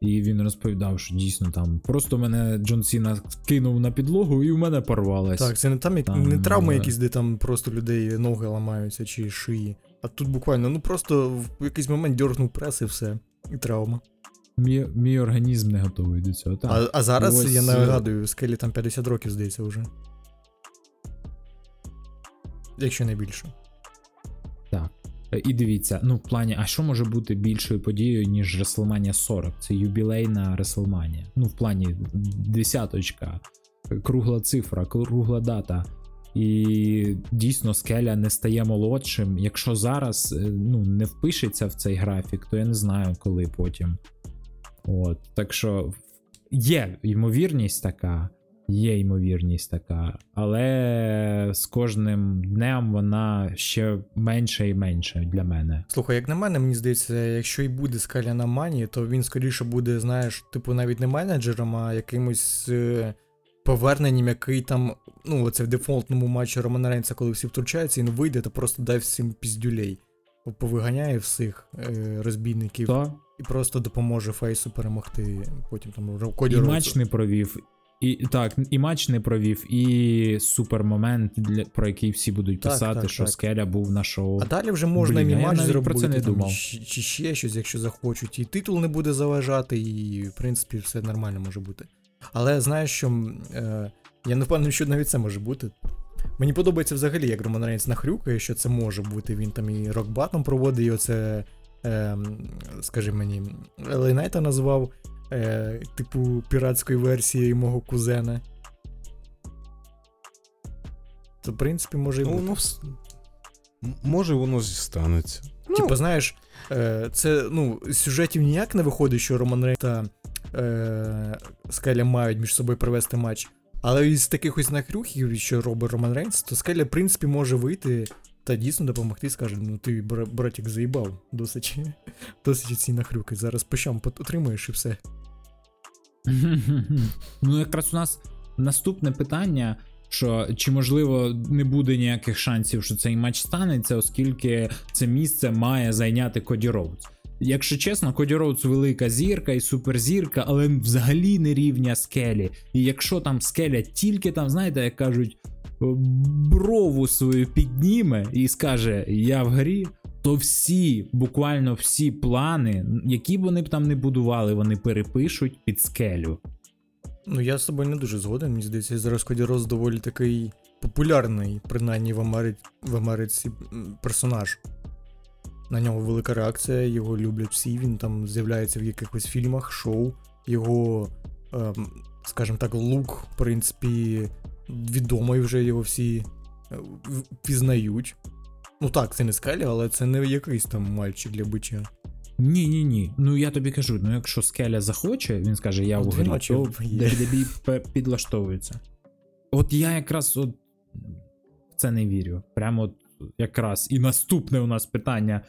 і він розповідав, що дійсно там просто мене Джон Сіна кинув на підлогу, і в мене порвалось. Так, це не там, як, Там, не травми е, якісь, де там просто людей ноги ламаються чи шиї. А тут буквально, ну просто в якийсь момент дьоргнув прес і все. І травма. Мій, мій організм не готовий до цього. Так. А, а зараз, Ось, я е, нагадую, скелі там 50 років, здається, вже. Якщо не більше. Е, І дивіться, ну в плані, а що може бути більшою подією, ніж WrestleMania 40? Це юбілейна WrestleMania. Ну, в плані десяточка, кругла цифра, кругла дата. І дійсно скеля не стає молодшим. Якщо зараз е, ну, не впишеться в цей графік, то я не знаю, коли потім. От. Так що є ймовірність така, є ймовірність така, але з кожним днем вона ще менше і менше для мене. Слухай, як на мене, мені здається, якщо і буде скаля на мані, то він скоріше буде, знаєш, типу, навіть не менеджером, а якимось е, поверненням, який там, ну, оце в дефолтному матчі Романа Рейнса, коли всі втручаються, він вийде та просто дай всім піздюлей. Повиганяє всіх е, розбійників То і просто допоможе Фейсу перемогти. Потім там Коді і матч не провів. І так, і матч не провів, і супермомент, для, про який всі будуть Так, писати, так, що так. Скеля був на шоу. А далі вже можна Блін, і я матч навіть про це не там, думав. Чи, чи ще щось, якщо захочуть. І титул не буде заважати, і в принципі все нормально може бути. Але знаєш, що е, я не впевнений, що навіть це може бути. Мені подобається взагалі, як Роман Рейнс нахрюкає, що це може бути. Він там і rock bottom проводить, і оце, е, скажи мені, LA Найта назвав, е, типу, піратською версією мого кузена. То, в принципі, може і Ну, бути. М- може воно станеться. Ну, Типа, знаєш, е, це ну, з сюжетів ніяк не виходить, що Роман Рейнс та е, Скеля мають між собою провести матч. Але із таких ось нахрюхів, що робить Роман Рейнс, то Скеля, в принципі, може вийти та дійсно допомогти, скаже, ну ти, бра- братик, заїбав, досить, досить ці нахрюки. Зараз по щам отримаєш і все. ну, якраз у нас наступне питання. Що чи можливо не буде ніяких шансів, що цей матч станеться, оскільки це місце має зайняти Коді Роудс. Якщо чесно, Коді Роудс велика зірка і суперзірка, але взагалі не рівня скелі. І якщо там скеля тільки там, знаєте, як кажуть, брову свою підніме і скаже Я в грі, то всі, буквально всі плани, які б вони б там не будували, вони перепишуть під скелю. Ну, я з тобою не дуже згоден. Мені здається, зараз Коді Роз доволі такий популярний, принаймні в Америці, в Америці персонаж. На нього велика реакція, його люблять всі. Він там з'являється в якихось фільмах, шоу. Його, ем, скажімо так, лук, в принципі, відомий вже його всі е, пізнають. Ну так, це не скеля, але це не якийсь там мальчик для бича. Ні, ні, ні. Ну я тобі кажу, ну якщо скеля захоче, він скаже, я він грі, то пе- підлаштовується. От я якраз от в це не вірю. Прямо от якраз. І наступне у нас питання: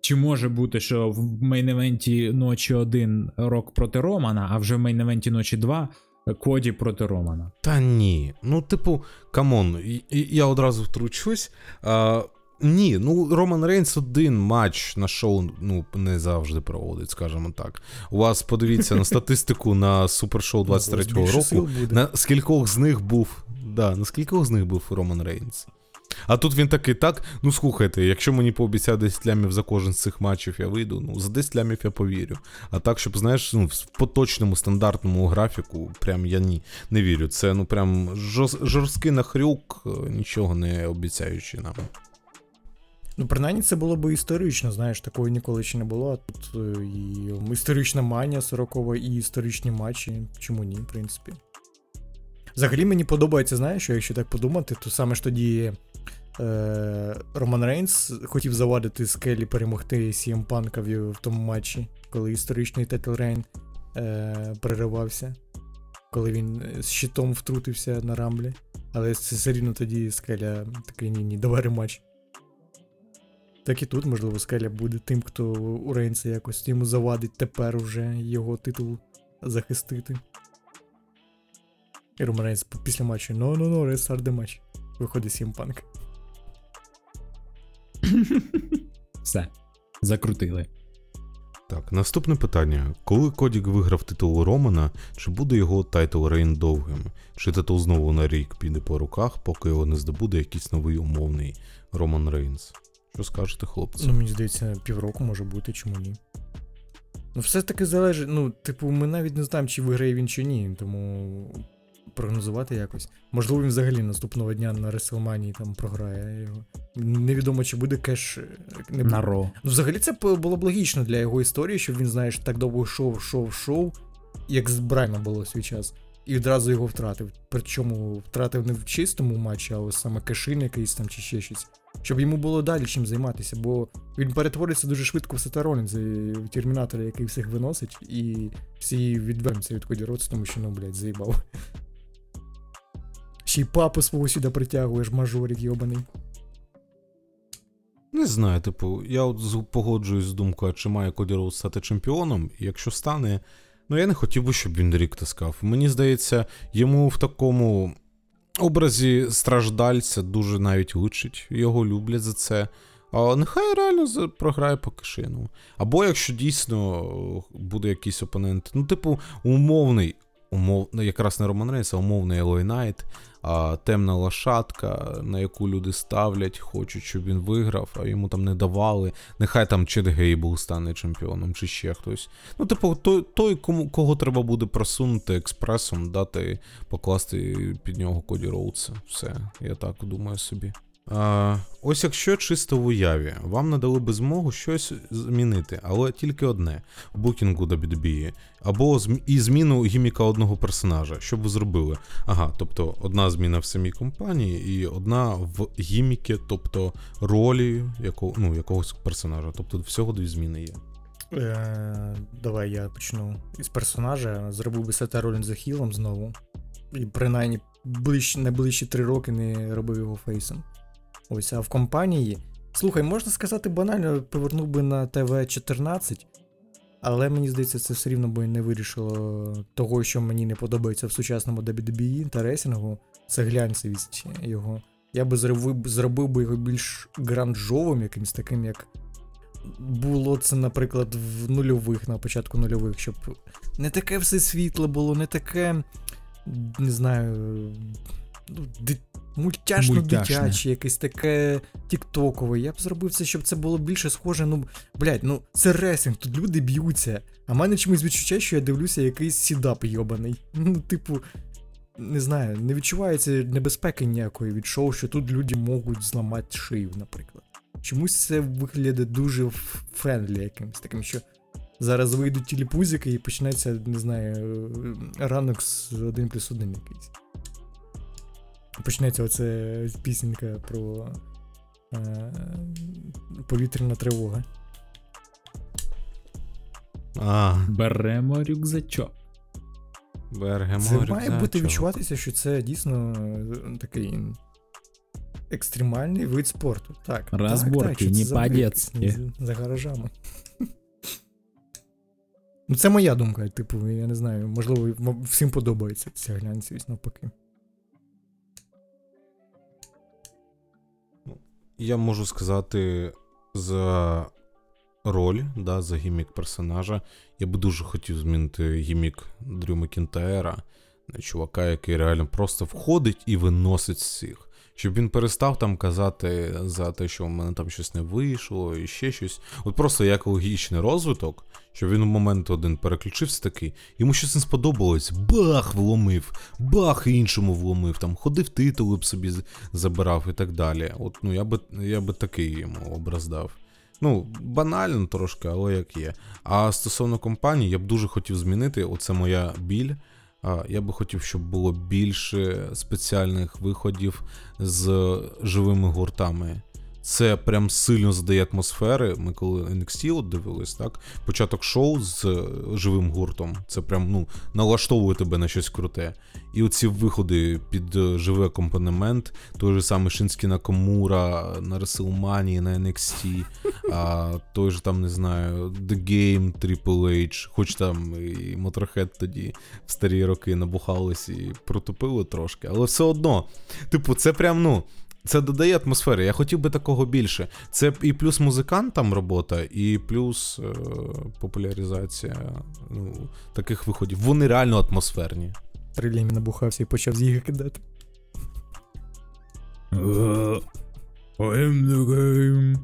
чи може бути, що в мейн-евенті ночі 1 Рок проти Романа, а вже в мейн-евенті ночі 2 Коді проти Романа? Та ні. Ну, типу, come on, я одразу втручусь. А, ні, ну Роман Рейнс один матч на шоу ну, не завжди проводить, скажімо так. У вас подивіться на статистику на супершоу 23-го року. На скількох з них був. Да, на скількох з них був Роман Рейнс. А тут він такий, так, ну слухайте, якщо мені пообіцяють 10 лямів за кожен з цих матчів, я вийду, ну за 10 лямів я повірю. А так, щоб, знаєш, ну, в поточному стандартному графіку, прям я ні, не вірю. Це ну прям жорсткий нахрюк, нічого не обіцяючи нам. Ну, принаймні, це було б історично, знаєш, такого ніколи ще не було. А тут е, і історична манія 40 і історичні матчі. Чому ні, в принципі. Взагалі мені подобається, знаєш, що якщо так подумати, то саме ж тоді е, Роман Рейнс хотів завадити скелі перемогти CM Панка в, в тому матчі, коли історичний title reign е, переривався, коли він е, з щитом втрутився на рамблі. Але це все рівно тоді скеля такий ні, ні, давай рематч. Так і тут, можливо, скеля буде тим, хто у Рейнса якось йому завадить тепер уже його титул захистити. І Роман Рейнс після матчу no, no, no, restart the match. Виходить CM Punk. Все. Закрутили. Так, наступне питання. Коли Коді виграв титул Романа, чи буде його title reign довгим? Чи титул знову на рік піде по руках, поки його не здобуде якийсь новий умовний Роман Рейнс? Що скажете, хлопці? Ну, мені здається, півроку може бути, чому ні. Ну, все таки залежить. Ну, типу, ми навіть не знаємо, чи виграє він чи ні, тому прогнозувати якось. Можливо, він взагалі наступного дня на Реселманії там програє його. Невідомо, чи буде кеш. е, Не буде. На Ро. Ну, взагалі, це було б логічно для його історії, щоб він, знаєш, так довго йшов, йшов, йшов, як з Брайна було в свій час. І відразу його втратив. Причому втратив не в чистому матчі, а ось саме кешин якийсь там чи ще щось. Щоб йому було далі чим займатися, бо він перетвориться дуже швидко в Сета Ролінза, в термінатора, який всіх виносить, і всі відвернуться від Коді Роц, тому що, ну, блядь, заїбав. Ще й папу свого сюди притягуєш, мажорик йобаний. Не знаю, типу, я от погоджуюсь з думкою, чи має Коді Роуз стати чемпіоном, і якщо стане, ну я не хотів би, щоб він рік таскав. Мені здається, йому в такому образі страждальця дуже навіть лучить, його люблять за це. А нехай реально програє по cash-in у. Або якщо дійсно буде якийсь опонент, ну, типу, умовний, умов, ну, якраз не Роман Рейнс, а умовний Ел Ей Найт, а темна лошадка, на яку люди ставлять, хочуть, щоб він виграв, а йому там не давали. Нехай там Чед Гейбл стане чемпіоном, чи ще хтось. Ну, типу, той, той кому, кого треба буде просунути експресом, дати, покласти під нього Коді Роудса. Все, я так думаю собі. А, ось якщо чисто в уяві, вам надали би змогу щось змінити, але тільки одне букінгу WWE, або зм- і зміну гіміка одного персонажа. Що б ви зробили? Ага, тобто одна зміна в самій компанії і одна в гіміки, тобто ролі яко, ну, якогось персонажа. Тобто всього дві зміни є. Е, давай я почну із персонажа. Зробив би Сета Ролінза хілом знову. І принаймні ближ, найближчі три роки не робив його фейсом. Ось, а в компанії. Слухай, можна сказати, банально повернув би на ТВ-14, але мені здається, це все рівно би не вирішило того, що мені не подобається в сучасному WWE та ресінгу. Це глянцевість його. Я би зробив, зробив би його більш гранжовим, якимось таким, як було це, наприклад, в нульових, на початку нульових, щоб не таке все світле було, не таке, не знаю, ну, мультяшно Мультяшне. дитяче, якесь таке тіктокове. Я б зробив це, щоб це було більше схоже. Ну, блядь, ну це ресінг, тут люди б'ються. А в мене чомусь відчуття, що я дивлюся якийсь сідап йобаний. Ну, типу. Не знаю, не відчувається небезпеки ніякої від шоу, що тут люди можуть зламати шию, наприклад. Чомусь це виглядає дуже friendly якимось таким, що зараз вийдуть тіліпузики і почнеться, не знаю, е, ранок з 1 плюс 1 якийсь. Почнеться оце пісенька про е, повітряна тривога. А, Беремо рюкзачок. Беремо. Це має бути відчуватися, що це дійсно е, такий екстремальний вид спорту. Так. Розборки, так, так, не це за по-детськи. За, за гаражами. Ну, це моя думка, типу, я не знаю, можливо, всім подобається ця глянцевість навпаки. Я можу сказати за роль, да, за гімік персонажа. Я би дуже хотів змінити гімік Дрю на чувака, який реально просто входить і виносить всіх. Щоб він перестав там казати за те, що в мене там щось не вийшло, і ще щось. От просто як логічний розвиток, щоб він у момент один переключився такий, йому щось не сподобалось, бах, вломив, бах, іншому вломив, там ходив титули б собі забирав і так далі. От ну я би я би такий йому образ дав. Ну, банально трошки, але як є. А стосовно компанії, я б дуже хотів змінити, оце моя біль. Я би хотів, щоб було більше спеціальних виходів з живими гуртами. Це прям сильно задає атмосфери. Ми коли NXT от дивились, так? Початок шоу з е, живим гуртом. Це прям ну, налаштовує тебе на щось круте. І оці виходи під е, живий акомпанемент, той же самий Шинські Накамура на WrestleMania, на NXT, а той же там, не знаю, The Game, Triple H, хоч там і Motorhead тоді в старі роки набухались і протупили трошки, але все одно, типу, це прям, ну. Це додає атмосфери. Я хотів би такого більше. Це і плюс музикантам робота, і плюс е, популяризація ну, таких виходів. Вони реально атмосферні. Трилімі набухався і почав з їх кидати. I'm the game.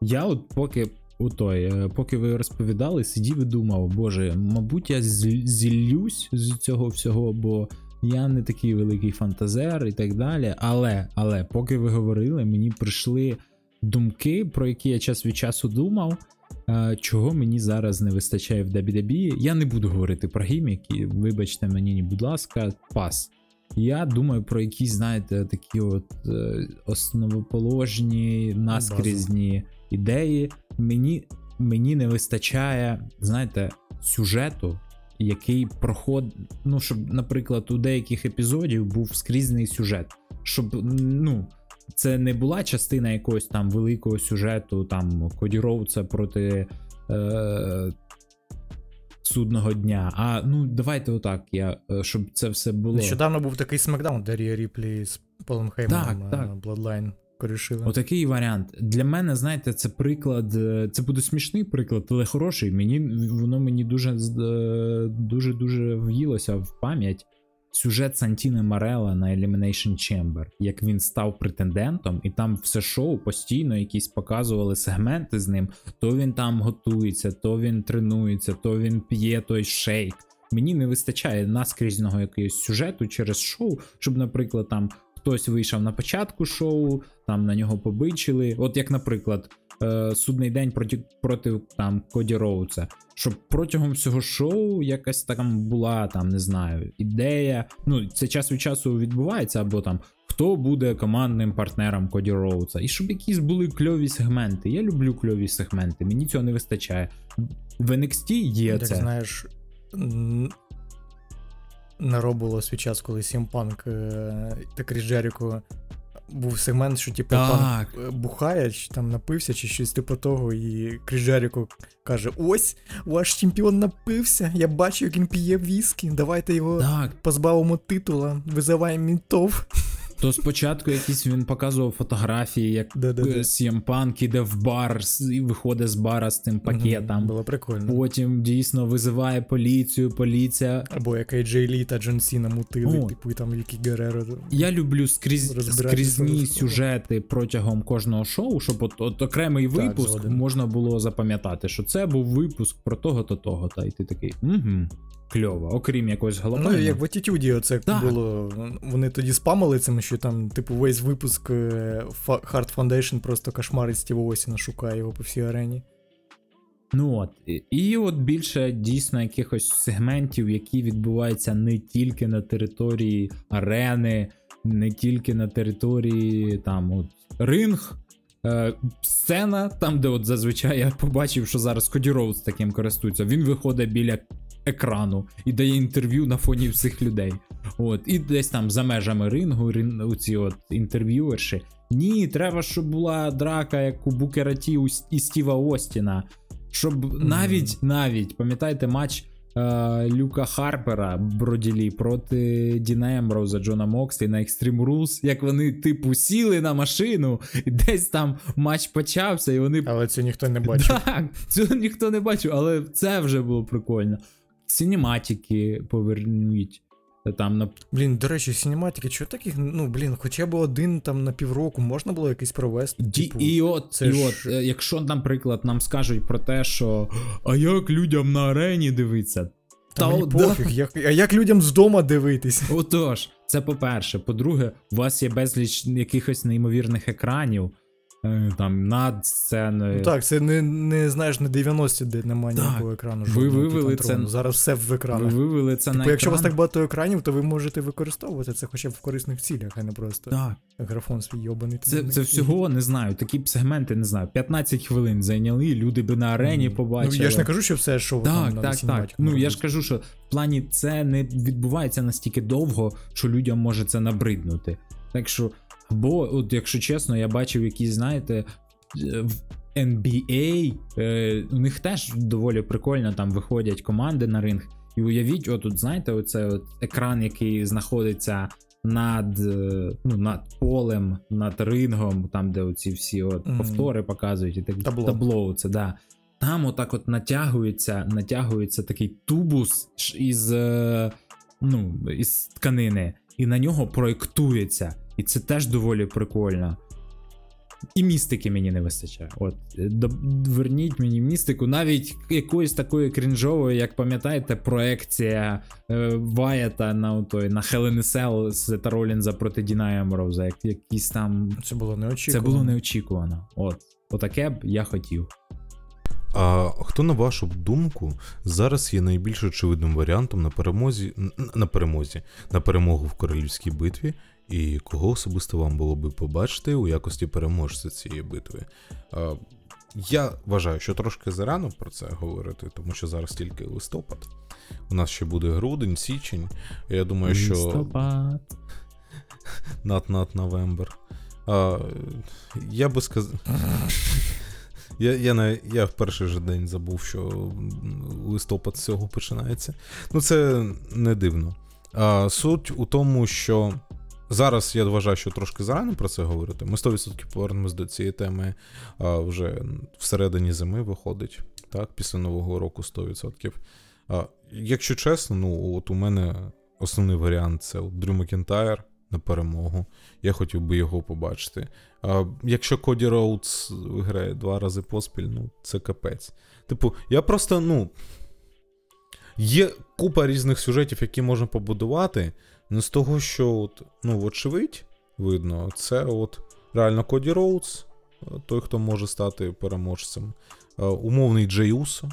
Я от поки у той, е, поки ви розповідали, сидів і думав, боже, мабуть, я зіллюсь з цього всього, бо я не такий великий фантазер і так далі. Але, але, поки ви говорили, мені прийшли думки, про які я час від часу думав. е, Чого мені зараз не вистачає в WWE. Я не буду говорити про гіміки, вибачте мені, будь ласка, пас. Я думаю про якісь, знаєте, такі от е, основоположні, наскрізні ідеї. Мені, мені не вистачає, знаєте, сюжету, який проходить. Ну, щоб, наприклад, у деяких епізодів був скрізний сюжет. Щоб, ну, це не була частина якогось там великого сюжету, там Коді Роудса проти. Е- Судного дня. А ну давайте отак, я, е, щоб це все було. Нещодавно був такий смакдаун, де Рія Ріплі з Полом Хейманом е, Bloodline корішили. Отакий варіант. Для мене, знаєте, це приклад. е, Це буде смішний приклад, але хороший. Мені воно мені дуже е, дуже дуже в'їлося в пам'ять. Сюжет Сантіни Марела на Elimination Chamber, як він став претендентом, і там все шоу постійно якісь показували сегменти з ним. То він там готується, то він тренується, то він п'є той шейк. Мені не вистачає наскрізного якогось сюжету через шоу, щоб, наприклад, там хтось вийшов на початку шоу, там на нього побичили. От як, наприклад, е, судний день проти, проти там Коді Роуца. Щоб протягом всього шоу якась там була, там, не знаю, ідея. Ну, це час від часу відбувається, або там хто буде командним партнером Коді Роуца. І щоб якісь були кльові сегменти. Я люблю кльові сегменти, мені цього не вистачає. В NXT є Як це. знаєш, наробило свій час, коли Сімпанк та Кріс Джеріко був сегмент, що типу панк е, бухає, чи там напився, чи щось типу того, і Кріс Джеріко каже: Ось, ваш чемпіон напився, я бачу, як він п'є віскі, давайте його Так, позбавимо титула, визиваємо мінтов. То спочатку якийсь він показував фотографії, як. CM Punk іде в бар і виходить з бара з тим пакетом. Було прикольно. Потім дійсно визиває поліцію, поліція. Або як AJ Лі та Джон Сіна мутили, О. типу, і там Вікі Гереро. Я люблю скрізь, скрізні сюжети протягом кожного шоу, щоб от, от окремий Так, випуск згоден. можна було запам'ятати, що це був випуск про того-то, того-то. І ти такий, угу, кльово, окрім якогось головного. Ну, як в Attitude оце Так. було. Вони тоді спамили цим, що там, типу, весь випуск е, Hard Foundation просто кошмарить Стіва Осіна, шукає його по всій арені. Ну от, і- і от більше дійсно якихось сегментів, які відбуваються не тільки на території арени, не тільки на території там от ринг. Е, сцена, там, де от зазвичай я побачив, що зараз Коді Роуз таким користується, він виходить біля екрану і дає інтерв'ю на фоні всіх людей. От, і десь там за межами рингу, рин, оці от інтерв'юерші. Ні, треба, щоб була драка, як у Букера Ті і Стіва Остіна. Щоб навіть, навіть, пам'ятаєте, матч е, Люка Харпера Броділі проти Діна Емброуза Джона Мокслі на Extreme Rules, як вони, типу, сіли на машину, і десь там матч почався, і вони Але це ніхто не бачив. так, цього ніхто не бачив, але це вже було прикольно. Сінематики повернуть. Там на Блін, до речі, синематики, чого таких, ну, блін, хоча б один там на півроку можна було якийсь провести. Ді, типу, і от, це і ж- от, е, якщо, наприклад, нам скажуть про те, що а як людям на арені дивиться? та мені о, пофіг, як, а як людям з дома дивитись? Отож, це по-перше. По-друге, у вас є безліч якихось неймовірних екранів. Е, там над сценою. Ну так, це не, не знаєш, не 90 де немає Так. ніякого екрану. Ви вивели типу, це- Зараз все в Ви вивели це на Типу, якщо у вас так багато екранів, то ви можете використовувати це хоча б в корисних цілях, а не просто Так, графон свій йобаний. це, це всього не знаю. Такі б сегменти не знаю. 15 хвилин зайняли, люди би на арені побачили. Ну, я ж не кажу, що все шоу там Так, на так, так. Ну я ж кажу, що в плані це не відбувається настільки довго, що людям може це набриднути. Так що, або, от, якщо чесно, я бачив якісь, знаєте, в NBA, е, у них теж доволі прикольно там виходять команди на ринг. І уявіть, отут, знаєте, оце от екран, який знаходиться над, е, ну, над полем, над рингом, там, де оці всі от Мгм. повтори показують, і так Табло. табло це, да. Там отак от натягується, натягується такий тубус із, е, ну, із тканини, і на нього проєктується. І це теж доволі прикольно. І містики мені не вистачає. От, е, верніть мені містику, навіть якоїсь такої крінжової, як пам'ятаєте, проекція е, Ваята на той, на Hell in з Сета Ролінза проти Діна Емроуза, як, якісь там. Це було Це неочікувано. було неочікувано. От, отаке б я хотів. А хто, на вашу думку, зараз є найбільш очевидним варіантом на перемозі на перемозі, на перемогу в королівській битві, і кого особисто вам було би побачити у якості переможця цієї битви? Я вважаю, що трошки зарано про це говорити, тому що зараз тільки листопад. У нас ще буде грудень, січень. Я думаю, що Листопад. новембр. А, я би сказав. Я, я, на, я в перший же день забув, що листопад з цього починається. Ну, це не дивно. А, суть у тому, що зараз я вважаю, що трошки зарано про це говорити. Ми 100% повернемось до цієї теми а, вже всередині зими виходить, так, після Нового року 100%. А, якщо чесно, ну от у мене основний варіант це Дрю Макінтайр на перемогу. Я хотів би його побачити. А, якщо Коді Роудс грає два рази поспіль, ну це капець. Типу, я просто, ну. Є купа різних сюжетів, які можна побудувати. Ну, з того, що, от, ну, вочевидь, видно, це от реально Коді Роудс, е, той, хто може стати переможцем. Е, Умовний Джей Усо.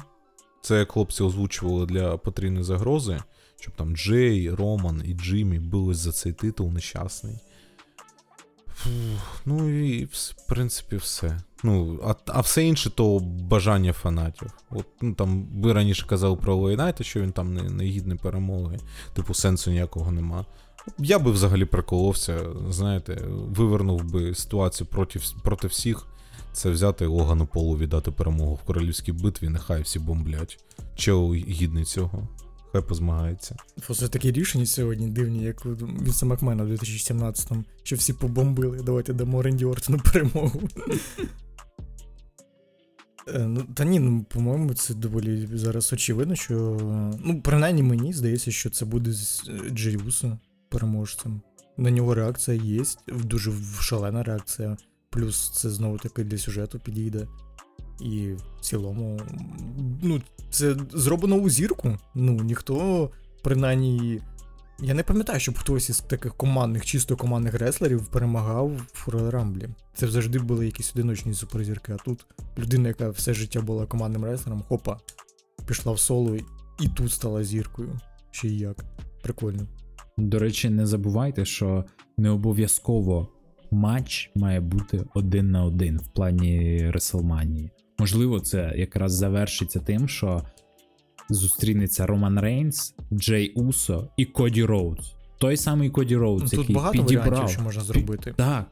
Це хлопці озвучували для потрійної загрози, щоб там Джей, Роман і Джиммі бились за цей титул нещасний. Фух, ну і в принципі все. Ну, а, а все інше то бажання фанатів. От, ну, там ви раніше казали про Ел Ей Найта, що він там не, не гідний перемоги, типу сенсу ніякого нема. Я би взагалі приколовся, знаєте, вивернув би ситуацію проти, проти всіх. Це взяти Логану Полу віддати перемогу в королівській битві, нехай всі бомблять. Чого гідний цього? Хай позмагається. Це такі рішення сьогодні дивні, як у Вінса Макмена в 2017-му, що всі побомбили. Давайте дамо Ренді Ортону перемогу. Е, Ну, та ні, ну, по-моєму, це доволі зараз очевидно, що. Ну, принаймні мені здається, що це буде з е, переможцем. На нього реакція є, дуже шалена реакція. Плюс це знову таки для сюжету підійде. І в цілому, ну, це зроблено у зірку. Ну, ніхто, принаймні. Я не пам'ятаю, щоб хтось із таких командних, чисто командних реслерів перемагав в Royal Rumble. Це завжди були якісь одиночні суперзірки. А тут людина, яка все життя була командним реслером, хопа, пішла в соло і тут стала зіркою. Ще й як. Прикольно. До речі, не забувайте, що не обов'язково матч має бути один на один в плані Реслманії. Можливо, це якраз завершиться тим, що зустрінеться Роман Рейнс, Джей Усо і Коді Роудс. Той самий Коді Роудс, тут який багато підібрав. варіантів, що можна зробити. Так.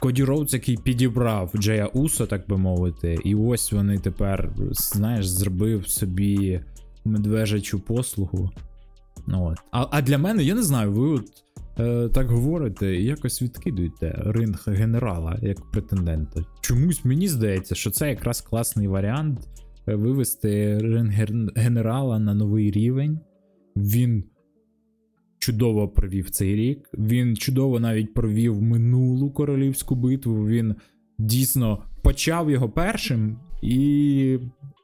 Коді Роудс, який підібрав Джея Усо, так би мовити, і ось вони тепер, знаєш, зробив собі медвежачу послугу. Ну, от. А, а для мене, я не знаю, ви от е, так говорите і якось відкидуєте ринг генерала як претендента. Чомусь мені здається, що це якраз класний варіант вивести ринг генерала на новий рівень. Він чудово провів цей рік. Він чудово навіть провів минулу королівську битву. Він дійсно почав його першим і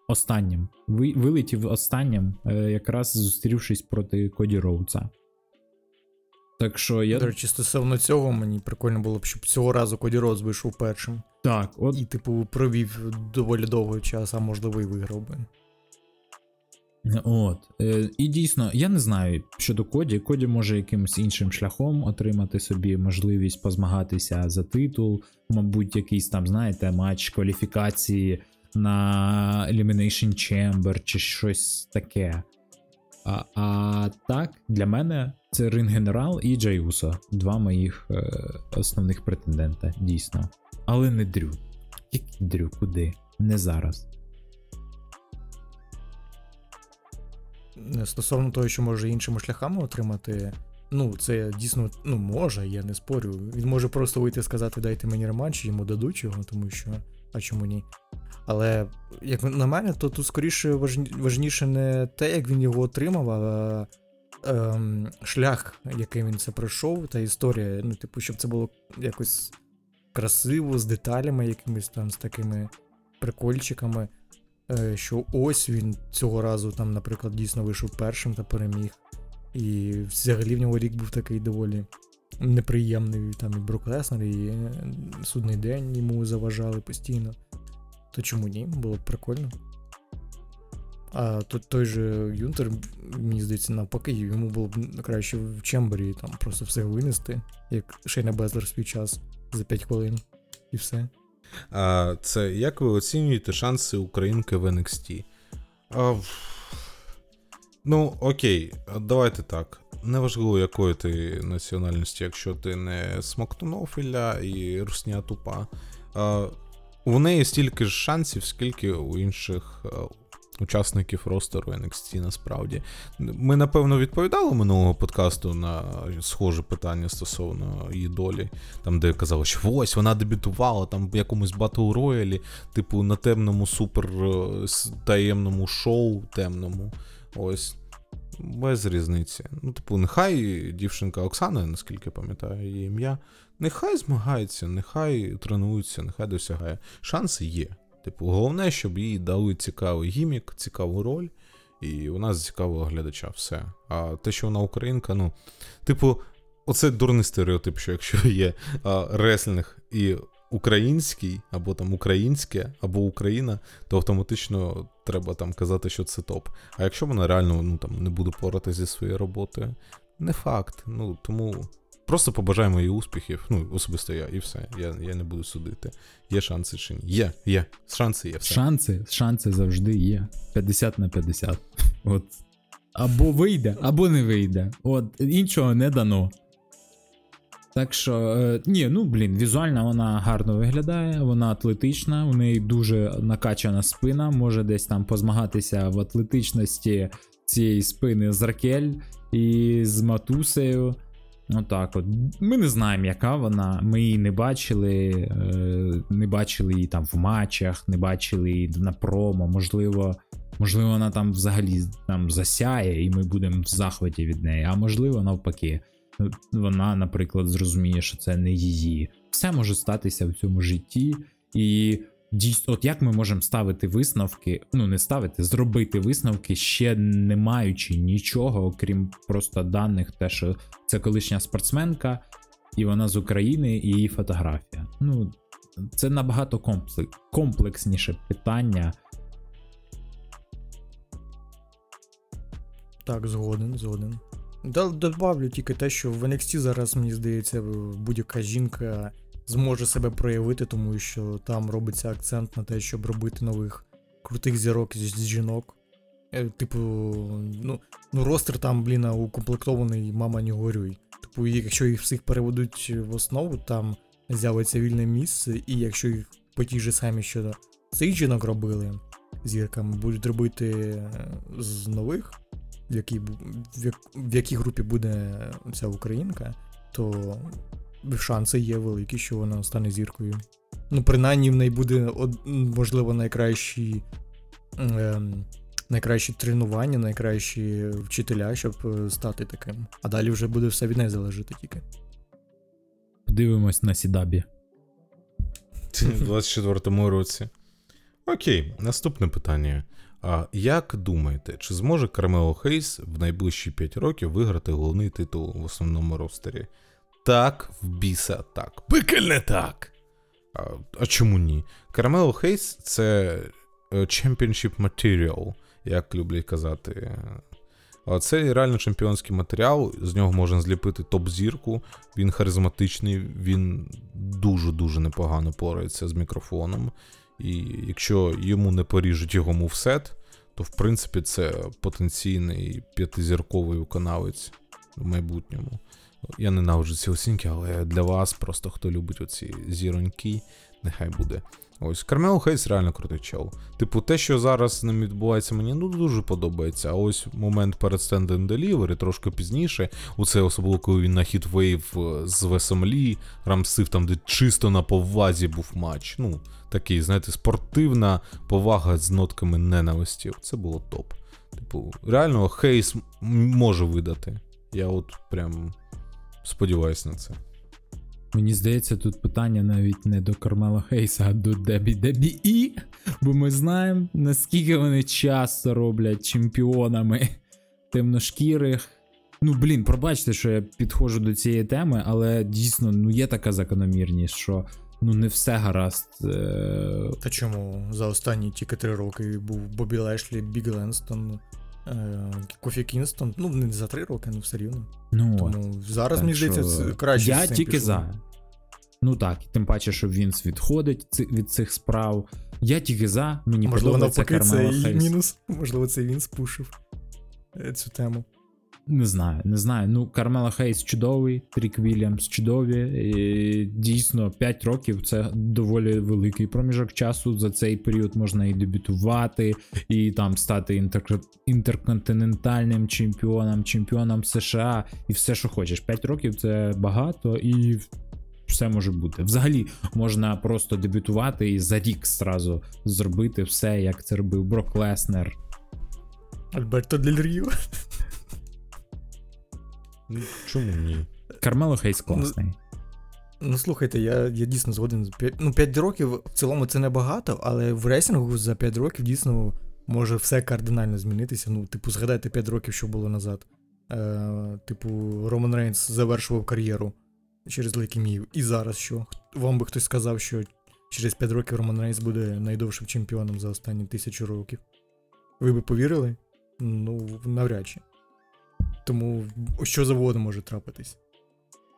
останнім. Вилетів останнім, е, якраз зустрівшись проти Коді Роудса. Так що я. До речі, стосовно цього, мені прикольно було б, щоб цього разу Коді Роуз вийшов першим. Так, от І, типу, провів доволі довгий час, а можливо, і виграв би. От. Е, і дійсно, я не знаю щодо Коді. Коді може якимось іншим шляхом отримати собі можливість позмагатися за титул, мабуть, якийсь там, знаєте, матч кваліфікації на Elimination Chamber чи щось таке. А, а так, для мене це Рин Генерал і Усо. Два моїх е, основних претендента, дійсно. Але не Дрю. Який Дрю, куди? Не зараз. Е, Стосовно того, що може іншими шляхами отримати, ну, це дійсно ну, може, я не спорю. Він може просто вийти і сказати, дайте мені реманш, йому дадуть його, тому що, а чому ні? Але, як на мене, то тут скоріше важніше не те, як він його отримав, а ем, шлях, яким він це пройшов, та історія. Ну, типу, щоб це було якось красиво, з деталями, якимись там, з такими прикольчиками. е, Що ось він цього разу там, наприклад, дійсно вийшов першим та переміг. І взагалі в нього рік був такий доволі неприємний. Там і Брок Леснер, і е, судний день йому заважали постійно. То чому ні? Було б прикольно. А тут той же Юнтер, мені здається, навпаки, йому було б краще в Чембері там просто все винести, як Шейна Безлер свій час за 5 хвилин. І все. А, це як ви оцінюєте шанси українки в NXT? А, ну, окей, давайте так. Неважливо, якої ти національності, якщо ти не смоктунов Ілля і русня тупа. А, у неї стільки ж шансів, скільки у інших учасників ростеру NXT насправді. Ми, напевно, відповідали минулого подкасту на схоже питання стосовно її долі, там, де казали, що ось вона дебютувала там в якомусь Royale, типу на темному супер е, таємному шоу темному. Ось. Без різниці. Ну, типу, нехай дівчинка Оксана, наскільки пам'ятаю її ім'я, нехай змагається, нехай тренується, нехай досягає. Шанси є. Типу, головне, щоб їй дали цікавий гімік, цікаву роль, і вона зацікавила глядача. Все. А те, що вона українка, ну, типу, оце дурний стереотип, що якщо є а, реслінг і український, або там українське, або Україна, то автоматично треба там казати, що це топ. А якщо вона реально ну, там, не буде поратися зі своєю роботою, не факт. Ну, тому просто побажаємо їй успіхів. Ну, особисто я, і все. Я, я не буду судити. Є шанси чи ні? Є, є. Шанси є. Все. Шанси, шанси завжди є. 50 на 50. От. Або вийде, або не вийде. От іншого не дано. Так що, е, ні, ну блін, візуально вона гарно виглядає, вона атлетична, у неї дуже накачана спина, може десь там позмагатися в атлетичності цієї спини з Ракель і з Матусею. Отак от. Ми не знаємо, яка вона. Ми її не бачили, е, не бачили її там в матчах, не бачили її на промо. Можливо, можливо, вона там взагалі там засяє, і ми будемо в захваті від неї. А можливо, навпаки, вона, наприклад, зрозуміє, що це не її. Все може статися в цьому житті. І дійсно, от як ми можемо ставити висновки, ну не ставити, зробити висновки, ще не маючи нічого, окрім просто даних, те, що це колишня спортсменка, і вона з України, і її фотографія. Ну, це набагато комплек- комплексніше питання. Так, згоден, згоден. Добавлю тільки те, що в NXT зараз, мені здається, будь-яка жінка зможе себе проявити, тому що там робиться акцент на те, щоб робити нових крутих зірок з жінок. Е, Типу, ну, ну ростер там, блін, укомплектований, мама не горюй. Типу, якщо їх всіх переведуть в основу, там з'явиться вільне місце, і якщо їх по тій же самі, що цих жінок робили зірками, будуть робити е, з нових, в якій, в, як, в якій групі буде ця українка, то шанси є великі, що вона стане зіркою. Ну, принаймні, в неї буде, можливо, найкращі, ем, найкращі тренування, найкращі вчителя, щоб е, стати таким. А далі вже буде все від неї залежати тільки. Подивимось на Сідабі. в 24-му році. Окей, наступне питання. А як думаєте, чи зможе Кармело Хейс в найближчі 5 років виграти головний титул в основному ростері? Так, в біса так. Пекельне так. А, а чому ні? Кармело Хейс це championship material, як люблять казати. Це реально чемпіонський матеріал, з нього можна зліпити топ-зірку. Він харизматичний, він дуже-дуже непогано порається з мікрофоном. І якщо йому не поріжуть його мувсет, то в принципі це потенційний п'ятизірковий виконавець в майбутньому. Я ненавиджу ці оцінки, але для вас, просто хто любить оці зіроньки, нехай буде. Ось Кармело Хейс реально крутий чел. Типу, те, що зараз з ним відбувається, мені ну дуже подобається. А ось момент перед and Delivery, трошки пізніше, оце особливо, коли він на Heatwave з Весом Лі рамсив там, де чисто на повазі був матч. Ну, такий, знаєте, спортивна повага з нотками ненависті. Це було топ. Типу, реально Хейс може видати. Я от прям сподіваюся на це. Мені здається, тут питання навіть не до Кармела Хейса, а до WWE. Бо ми знаємо, наскільки вони часто роблять чемпіонами темношкірих. Ну, блін, пробачте, що я підходжу до цієї теми, але дійсно ну, є така закономірність, що ну не все гаразд. Е... Та чому за останні тільки три роки був Бобі Лешлі, Біг Ленстон, Кофі Кінстон. Ну, не за три роки, ну все рівно. Ну. Тому зараз, мені здається, що краще. Я тільки пішов. за. Ну так, тим паче, що він відходить ци- від цих справ. Я тільки за, мені Можливо, подобається навпаки, це Кармела і мінус. Можливо, це він спушив е, цю тему. Не знаю, не знаю. Ну, Кармела Хейс чудовий, Трік Вільямс чудові. І, дійсно, 5 років це доволі великий проміжок часу. За цей період можна і дебютувати, і там стати інтер... інтерконтинентальним чемпіоном, чемпіоном США, і все, що хочеш. 5 років це багато і. Все може бути. Взагалі можна просто дебютувати і за рік зразу зробити все, як це робив Брок Леснер. Альберто Дель Ріо. Ну, Чому ні? Кармело Хейс класний. Ну слухайте, я, я дійсно згоден. Ну, 5 років в цілому це небагато, але в рейсингу за 5 років дійсно може все кардинально змінитися. Ну, типу, згадайте 5 років, що було назад. Е, типу, Роман Рейнс завершував кар'єру через лейкемію. І зараз що? Вам би хтось сказав, що через 5 років Роман Рейнс буде найдовшим чемпіоном за останні тисячу років. Ви би повірили? Ну, навряд чи. Тому що завгодно може трапитись.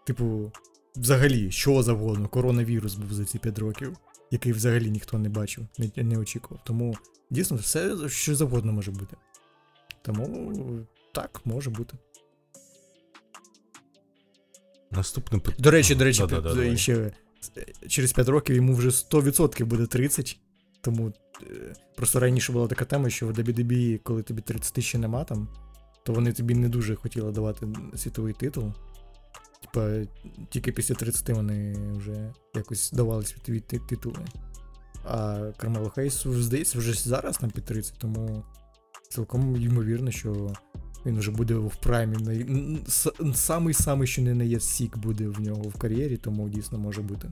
Типу, взагалі, що завгодно, коронавірус був за ці 5 років, який взагалі ніхто не бачив, не, не очікував. Тому дійсно все, що завгодно може бути. Тому так, може бути. Наступне питання. До речі, до речі, Да-да-да, т- давай. е, через 5 років йому вже 100% буде 30. Тому е, просто раніше була така тема, що в WWE, коли тобі 30 ще нема там, то вони тобі не дуже хотіли давати світовий титул. Типа, тільки після 30 вони вже якось давали світові титули. А Кармело Хейсу, здається, вже зараз там під 30, тому цілком ймовірно, що він вже буде в праймі. най- Самий самий, що не є сік буде в нього в кар'єрі, тому дійсно може бути.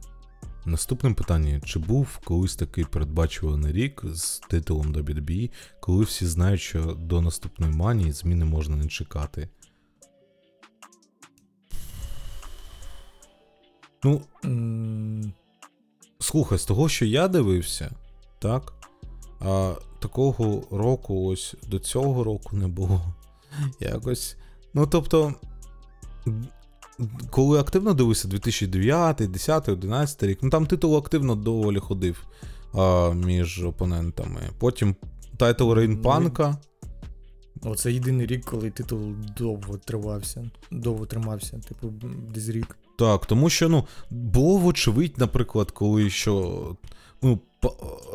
Наступне питання: чи був колись такий передбачуваний рік з титулом WWE, коли всі знають, що до наступної манії зміни можна не чекати? Ну, слухай, з того, що я дивився, так? А такого року, ось до цього року не було. Якось. Ну, тобто, коли активно дивився 2009, 10, 11 рік, ну там титул активно доволі ходив а, між опонентами. Потім title reign Ну, Панка. Оце єдиний рік, коли титул довго тривався. Довго тримався, типу, десь рік. Так, тому що, ну, було вочевидь, наприклад, коли що. Ну,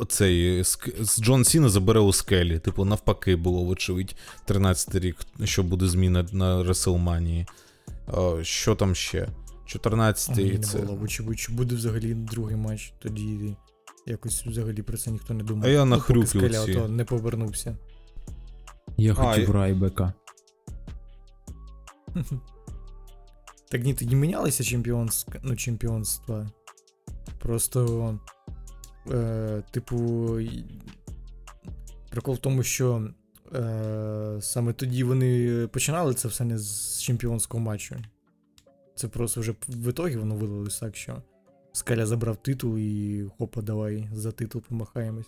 цей з Джон Сіна забере у скелі. Типу, навпаки, було вочевидь 13-й рік, що буде зміна на Реселманії. Що там ще? 14 Ні, й не це. було. Вочевидь, що буде взагалі другий матч, тоді якось взагалі про це ніхто не думав. А я на Ну, Скеля оці. не повернувся. Я хотів і- Райбека. Так ні, тоді мінялися чемпіонськ... ну, чемпіонства. Просто, е, типу, прикол в тому, що е, саме тоді вони починали це все не з чемпіонського матчу. Це просто вже в ітогі воно вилилось так, що Скаля забрав титул і хопа, давай за титул помахаємось.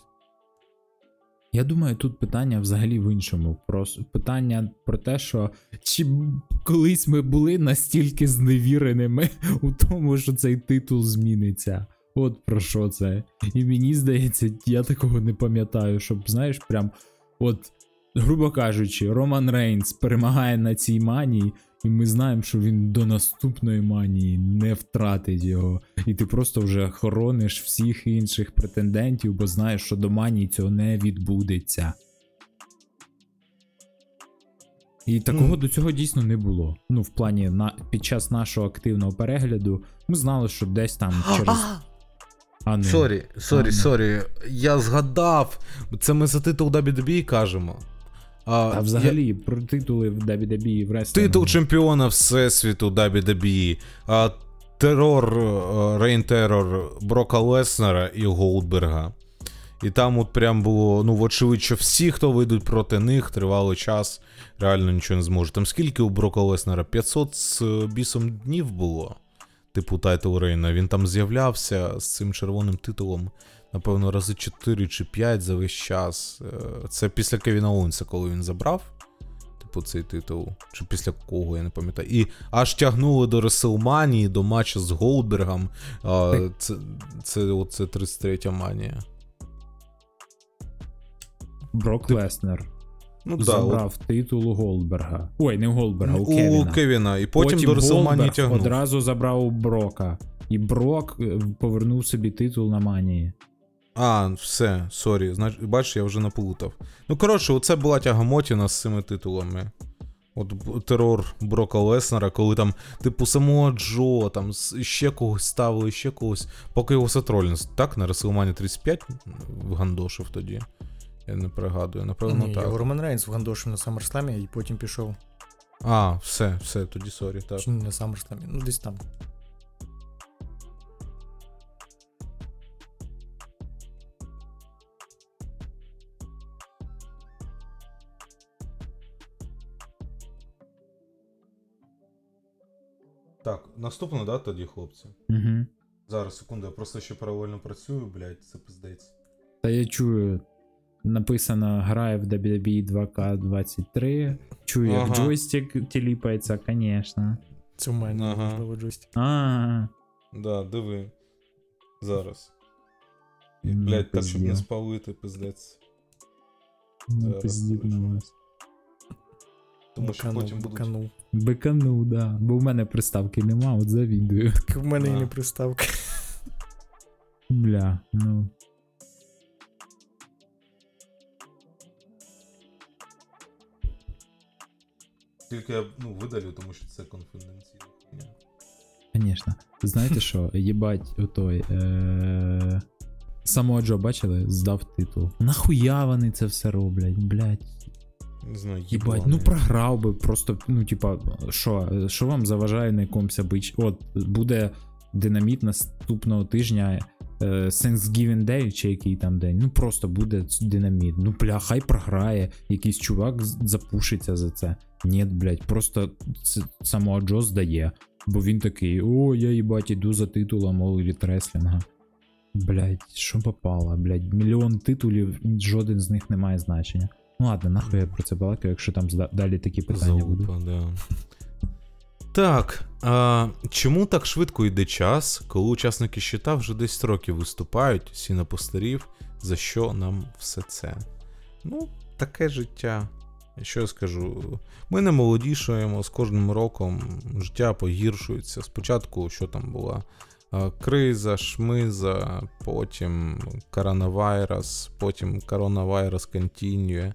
Я думаю, тут питання взагалі в іншому. Просто питання про те, що чи колись ми були настільки зневіреними у тому, що цей титул зміниться. От про що це. І мені здається, я такого не пам'ятаю, щоб, знаєш, прям от, грубо кажучи, Роман Рейнс перемагає на цій манії, і ми знаємо, що він до наступної манії не втратить його. І ти просто вже хорониш всіх інших претендентів, бо знаєш, що до манії цього не відбудеться. І такого Ну. до цього дійсно не було. Ну, в плані на під час нашого активного перегляду ми знали, що десь там через. А, ну. Sorry, sorry, sorry. Я згадав. Це ми за титул WWE кажемо. А, Та взагалі про титули в WWE в я- рестлингу. Титул чемпіона Всесвіту WWE. А, терор, Reign Terror Брока Леснера і Голдберга. І там от прям було, ну, вочевидь, що всі, хто вийдуть проти них, тривалий час, реально нічого не зможуть. Там скільки у Брока Леснера? 500 з е, бісом днів було. Типу title reign а. Він там з'являвся з цим червоним титулом, напевно, рази 4 чи 5 за весь час. Е, Це після Кевіна Оуенса, коли він забрав. Типу, цей титул. Чи після кого, я не пам'ятаю. І аж тягнули до Реслманії, до матчу з Голдбергом. Це, це, оце 33 манія. Брок Ти- Леснер Ну, да, забрав титул у Голдберга. Ой, не у Голдберга, у Кевіна. у Кевіна. І потім, до Реслманії тягнув. одразу забрав у Брока. І Брок е, повернув собі титул на манії. А, все, sorry. Знач, бачиш, я вже наплутав. Ну, коротше, оце була тягамотіна з цими титулами. От терор Брока Леснера, коли там, типу, самого Джо, там ще когось ставили, ще когось. Поки його Сет Ролінс, так, на WrestleMania 35 вгандошив тоді. Я не пригадую, напевно, Ні, так. його Роман Рейнс в вгандошив на Саммерсламі і потім пішов. А, все, все, тоді sorry, так. Чи не на Саммерсламі, ну десь там. Так, наступне, да, тоді, хлопці. Угу. Зараз, секунду, я просто ще паралельно працюю, блядь, це пиздець. Та я чую, написано грає в WWE 2K23. Чую, як Ага. джойстик тіліпається, звісно. Це в мене Ага. можливо джойстик. А, Да, диви. Зараз. Ну, Блядь, так, щоб не спалити, пиздець. ну, Зараз пиздів на включу. вас. Тому що потім будуть. Биканув. Да. Бо в мене приставки нема, от завідую. Так в мене і не приставка. Бля, ну. Тільки я ну, видалю, тому що це конфіденційна хуйня. Звісно. Знаєте що, їбать, отой. Е... Самого Джо бачили? Здав титул. Нахуя вони це все роблять, блядь. Не знаю, Їбать, ну програв би, просто, ну, типа, що, що вам заважає на якомусь бич? От, буде динаміт наступного тижня. е, Thanksgiving Day, чи який там день. Ну просто буде динаміт. Ну, бля, хай програє. Якийсь чувак запушиться за це. Ні, блядь, просто самого Джо здає. Бо він такий: о, я їбать, іду за титулом All Реслінга. Блядь, що попало, блядь, мільйон титулів, жоден з них не має значення. Ну ладно, нахуй я про це балакаю, якщо там далі такі питання будуть. Да. Так, а, чому так швидко йде час, коли учасники щита вже 10 років виступають, всі на постарів, за що нам все це? Ну, таке життя. Що я скажу? Ми не молодішаємо з кожним роком, життя погіршується. Спочатку, що там була? А, Криза, шмиза, потім коронавірус, потім коронавірус континює,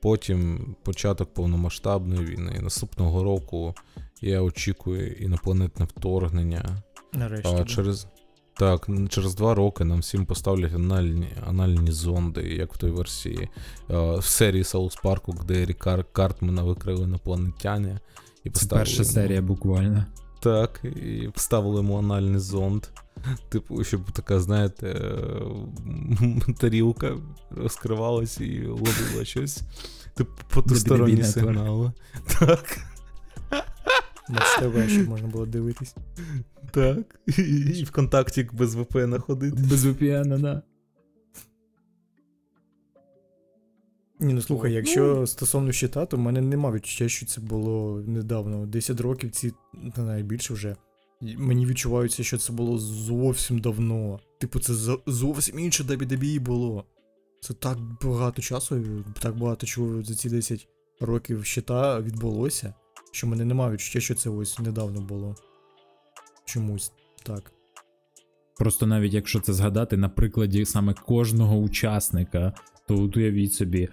потім початок повномасштабної війни. Наступного року я очікую інопланетне вторгнення. Нарешті. А через. Так, через два роки нам всім поставлять анальні, анальні зонди, як в той версії е, в серії Саус Парку, де Рікар Картмана викрили інопланетяни. І Це поставили перша йому- серія буквально. Так, і вставили йому анальний зонд. Типу, щоб така, знаєте, тарілка розкривалась і ловила щось. Типу, потусторонні сигнали. Так. Матч ТВ, щоб можна було дивитись. Так. І ВКонтакті без VPN ходити. Без VPN, да. Ні, ну слухай, якщо стосовно щита, то в мене нема відчуття, що це було недавно. 10 років ці та навіть більше вже. Мені відчувається, що це було зовсім давно. Типу, це зовсім інше WWE було. Це так багато часу, так багато чого за ці 10 років щита відбулося, що мене немає відчуття, що це ось недавно було. Чомусь так. Просто навіть якщо це згадати на прикладі саме кожного учасника, то от уявіть собі,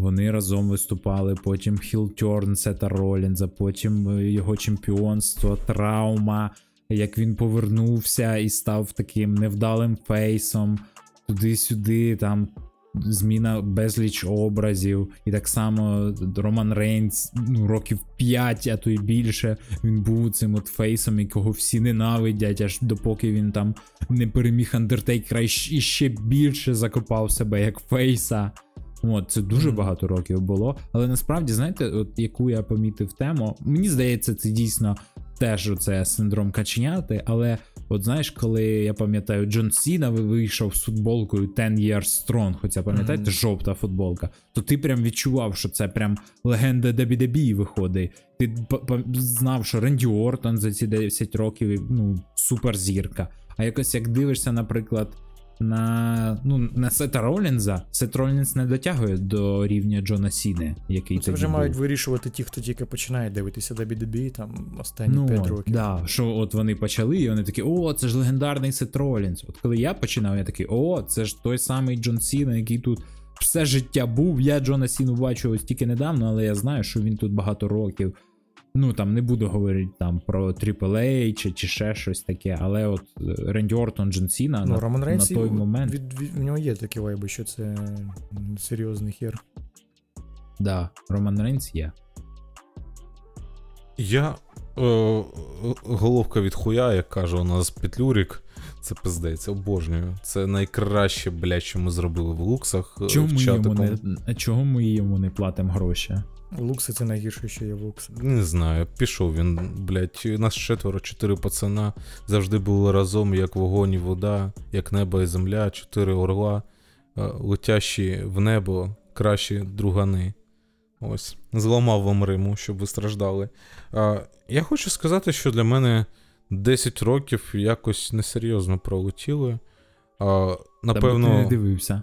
вони разом виступали, потім Хілтерн Сета Ролінза, потім е, його чемпіонство, травма, як він повернувся і став таким невдалим фейсом, туди-сюди, там зміна безліч образів. І так само Роман Рейнс ну, років 5, а то й більше. Він був цим от фейсом, якого всі ненавидять, аж допоки він там не переміг Андертейкера і ще більше закопав себе як фейса. От, це дуже багато років було. Але насправді, знаєте, от яку я помітив тему, мені здається, це дійсно теж оце синдром каченяти, але от знаєш, коли я пам'ятаю, Джон Сіна вийшов з футболкою 10 Years Strong, хоча пам'ятаєте, Мгм. жовта футболка, то ти прям відчував, що це прям легенда WWE виходить. Ти знав, що Ренді Ортон за ці 10 років ну, суперзірка. А якось як дивишся, наприклад, на, ну, на Сета Ролінза, Сет Ролінз не дотягує до рівня Джона Сіни, який Це вже був. мають вирішувати ті, хто тільки починає дивитися WWE там останні Ну, 5 років. да, що от вони почали, і вони такі, о, це ж легендарний Сет Ролінс. От коли я починав, я такий, о, це ж той самий Джон Сіна, який тут все життя був. Я Джона Сіну бачу ось тільки недавно, але я знаю, що він тут багато років. Ну там не буду говорити там про AAA чи, чи ще щось таке, але от е, Ренді Ортон, Джон Сіна Ну, на, Роман на той момент. від, від, в нього є такі вайби, що це серйозний хер. Да, Роман Рейнс є. Я. Е, головка від хуя, як каже у нас Петлюрік. Це пиздець, обожнюю. Це найкраще, блядь, що ми зробили в луксах. е, Чому в ми, йому не, а чого ми йому не платимо гроші? Лукси це найгірше, що є в луксах. Не знаю, пішов він, блядь, нас четверо, чотири пацана завжди були разом, як вогонь і вода, як небо і земля, чотири орла, е, летящі в небо, кращі другани. Ось, зламав вам Риму, щоб ви страждали. А, я хочу сказати, що для мене 10 років якось несерйозно пролетіли. А, напевно. бо ти не дивився.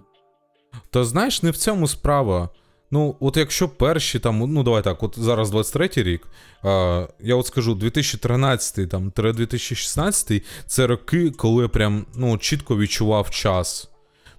Та знаєш, не в цьому справа. Ну, от якщо перші там, ну давай так, от зараз 23-й рік, а, я от скажу, 2013 там, 2016 це роки, коли я прям ну, чітко відчував час.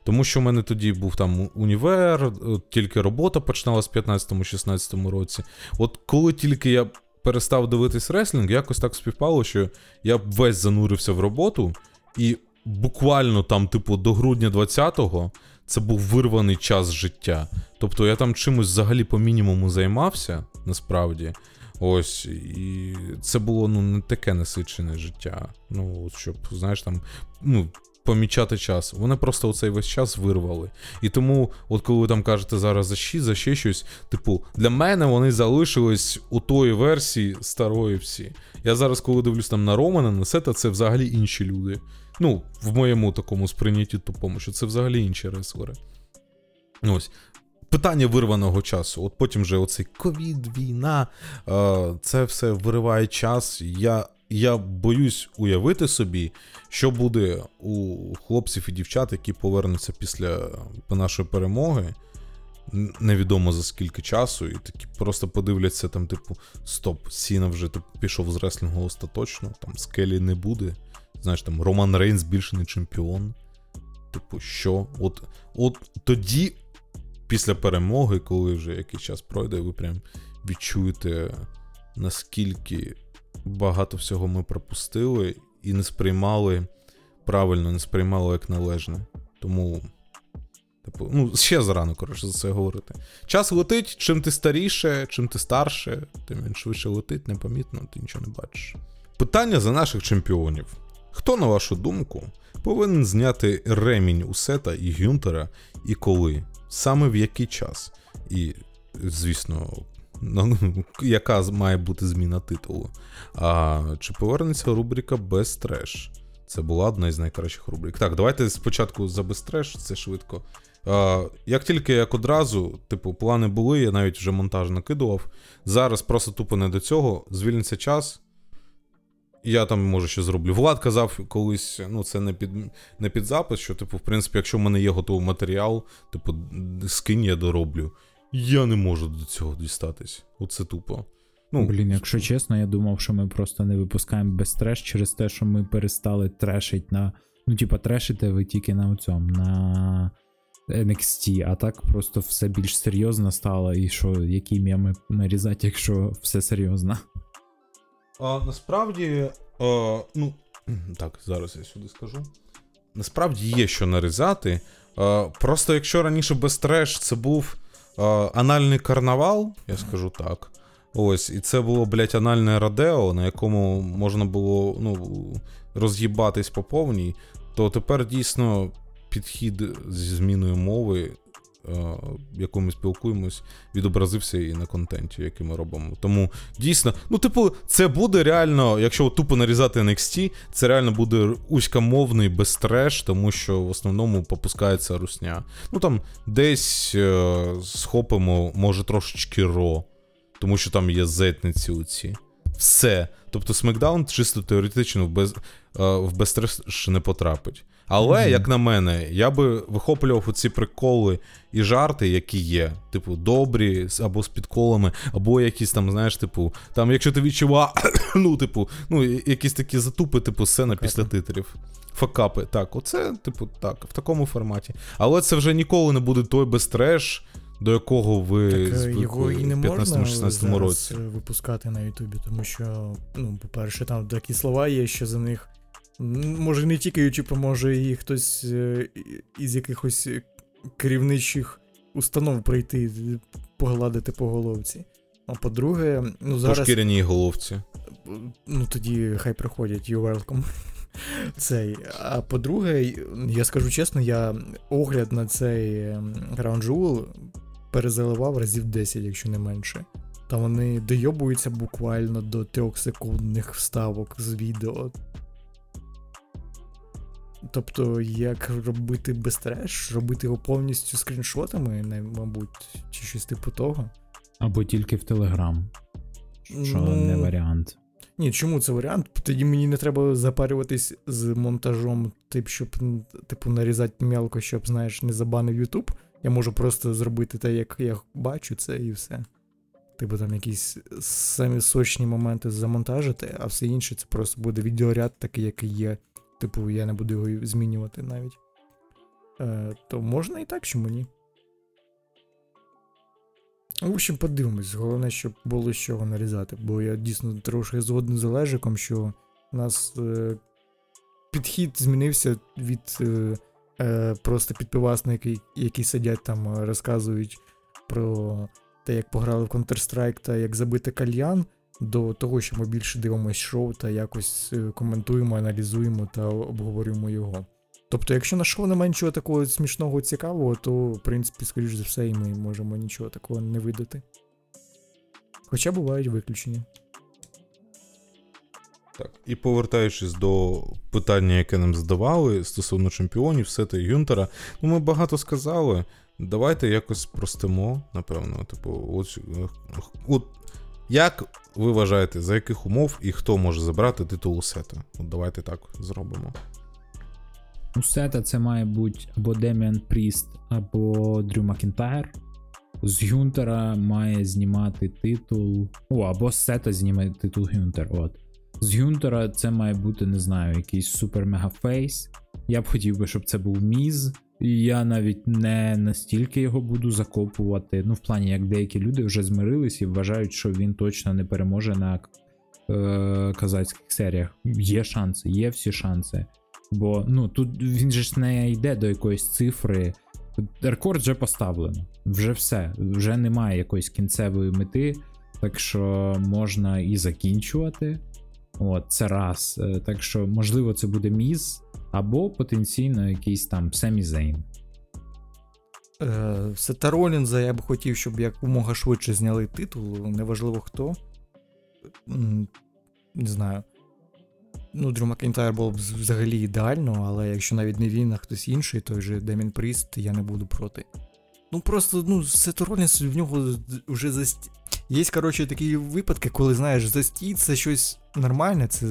Тому що в мене тоді був там універ, тільки робота починалась в 15-16 році. От коли тільки я перестав дивитись реслінг, якось так співпало, що я весь занурився в роботу, і буквально там, типу, до грудня 20-го це був вирваний час життя. Тобто я там чимось взагалі по мінімуму займався, насправді. Ось, і це було ну, не таке насичене життя. Ну, щоб, знаєш, там, ну, помічати час. Вони просто оцей весь час вирвали. І тому, от коли ви там кажете зараз за щі, за ще щось, типу, для мене вони залишились у тої версії старої всі. Я зараз, коли дивлюсь там на Романа, на Сета, це взагалі інші люди. Ну, в моєму такому сприйнятті тупому, що це взагалі інші реслери. Ось. Питання вирваного часу. От потім вже оцей ковід, війна, е, це все вириває час. Я, я боюсь уявити собі, що буде у хлопців і дівчат, які повернуться після нашої перемоги. Невідомо за скільки часу, і такі просто подивляться там, типу, стоп, Сіна вже типу, пішов з реслінгу остаточно, там скелі не буде. Знаєш, там Роман Рейнс більше не чемпіон. Типу, що? От, от тоді, після перемоги, коли вже якийсь час пройде, ви прям відчуєте, наскільки багато всього ми пропустили і не сприймали правильно, не сприймали як належне. Тому. Типу, ну, ще зарано, коротше, за це говорити. Час летить, чим ти старіше, чим ти старше, тим він швидше летить, непомітно, ти нічого не бачиш. Питання за наших чемпіонів. Хто, на вашу думку, повинен зняти ремінь у Сета і Гюнтера і коли? Саме в який час? І, звісно, Ну, яка має бути зміна титулу? А, чи повернеться рубрика без треш? Це була одна із найкращих рубрик. Так, давайте спочатку за без треш, це швидко. А, як тільки як одразу, типу, плани були, я навіть вже монтаж накидував. Зараз просто тупо не до цього. Звільниться час. Я там може ще зроблю. Влад казав колись, ну це не під, не під запис, що, типу, в принципі, якщо в мене є готовий матеріал, типу, скинь, я дороблю. Я не можу до цього дістатись. Оце тупо. Ну, Блін, якщо чесно, я думав, що ми просто не випускаємо без треш через те, що ми перестали трешить на. Ну, типа, трешите ви тільки на цьому, на NXT, а так просто все більш серйозно стало, і що, які меми нарізати, якщо все серйозно. А, насправді, а, ну, так, зараз я сюди скажу. Насправді є що нарізати. А, просто якщо раніше без треш це був а, анальний карнавал, я скажу так. Ось, і це було, блядь, анальне радео, на якому можна було ну, роз'їбатись по повній, то тепер дійсно підхід зі зміною мови, е, яку ми спілкуємось, відобразився і на контенті, який ми робимо. Тому дійсно, ну, типу, це буде реально, якщо тупо нарізати NXT, це реально буде узькомовний без треш, тому що в основному попускається русня. Ну там десь е, схопимо, може, трошечки ро, тому що там є зетниці оці. Все. Тобто Смакдаун чисто теоретично в, без, е, в безтреш не потрапить. Але, Мгм. як на мене, я би вихоплював оці приколи і жарти, які є. Типу, добрі, або з підколами, або якісь там, знаєш, типу, там, якщо ти відчував, ну, типу, ну, якісь такі затупи, типу, сцена Факапи. після титрів. Факапи, так, оце, типу, так, в такому форматі. Але це вже ніколи не буде той безтреш, до якого ви Так е, звикли його і не в можна 15-16 році. випускати на Ютубі, тому що, ну, по-перше, там такі слова є, що за них. Може, не тільки Ютуб, а може і хтось е, із якихось керівничих установ прийти, погладити по головці. А по-друге, ну По зараз. шкіряній головці. Ну тоді хай приходять, you welcome. Цей. А по-друге, я скажу чесно, я огляд на цей ем, Crown Jewel перезаливав разів 10, якщо не менше. Та вони дойобуються буквально до трьохсекундних вставок з відео. Тобто, як робити без треш, робити його повністю скріншотами, мабуть, чи щось типу того. Або тільки в Телеграм. Що Ну, не варіант. Ні, чому це варіант? Тоді мені не треба запарюватись з монтажом, тип, щоб типу нарізати мелко, щоб, знаєш, не забанив Ютуб. Я можу просто зробити те, як я бачу це, і все. Типу там якісь самі сочні моменти замонтажити, а все інше це просто буде відеоряд такий, який є. Типу, я не буду його змінювати навіть. Е, то можна і так, чому ні? В общем, подивимось. Головне, щоб було з чого нарізати, бо я дійсно трошки згоден з Олежиком, що у нас е, підхід змінився від е, е, просто підпивасників, які сидять там, е, розказують про те, як пограли в Counter-Strike та як забити кальян, до того, що ми більше дивимося шоу та якось е, коментуємо, аналізуємо та обговорюємо його. Тобто, якщо на шоу немає нічого такого смішного цікавого, то, в принципі, скоріш за все, і ми можемо нічого такого не видати. Хоча бувають виключення. Так. І повертаючись до питання, яке нам задавали стосовно чемпіонів, Сета і Гюнтера, ну ми багато сказали. Давайте якось простимо, напевно. Типу, от, е, от як ви вважаєте, за яких умов і хто може забрати титул у Сета? От давайте так зробимо. У Сета це має бути або Деміан Пріст, або Дрю Макінтайр. З Гюнтера має знімати титул. О, або з Сета зніме титул Гюнтер. От. З Гюнтера це має бути, не знаю, якийсь супер мегафейс. Я б хотів би, щоб це був Міз. Я навіть не настільки його буду закопувати. Ну, в плані, як деякі люди вже змирились і вважають, що він точно не переможе на е, казацьких серіях. Є шанси, є всі шанси. Бо ну тут він же ж не йде до якоїсь цифри. Рекорд вже поставлено. Вже все. Вже немає якоїсь кінцевої мети, так що можна і закінчувати. От, це раз. Е, Так що, можливо, це буде міз, або потенційно якийсь там Семі Зейн. Е, Сета Ролінза я б хотів, щоб якомога швидше зняли титул, неважливо хто. Не знаю. Ну, Дрю Макінтайр було б взагалі ідеально, але якщо навіть не він, а хтось інший, той же Деміан Пріст, я не буду проти. Ну просто, ну, Сет Ролінс в нього вже застій. Є, коротше, такі випадки, коли знаєш, застій це щось нормальне, це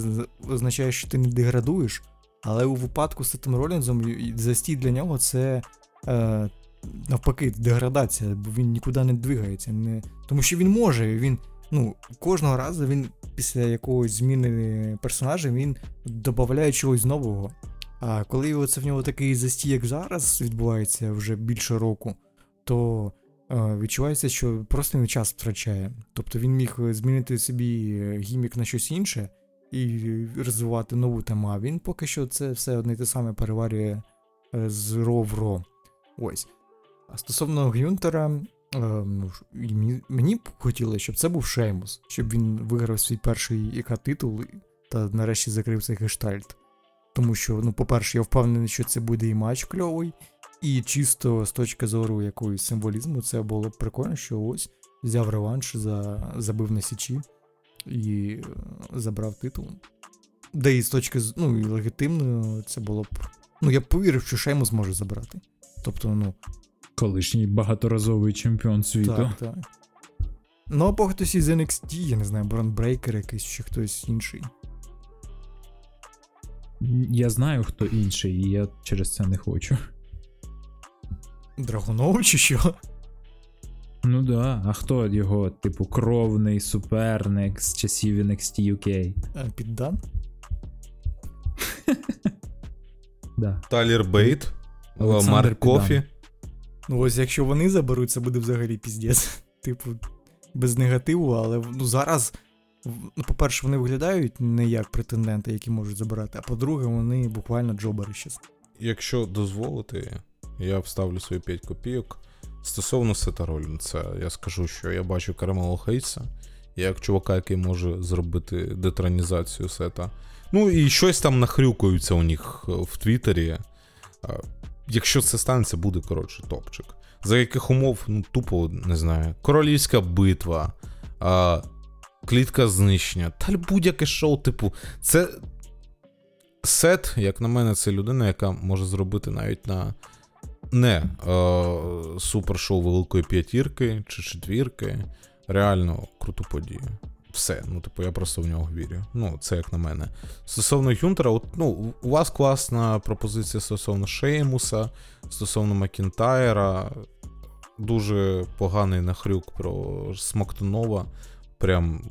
означає, що ти не деградуєш. Але у випадку з Сетом Ролінзом застій для нього це е, навпаки деградація, бо він нікуди не двигається. Не... Тому що він може, він ну, кожного разу він після якогось зміни персонажа він додає чогось нового. А коли оце в нього такий застій, як зараз відбувається вже більше року, то е, відчувається, що просто він час втрачає. Тобто він міг змінити собі е, гімік на щось інше і розвивати нову тему. А він поки що це все одне й те саме переварює е, з ро в ро. Ось. А стосовно Гюнтера, е, ну, і мені, б хотілося, щоб це був Шеймус, щоб він виграв свій перший ІК титул та нарешті закрив цей гештальт. Тому що, ну, по-перше, я впевнений, що це буде і матч кльовий, і чисто з точки зору якоїсь символізму, це було б прикольно, що ось взяв реванш, за, забив на січі і е, забрав титул. Де і з точки ну, і легітимно, це було б. Ну, я б повірив, що Шеймус зможе забрати. Тобто, ну, Колишній багаторазовий чемпіон світу. так, так. Ну, або хтось із NXT, я не знаю, Брон Брейкер якийсь чи хтось інший. Я знаю, хто інший, і я через це не хочу. Драгунов чи що? Ну да, а хто його, типу, кровний суперник з часів NXT UK? Е, Піт Данн? Да. Тайлер Бейт, Олександр Марк Піт Данн. Кофі. Ну, ось якщо вони заберуть, це буде взагалі піздець. Типу, без негативу, але ну, зараз, ну, по-перше, вони виглядають не як претенденти, які можуть забирати, а по-друге, вони буквально джобери щас. Якщо дозволити, я вставлю свої 5 копійок. Стосовно Сета Ролінса, я скажу, що я бачу Кармело Хейса, як чувака, який може зробити детронізацію сета. Ну і щось там нахрюкаються у них е, в Твіттері. Якщо це станеться, буде коротше топчик. За яких умов, ну тупо не знаю. Королівська битва, а, клітка знищення, та будь-яке шоу, типу, це Сет, як на мене, це людина, яка може зробити навіть на не е, супершоу Великої п'ятірки чи четвірки. Реально круту подію. Все. Ну, типу, я просто в нього вірю. Ну, це як на мене. Стосовно Гюнтера, от, ну, у вас класна пропозиція стосовно Шеймуса, стосовно Макінтайра. Дуже поганий нахрюк про Смоктунова. Прям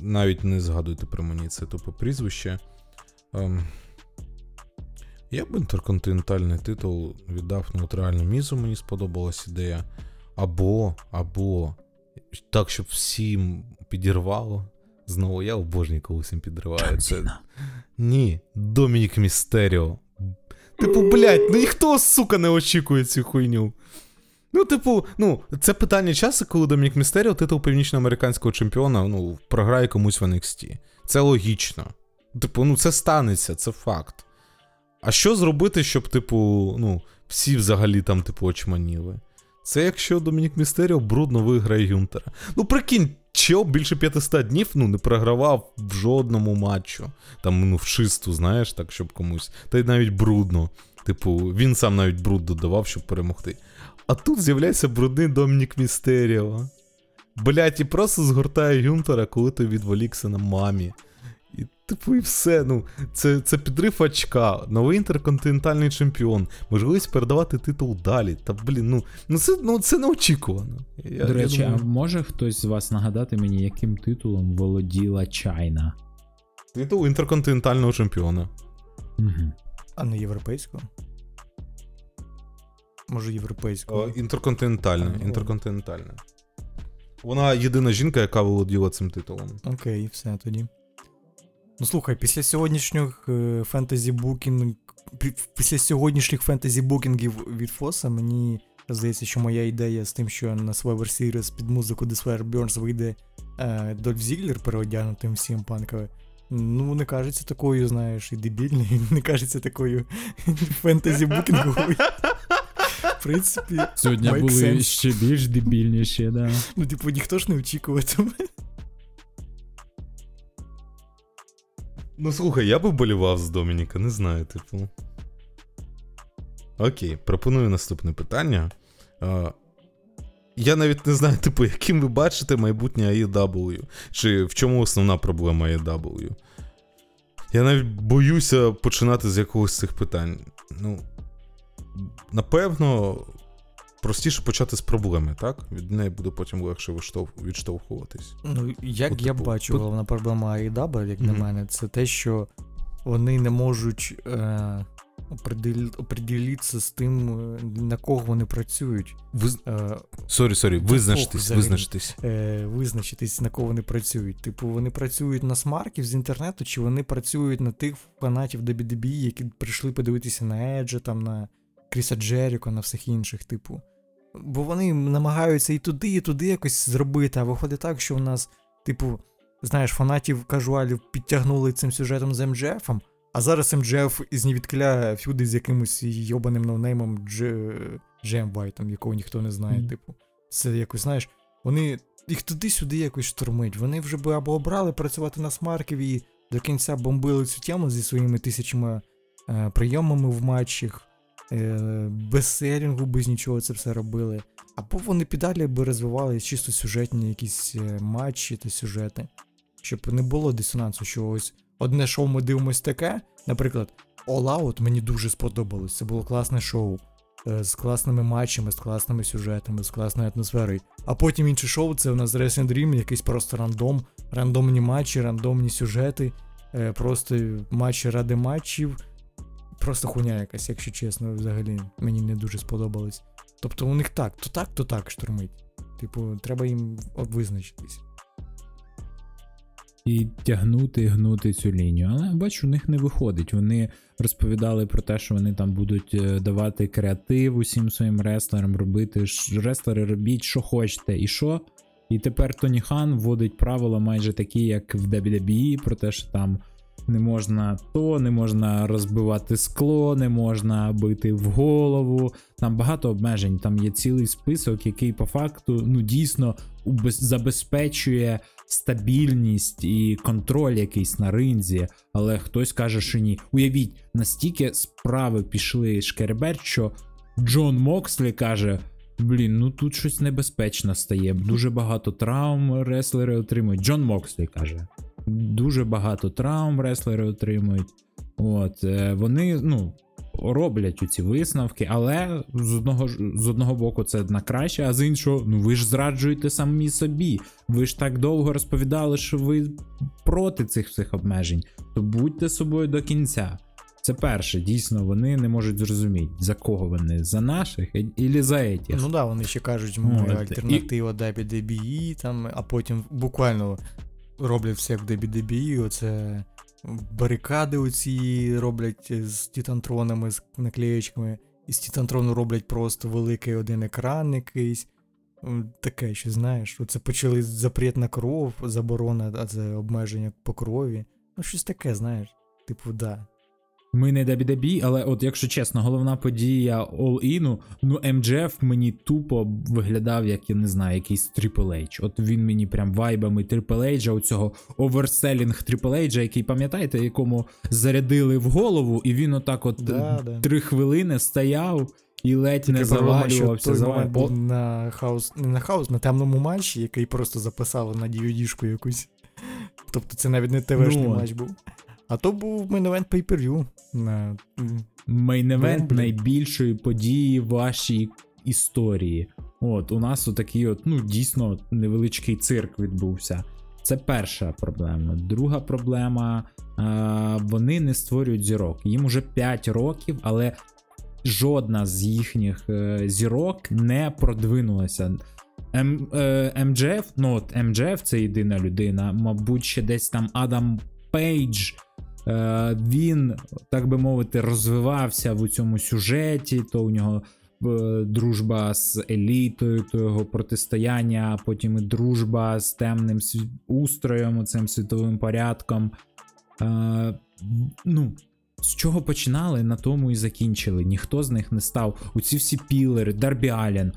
навіть не згадуйте про мені це тупе прізвище. Ем, я б інтерконтинентальний титул віддав ну, от реально Мізу, мені сподобалась ідея. Або, або так, щоб всім підірвало. Знову я обожнюю, коли всім підриває. Це... Ні, Домінік Містеріо. Типу, блядь, ну ніхто, сука, не очікує цю хуйню. Ну, типу, ну, це питання часу, коли Домінік Містеріо титул північноамериканського чемпіона ну, програє комусь в NXT. Це логічно. Типу, ну це станеться, це факт. А що зробити, щоб, типу, ну, всі взагалі там, типу, очманіли? Це якщо Домінік Містеріо брудно виграє Гюнтера. Ну, прикинь, чел більше 500 днів ну, не програвав в жодному матчу. Там, ну, в чисту, знаєш, так, щоб комусь. Та й навіть брудно. Типу, він сам навіть бруд додавав, щоб перемогти. А тут з'являється брудний Домінік Містеріо. Блять, і просто згортає Гюнтера, коли ти відволікся на мамі. Типу, і все. Ну, це, це підрив очка, новий інтерконтинентальний чемпіон, можливість передавати титул далі. Та блін, ну, ну це ну, це неочікувано. Я, До я речі, думаю, а може хтось з вас нагадати мені, яким титулом володіла Чайна? титул інтерконтинентального чемпіона. Угу. А не європейського? Може, європейського. Інтерконтинентальне, інтерконтинентальне. Вона єдина жінка, яка володіла цим титулом. Окей, все тоді. Ну слухай, після сьогоднішніх е, фентезі букінг. Після сьогоднішніх фентезі букінгів від Фоса мені здається, що моя ідея з тим, що на Survivor Series під музику The Swear Burns вийде е, Дольф Зіглер переодягнутим всім панкове. Ну, не кажеться такою, знаєш, і дебільною, не кажеться такою фентезі букінговою. В принципі, Сьогодні були sense. ще більш дебільніші, да. ну, типу, ніхто ж не очікуватиме. Ну слухай, я би вболівав з Домініка, не знаю, типу. Окей, пропоную наступне питання. А, я навіть не знаю, типу, яким ви бачите майбутнє AEW. Чи в чому основна проблема AEW? Я навіть боюся починати з якогось з цих питань. Ну, напевно, простіше почати з проблеми, так? Від неї буде потім легше відштовхуватись. Ну, як От, я типу, бачу, головна проблема AEW, як на мене, це те, що вони не можуть е, оприділ- оприділитися з тим, е, на кого вони працюють. Е, Sorry, sorry, похуй взагалі. е, визначитись, на кого вони працюють. Типу, вони працюють на смарків з інтернету, чи вони працюють на тих фанатів WWE, які прийшли подивитися на Еджа, там, на Кріса Джеріко, на всіх інших, типу. Бо вони намагаються і туди, і туди якось зробити, а виходить так, що у нас, типу, знаєш, фанатів кажуалів підтягнули цим сюжетом з МДФом, а зараз МДФ із нівідкля фюди з якимось йобаним ноунеймом Дж- Джем Вайтом, якого ніхто не знає, Мгм. типу. Це якось, знаєш, вони їх туди-сюди якось штурмить. Вони вже би або обрали працювати на смарків і до кінця бомбили цю тему зі своїми тисячами е, прийомами в матчах, без серінгу, без нічого це все робили. Або вони підалі би розвивали чисто сюжетні якісь е, матчі та сюжети, щоб не було дисонансу, що ось одне шоу ми дивимось таке. Наприклад, All Out мені дуже сподобалось. Це було класне шоу. е, З класними матчами, з класними сюжетами, з класною атмосферою. А потім інше шоу це у нас Wrestling Dream, якийсь просто рандом, рандомні матчі, рандомні сюжети, е, просто матчі ради матчів. Просто хуйня якась, якщо чесно, взагалі мені не дуже сподобалось. Тобто у них так, то так, то так штурмить. Типу, треба їм визначитись. і тягнути, гнути цю лінію. Але бачу, у них не виходить. Вони розповідали про те, що вони там будуть е, давати креатив усім своїм реслерам, робити реслери, робіть, що хочете, і що. І тепер Тоні Хан вводить правила майже такі, як в WWE, про те, що там не можна то, не можна розбивати скло, не можна бити в голову. Там багато обмежень. Там є цілий список, який по факту ну дійсно забезпечує стабільність і контроль якийсь на ринзі, але хтось каже, що ні. Уявіть, настільки справи пішли шкереберть, що Джон Мокслі каже. Блін, ну тут щось небезпечно стає. Дуже багато травм реслери отримують. Джон Мокслі каже. Дуже багато травм реслери отримують. От, е, вони, ну, роблять ці висновки, але з одного з одного боку це на краще, а з іншого, ну ви ж зраджуєте самі собі. Ви ж так довго розповідали, що ви проти цих всіх обмежень. То будьте собою до кінця. Це перше, дійсно, вони не можуть зрозуміти, за кого вони, за наших і за етіх. Ну да, вони ще кажуть, ми От, альтернатива WWE, там, а потім буквально роблять все як WWE, оце барикади оці роблять з тітантронами, з наклеєчками, і з тітантрону роблять просто великий один екран якийсь. Таке, що знаєш, оце почали запрет на кров, заборона, а це обмеження по крові. Ну, щось таке, знаєш. Типу, да. Ми не WWE, але от якщо чесно, головна подія All-In, ну MJF мені тупо виглядав, як я не знаю, якийсь Triple H. От він мені прям вайбами Triple H, а цього overselling Triple H, який пам'ятаєте, якому зарядили в голову, і він отак от Да, е, да. три хвилини стояв і ледь не завалювався. той за момент О, був на хаус, не на хаус, на темному матчі, який просто записали на dvd якусь. Тобто це навіть не ТВшний Ну, матч був. А то був main event pay-per-view main event Вемблі. найбільшої події вашій історії. От, у нас отакий, от, ну, дійсно невеличкий цирк відбувся. Це перша проблема. Друга проблема е, вони не створюють зірок. Їм уже 5 років, але жодна з їхніх е, зірок не продвинулася. М, е, MJF, ну от MJF це єдина людина, мабуть, ще десь там Адам Пейдж. Е, він, так би мовити, розвивався в цьому сюжеті, то у нього е, дружба з елітою, то його протистояння, а потім і дружба з темним устроєм, цим світовим порядком. Е, ну, з чого починали, на тому і закінчили. Ніхто з них не став. Оці всі пілери, Дарбі Аллен,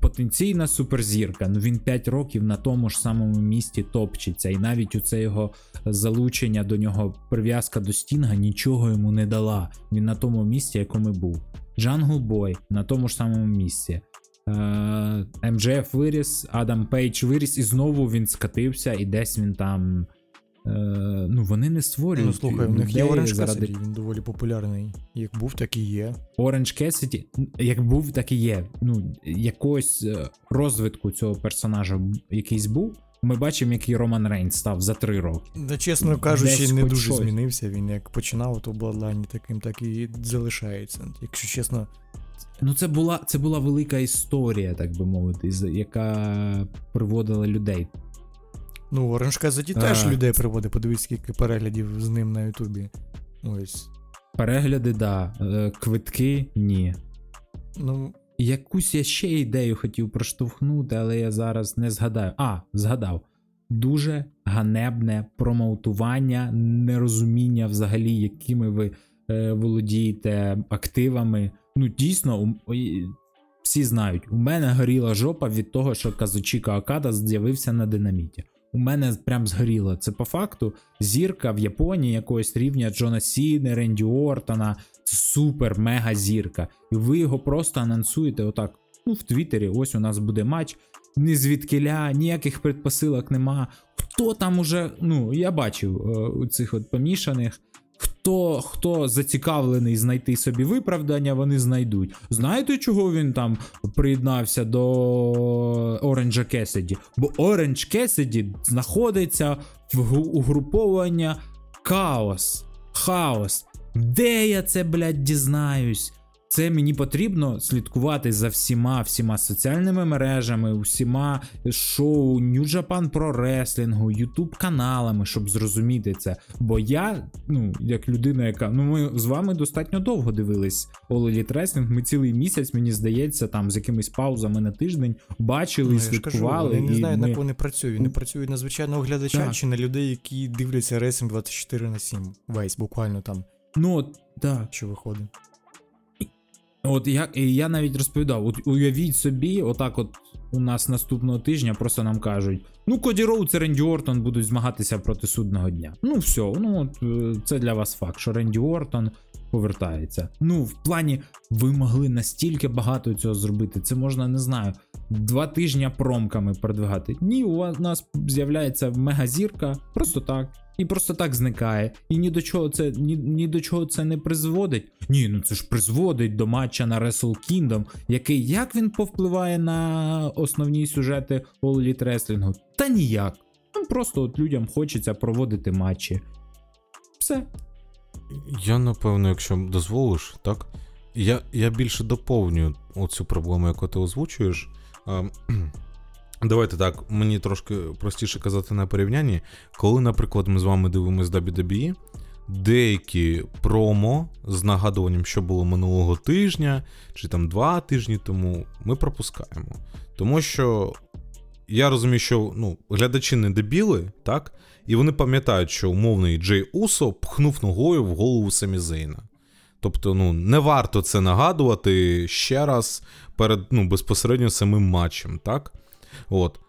потенційна суперзірка. Ну він 5 років на тому ж самому місці топчеться. І навіть у це його залучення до нього, прив'язка до стінга нічого йому не дала. Він на тому місці, якому був. Джангл Бой на тому ж самому місці. Е, МДФ виріс, Адам Пейдж виріс, і знову він скатився, і десь він там. Е, ну, вони не створюють. Ну слухай, в них є Orange заради Cassidy, він доволі популярний. Як був, так і є. Orange Cassidy, як був, так і є. Ну, якогось е, розвитку цього персонажа якийсь був. Ми бачимо, який Роман Рейнс став за три роки. Да, чесно кажучи, Десь не дуже щось. змінився. Він як починав, то Bloodline таким, так і залишається. Якщо чесно, Ну, це була, це була велика історія, так би мовити, яка приводила людей. Ну Orange Cassidy теж людей приводить. Подивись, скільки переглядів з ним на Ютубі. Ось. Перегляди, да, е, квитки ні. Ну, Якусь я ще ідею хотів проштовхнути, але я зараз не згадаю. А, згадав. Дуже ганебне промоутування, нерозуміння взагалі, якими ви е, володієте активами. Ну, дійсно, у- всі знають, у мене горіла жопа від того, що Казучіка Окада з'явився на динаміті. У мене прям згоріло. Це по факту зірка в Японії якогось рівня Джона Сіни, Ренді Ортона. Супер мега зірка. І ви його просто анонсуєте отак. Ну, в Твіттері, ось у нас буде матч. Ні звідкиля, ніяких предпосилок нема. Хто там уже, ну, я бачив е, цих от помішаних. Хто, хто зацікавлений знайти собі виправдання, вони знайдуть. Знаєте, чого він там приєднався до Оранжа Кесіді? Бо Оранж Кесіді знаходиться в угруповання Хаос. Хаос. Де я це, блядь, дізнаюсь? Це мені потрібно слідкувати за всіма всіма соціальними мережами, усіма шоу, New Japan Pro Wrestling, YouTube каналами, щоб зрозуміти це. Бо я, ну, як людина, яка. Ну, ми з вами достатньо довго дивились All Elite Wrestling. Ми цілий місяць, мені здається, там з якимись паузами на тиждень бачили ну і я слідкували. не ми... на кого вони працюють. Вони працюють на звичайного глядача Так. чи на людей, які дивляться Racing 24 на 7. Весь буквально там, Ну, так. що виходить. От я, я навіть розповідав: от уявіть собі, отак, от у нас наступного тижня просто нам кажуть: ну, Коді Роуз і Ренді Ортон будуть змагатися проти судного дня. Ну, все, ну от е, це для вас факт, що Ренді Ортон повертається. Ну, в плані, ви могли настільки багато цього зробити. Це можна, не знаю, два тижні промками продвигати. Ні, у нас з'являється мегазірка, просто так. І просто так зникає. І ні до чого це ні, ні до чого це не призводить. Ні, ну це ж призводить до матча на Wrestle Kingdom, який як він повпливає на основні сюжети All Elite Wrestling? Та ніяк. Ну просто от людям хочеться проводити матчі. Все. Я напевно, якщо дозволиш, так. Я, я більше доповню оцю проблему, яку ти озвучуєш. Давайте так, мені трошки простіше казати на порівнянні. Коли, наприклад, ми з вами дивимось WWE, деякі промо з нагадуванням, що було минулого тижня, чи там два тижні тому, ми пропускаємо. Тому що я розумію, що ну, глядачі не дебіли, так? І вони пам'ятають, що умовний Джей Усо пхнув ногою в голову Самі Зейна. Тобто, ну, не варто це нагадувати ще раз перед ну, безпосередньо самим матчем, так? От.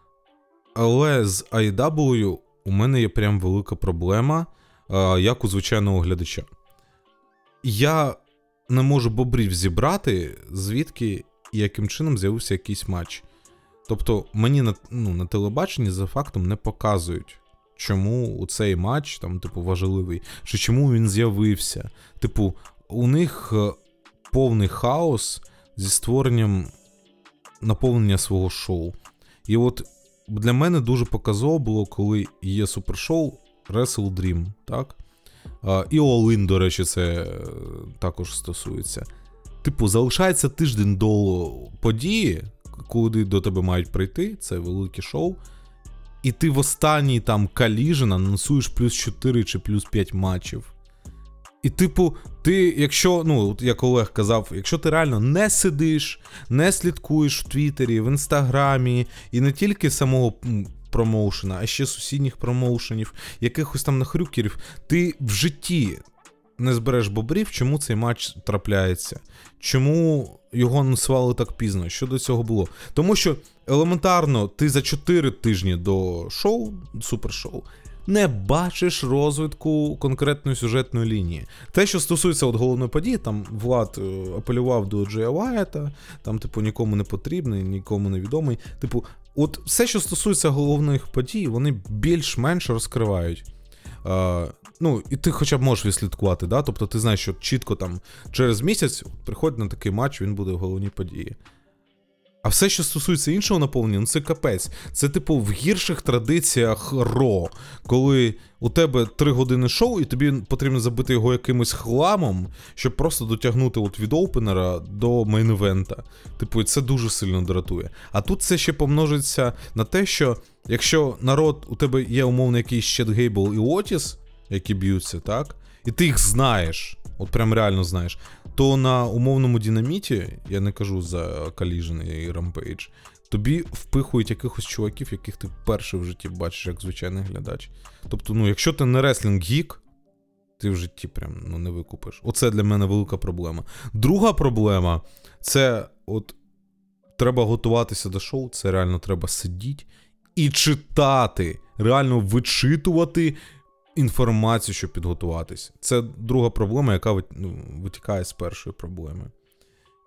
Але з AEW у мене є прям велика проблема, е, як у звичайного глядача. Я не можу бобрів зібрати, звідки і яким чином з'явився якийсь матч. Тобто, мені на, ну, на телебаченні за фактом не показують, чому у цей матч там, типу, важливий, чи чому він з'явився. Типу, у них е, повний хаос зі створенням наповнення свого шоу. І от для мене дуже показово було, коли є супершоу Wrestle Dream, так? А, і All In, до речі, це е, також стосується. Типу, залишається тиждень до події, куди до тебе мають прийти, це велике шоу. І ти в останній там каліжен анонсуєш плюс 4 чи плюс 5 матчів. І, типу, ти, якщо, ну, як Олег казав, якщо ти реально не сидиш, не слідкуєш в Твіттері, в Інстаграмі, і не тільки самого промоушена, а ще сусідніх промоушенів, якихось там нахрюкерів, ти в житті не збереш бобрів, чому цей матч трапляється? Чому його насували так пізно? Що до цього було? Тому що елементарно ти за 4 тижні до шоу, супершоу, не бачиш розвитку конкретної сюжетної лінії. Те, що стосується от головної події, там Влад е, апелював до Джея Вайета, там, типу, нікому не потрібний, нікому не відомий. Типу, от все, що стосується головних подій, вони більш-менш розкривають. Е, ну, і ти хоча б можеш відслідкувати, да? тобто ти знаєш, що чітко там через місяць приходить на такий матч, він буде в головній події. А все, що стосується іншого наповнення, ну це капець. Це, типу, в гірших традиціях Raw, коли у тебе три години шоу, і тобі потрібно забити його якимось хламом, щоб просто дотягнути от від opener а до main event а. Типу, це дуже сильно дратує. А тут це ще помножиться на те, що якщо народ, у тебе є умовно якийсь Чет Гейбл і Отіс, які б'ються, так? І ти їх знаєш, от прям реально знаєш, то на умовному динаміті, я не кажу за Collision і Rampage, тобі впихують якихось чуваків, яких ти вперше в житті бачиш як звичайний глядач. Тобто, ну, якщо ти не реслінг гік, ти в житті прям ну, не викупиш. Оце для мене велика проблема. Друга проблема це от треба готуватися до шоу, це реально треба сидіти і читати, реально вичитувати інформацію, щоб підготуватися. Це друга проблема, яка ну, витікає з першої проблеми.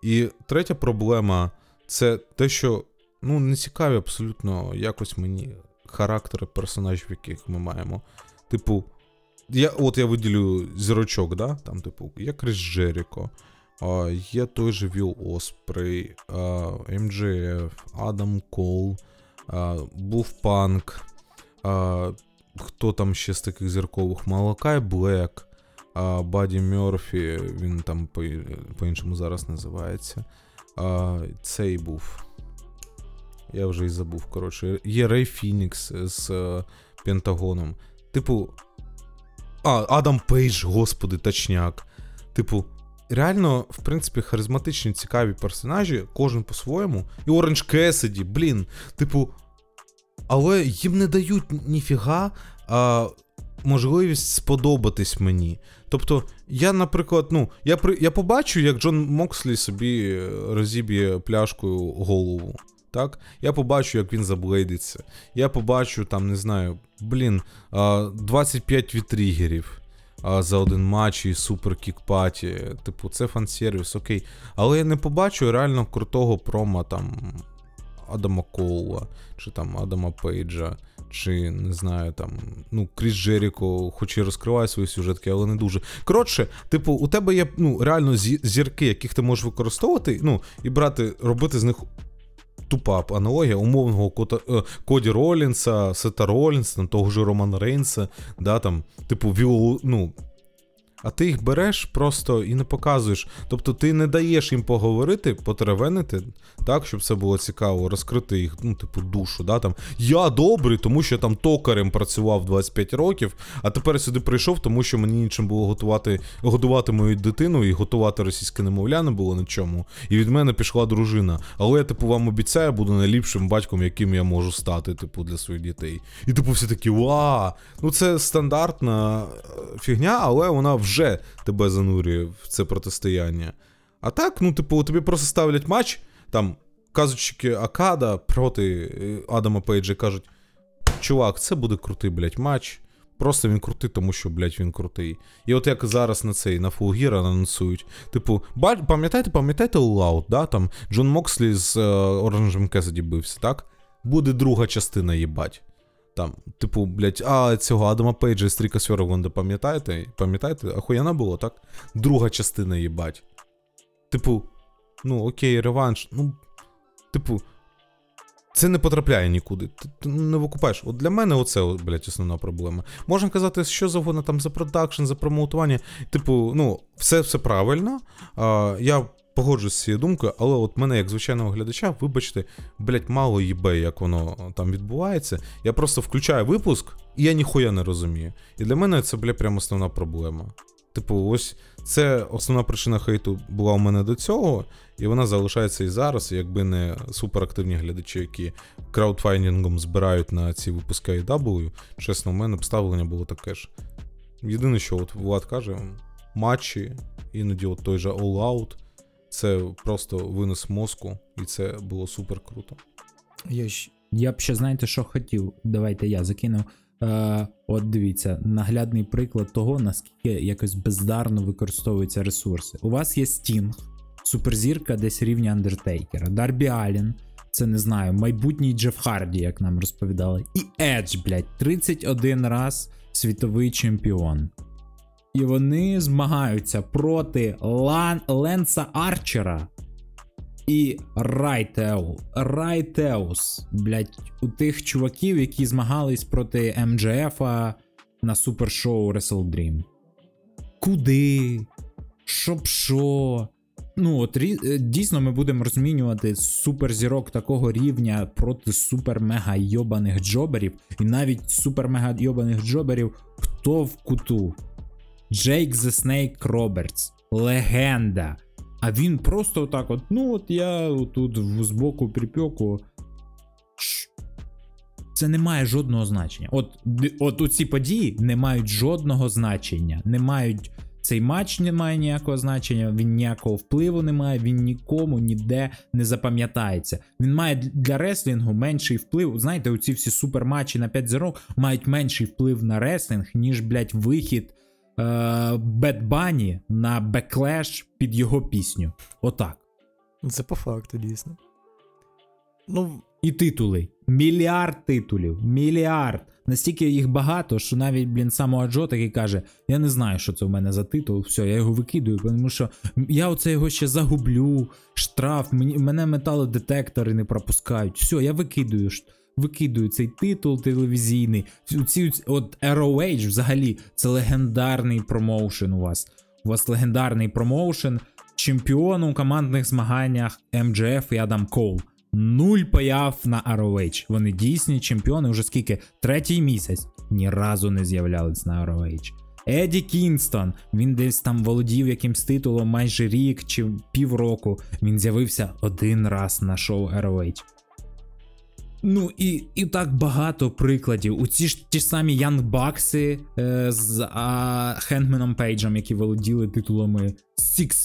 І третя проблема це те, що ну, не цікаві абсолютно якось мені характери персонажів, яких ми маємо. Типу, я, от я виділю зірочок, да? Там, типу, є Крис Джеріко, є той же Віл Оспрей, МДФ, Адам Кол, а, був Панк. А, хто там ще з таких зіркових? Малакай Блек, а, Баді Мерфі, він там по- по-іншому зараз називається. А, цей був. Я вже і забув. Коротше, є Рей Фінікс з е, Пентагоном. Типу. А, Адам Пейдж, господи, точняк. Типу, реально, в принципі, харизматичні, цікаві персонажі, кожен по-своєму. І Оранж Кесіді, блін. Типу. Але їм не дають ніфіга а, можливість сподобатись мені. Тобто, я, наприклад, ну, я, при, я побачу, як Джон Мокслі собі е, розіб'є пляшкою голову. Так? Я побачу, як він заблейдиться. Я побачу, там, не знаю, блін, 25 вітрігерів за один матч і супер кікпаті. Типу, це фан-сервіс, окей. Але я не побачу реально крутого промо там Адама Коула, чи там Адама Пейджа, чи не знаю, там, ну, Кріс Джеріко, хоч і розкриває свої сюжетки, але не дуже. Коротше, типу, у тебе є ну, реально зірки, яких ти можеш використовувати, ну, і брати, робити з них тупа аналогія умовного Кота, е, Коді Ролінса, Сета Ролінса, того ж Романа Рейнса, да, там, типу, Віолу, ну. А ти їх береш просто і не показуєш. Тобто ти не даєш їм поговорити, потеревенити, так, щоб це було цікаво, розкрити їх, ну, типу, душу. Да, там, Я добрий, тому що я там токарем працював 25 років, а тепер сюди прийшов, тому що мені нічим було готувати, годувати мою дитину і готувати російське немовля не було нічому. І від мене пішла дружина. Але я, типу, вам обіцяю, буду найліпшим батьком, яким я можу стати, типу, для своїх дітей. І типу всі такі, ва! Ну це стандартна е, фігня, але вона вже тебе занурює в це протистояння. А так, ну, типу, тобі просто ставлять матч, там, казочки Акада проти е, Адама Пейджа кажуть: чувак, це буде крутий, блядь, матч. Просто він крутий, тому що, блядь, він крутий. І от як зараз на цей на Gear анонсують. Типу, пам'ятаєте, пам'ятаєте Out, да? Там Джон Мокслі з е, Оранжем Кесіді бився, так? Буде друга частина, їбать. Там, типу, блядь, а цього Адама Пейджа і Стріка Сьорогонда пам'ятаєте? Пам'ятаєте? Ахуєна було, так? Друга частина, їбать. Типу, ну окей, реванш. Ну, типу, це не потрапляє нікуди. Ти, ти не викупаєш. От для мене оце, блядь, основна проблема. Можна казати, що завгодно там за продакшн, за промоутування. Типу, ну, все, все правильно. А, я погоджуюсь з цією думкою, але от мене, як звичайного глядача, вибачте, блядь, мало їбе, як воно там відбувається. Я просто включаю випуск, і я ніхуя не розумію. І для мене це, блядь, прям основна проблема. Типу, ось це основна причина хейту була у мене до цього, і вона залишається і зараз, якби не суперактивні глядачі, які краудфайнінгом збирають на ці випуски AW, чесно, у мене б ставлення було таке ж. Єдине, що от Влад каже, матчі, іноді от той же All Out. Це просто винос мозку, і це було супер круто. Я ж Я б ще знаєте, що хотів. Давайте я закину. Е, от дивіться, наглядний приклад того, наскільки якось бездарно використовуються ресурси. У вас є Стінг, суперзірка десь рівня Андертейкера, Дарбі Аллен, це не знаю, майбутній Джеф Харді, як нам розповідали. І Едж, блядь, 31 раз світовий чемпіон. І вони змагаються проти Лан... Ленса Арчера і Righteou. Righteous, блять, у тих чуваків, які змагались проти МДФа на супершоу Wrestle Dream. Куди? Щоб що? Ну, от е, дійсно ми будемо розмінювати суперзірок такого рівня проти супер-мега йобаних jobber ів, і навіть супер-мега йобаних джоберів хто в куту. Джейк The Snake Робертс, легенда. А він просто отак: от, ну от я тут збоку припеку. Ш- Це не має жодного значення. От, от ці події не мають жодного значення. Не мають. Цей матч не має ніякого значення, він ніякого впливу не має, він нікому ніде не запам'ятається. Він має для реслінгу менший вплив. Знаєте, оці всі суперматчі на 5 зірок мають менший вплив на реслінг, ніж, блядь, вихід Бет на беклеш під його пісню. Отак. це по факту, дійсно. Ну, І титули. Мільярд титулів. Мільярд. Настільки їх багато, що навіть, блін, сам Аджо такий каже: Я не знаю, що це в мене за титул. Все, я його викидую, тому що я оце його ще загублю. Штраф, мені, мене металодетектори не пропускають. Все, я викидую. Викидую цей титул телевізійний. Ці, от ROH взагалі це легендарний промоушен у вас. У вас легендарний промоушен, чемпіон у командних змаганнях МДФ і Адам Коул. Нуль появ на ROH. Вони дійсні чемпіони вже скільки? Третій місяць. Ні разу не з'являлись на ROH. Еді Кінстон, він десь там володів якимсь титулом майже рік чи півроку. Він з'явився один раз на шоу ROH. Ну і, і так багато прикладів. У ці ж ті самі Young Бакси е, з а, Хендменом Пейджем, які володіли титулами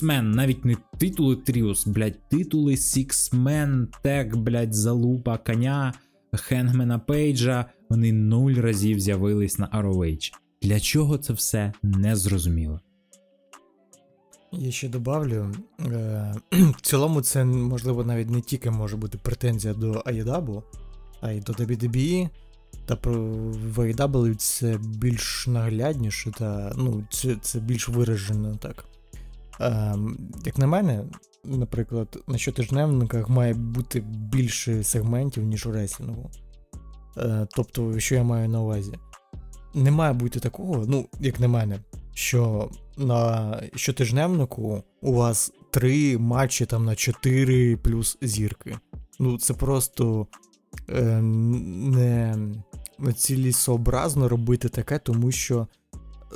Man, навіть не титули Тріус, блядь, титули Man, Тег, блядь, Залупа, Коня, Хенгмена Пейджа. Вони нуль разів з'явились на ROH. Для чого це все не зрозуміло. Я ще добавлю. Е, в цілому, це можливо навіть не тільки може бути претензія до AEW, а й до WWE. Та про в AEW це більш наглядніше, та ну, це, це більш виражено так. Е, як на мене, наприклад, на щотижневниках має бути більше сегментів, ніж у реслінгу. Е, тобто, що я маю на увазі? Не має бути такого, ну, як на мене, що на щотижневнику у вас три матчі там на 4 плюс зірки. Ну, це просто не, не цілісообразно робити таке, тому що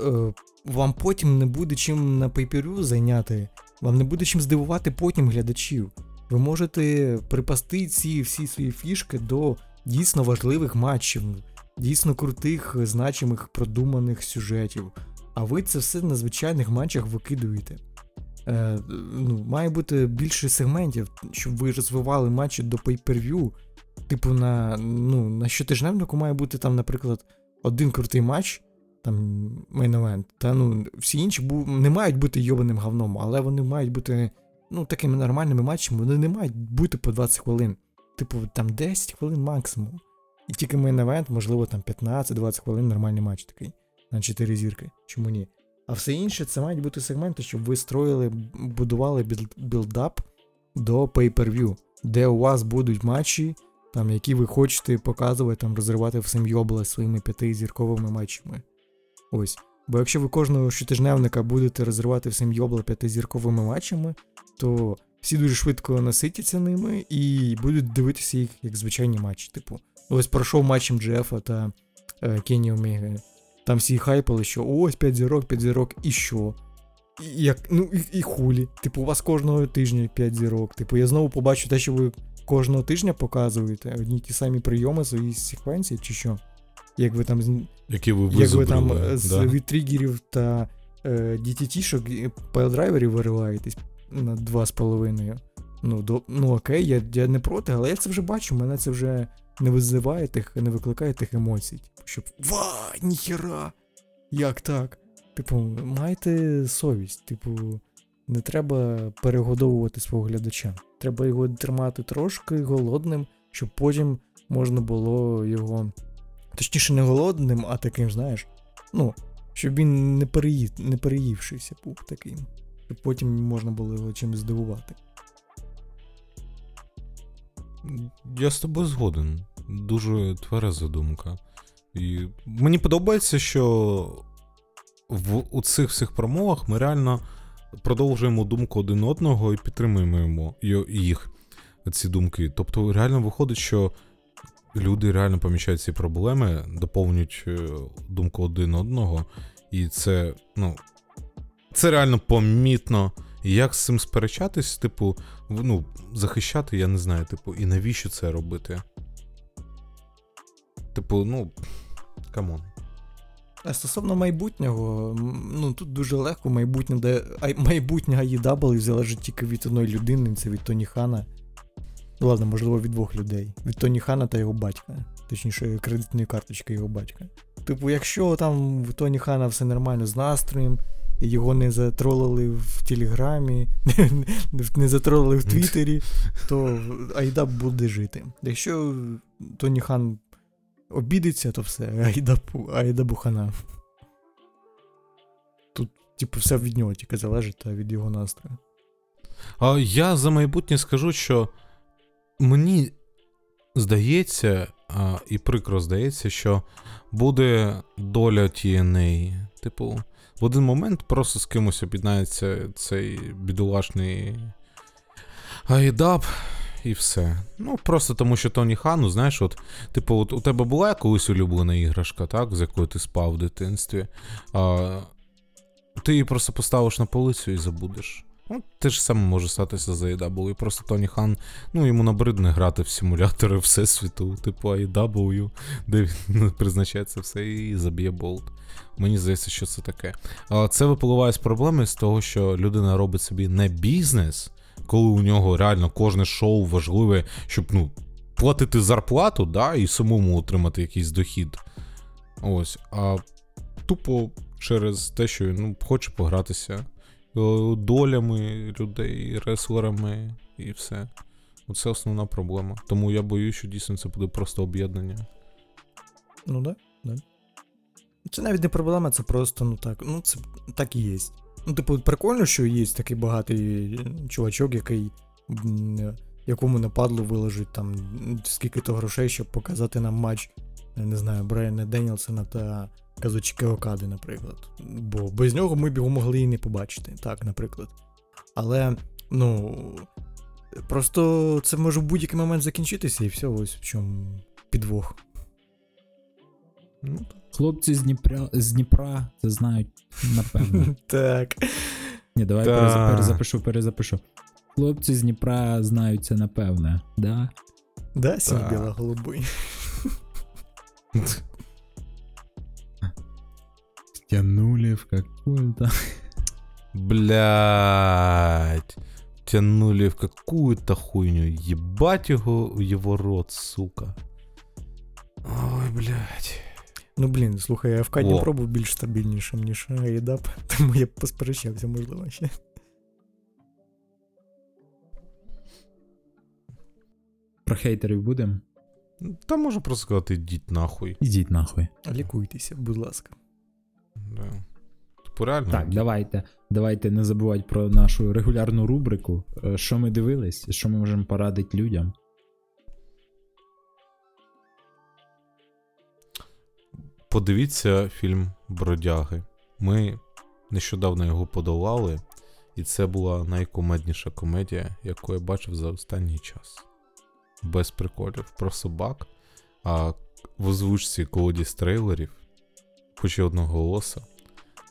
е, вам потім не буде чим на пейперю зайняти, вам не буде чим здивувати потім глядачів. Ви можете припасти ці всі свої фішки до дійсно важливих матчів, дійсно крутих, значимих, продуманих сюжетів. А ви це все на звичайних матчах викидуєте. Е, ну, має бути більше сегментів, щоб ви розвивали матчі до pay-per-view. Типу, на, ну, на щотижневнику має бути там, наприклад, один крутий матч, там event, та ну, всі інші бу- не мають бути йобаним говном, але вони мають бути ну, такими нормальними матчами, вони не мають бути по 20 хвилин. Типу, там 10 хвилин максимум. І тільки event, можливо, там 15-20 хвилин нормальний матч такий на 4 зірки. Чому ні? А все інше це мають бути сегменти, щоб ви строїли, будували build-up до pay-per-view, де у вас будуть матчі, там, які ви хочете показувати, там, розривати всім йобла своїми п'ятизірковими матчами. Ось. Бо якщо ви кожного щотижневника будете розривати всім йобла п'ятизірковими матчами, то всі дуже швидко наситяться ними і будуть дивитися їх як звичайні матчі. Типу, ось пройшов матч МДФ та е, Кенні Омеги. Там всі хайпали, що ось 5 зірок, 5 зірок, і що? І, як, ну і, і хулі. Типу, у вас кожного тижня 5 зірок. Типу, я знову побачу те, що ви кожного тижня показуєте, одні ті самі прийоми свої секвенції, чи що? Як ви там з- Які ви як ви там е, з да? від тригерів та е, DTT-шок пайлдрайверів вириваєтесь на 2,5. Ну, до, ну окей, я, я не проти, але я це вже бачу, мене це вже не визиває тих, не викликає тих емоцій. Типу, щоб ва, ніхера! Як так? Типу, майте совість, типу, не треба перегодовувати свого глядача. Треба його тримати трошки голодним, щоб потім можна було його. Точніше, не голодним, а таким, знаєш, ну, щоб він не, переїв, не переївшийся був таким. Щоб потім можна було його чимось здивувати. Я з тобою згоден. Дуже твереза думка. І мені подобається, що в у цих всіх промовах ми реально продовжуємо думку один одного і підтримуємо їх, ці думки. Тобто, реально виходить, що люди реально помічають ці проблеми, доповнюють е, думку один одного, і це, ну, це реально помітно. І як з цим сперечатись, типу, ну, захищати, я не знаю, типу, і навіщо це робити? Типу, ну, come on. А стосовно майбутнього, ну тут дуже легко майбутнє, де ай- майбутнє AEW залежить тільки від одної людини, це від Тоні Хана. Ну, ладно, можливо, від двох людей. Від Тоні Хана та його батька. Точніше, кредитної карточки його батька. Типу, якщо там в Тоні Хана все нормально з настроєм, його не затролили в Телеграмі, не затролили в Твіттері, то AEW буде жити. Якщо Тоні Хан обідеться, то все, Айдабу, Айдабу хана. Тут, типу, все від нього тільки залежить, та від його настрою. А я за майбутнє скажу, що мені здається, а, і прикро здається, що буде доля TNA. Типу, в один момент просто з кимось об'єднається цей бідолашний Айдап, і все. Ну, просто тому, що Тоні Хану, знаєш, от, типу, от у тебе була колись улюблена іграшка, так, з якою ти спав в дитинстві. А, ти її просто поставиш на полицю і забудеш. Ну, те ж саме може статися за AW. Просто Тоні Хан, ну, йому набридне грати в симулятори Всесвіту, типу AW, де він призначається все і заб'є болт. Мені здається, що це таке. Це випливає з проблеми з того, що людина робить собі не бізнес, коли у нього реально кожне шоу важливе, щоб ну, платити зарплату, да, і самому отримати якийсь дохід. Ось. А тупо через те, що ну, хоче погратися е, долями людей, реслерами і все. Оце основна проблема. Тому я боюсь, що дійсно це буде просто об'єднання. Ну да, да. Це навіть не проблема, це просто, ну так, ну це так і є. Ну, типу, прикольно, що є такий багатий чувачок, який якому нападло виложить там скільки-то грошей, щоб показати нам матч, не знаю, Брайана Денілсона та Казучіки Окади, наприклад. Бо без нього ми б його могли і не побачити, так, наприклад. Але, ну. Просто це може в будь-який момент закінчитися, і все, ось в чому підвох. Ну, Хлопці з Дніпра, з Дніпра це знають, напевно. Так. Ні, давай Та. переза- перезапишу, перезапишу. Хлопці з Дніпра знають це напевне, да? Да, синій Так. біла голубий. Тянули в какую-то. Блять. Тянули в какую-то хуйню. Ебать его в его рот, сука. Ой, блять. Ну блін, слухай, АФК О. Дніпро був більш стабільнішим, ніж Айдап, тому я б посперечався, можливо, ще. Про хейтерів будемо? Та можу просто сказати, йдіть нахуй. Ідіть нахуй. Лікуйтеся, будь ласка. Да. Типу реально. Так, давайте. Давайте не забувати про нашу регулярну рубрику. Е, Що ми дивились, що ми можемо порадити людям. Подивіться фільм Бродяги. Ми нещодавно його подолали, і це була найкомедніша комедія, яку я бачив за останній час. Без приколів про собак, а в озвучці колоді з трейлерів, хоч і одного голоса,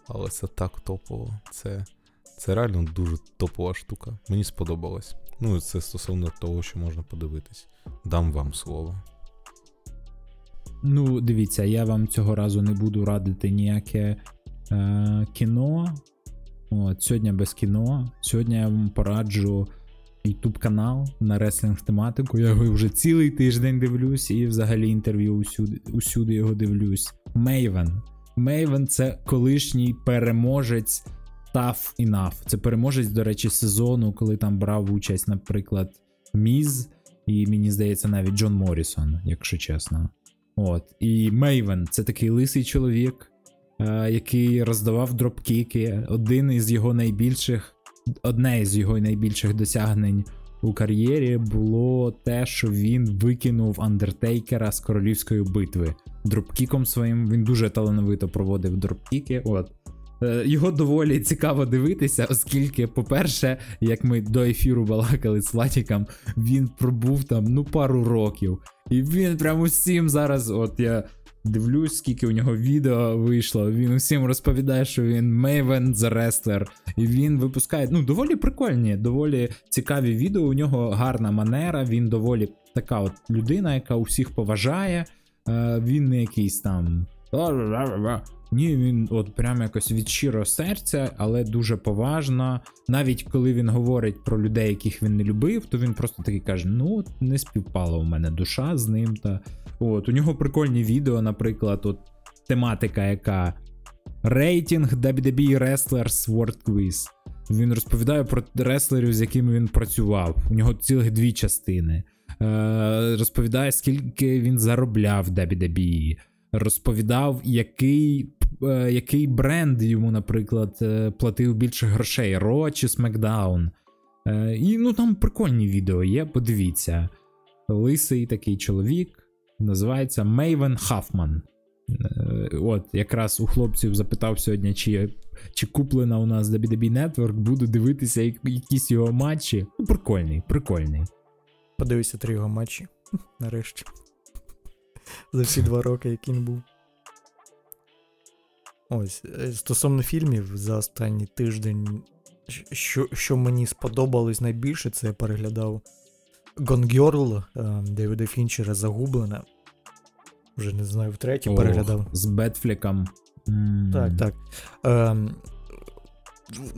але це так топово. Це, це реально дуже топова штука. Мені сподобалось. Ну, це стосовно того, що можна подивитись. Дам вам слово. Ну, дивіться, я вам цього разу не буду радити ніяке Е, кіно. От, сьогодні без кіно. Сьогодні я вам пораджу YouTube канал на реслінг тематику. Я його вже цілий тиждень дивлюсь і взагалі інтерв'ю усюди, усюди його дивлюсь. Мейвен. Мейвен це колишній переможець Tough Enough. Це переможець, до речі, сезону, коли там брав участь, наприклад, Міз, і мені здається, навіть Джон Моррісон, якщо чесно. От. І Мейвен це такий лисий чоловік, е, який роздавав дропкіки. Один із його найбільших, одне із його найбільших досягнень у кар'єрі було те, що він викинув Андертейкера з королівської битви. Дропкіком своїм він дуже талановито проводив дропкіки. От. Е, Його доволі цікаво дивитися, оскільки, по-перше, як ми до ефіру балакали з Владіком, він пробув там ну пару років. І він прям усім зараз, от я дивлюсь, скільки у нього відео вийшло. Він усім розповідає, що він Мейвен за рестлер. І він випускає ну, доволі прикольні, доволі цікаві відео. У нього гарна манера, він доволі така от людина, яка усіх поважає. Е, він не якийсь там. Ні, він от прям якось від щирого серця, але дуже поважно. Навіть коли він говорить про людей, яких він не любив, то він просто такий каже: ну, не співпала у мене душа з ним. Та от у нього прикольні відео, наприклад, от тематика, яка рейтинг WWE Wrestlers World Quiz. Він розповідає про реслерів, з якими він працював. У нього цілих дві частини. Е, розповідає, скільки він заробляв в WWE. Розповідав, який, який бренд йому, наприклад, е, платив більше грошей: Ро чи SmackDown. Е, і ну там прикольні відео є, подивіться. Лисий такий чоловік, називається Мейвен Хафман. Е, От, якраз у хлопців запитав сьогодні, чи, чи куплена у нас WWE Network, буду дивитися якісь його матчі. Ну, прикольний, прикольний. Подивився три його матчі. Нарешті. За всі два роки, які він був. Ось, е, стосовно фільмів, за останній тиждень, що, що мені сподобалось найбільше, це я переглядав Gone Girl е, Девіда Фінчера Загублена. Вже не знаю, втретє Ох, переглядав. З Бетфліком. Mm. Так, так. Ем,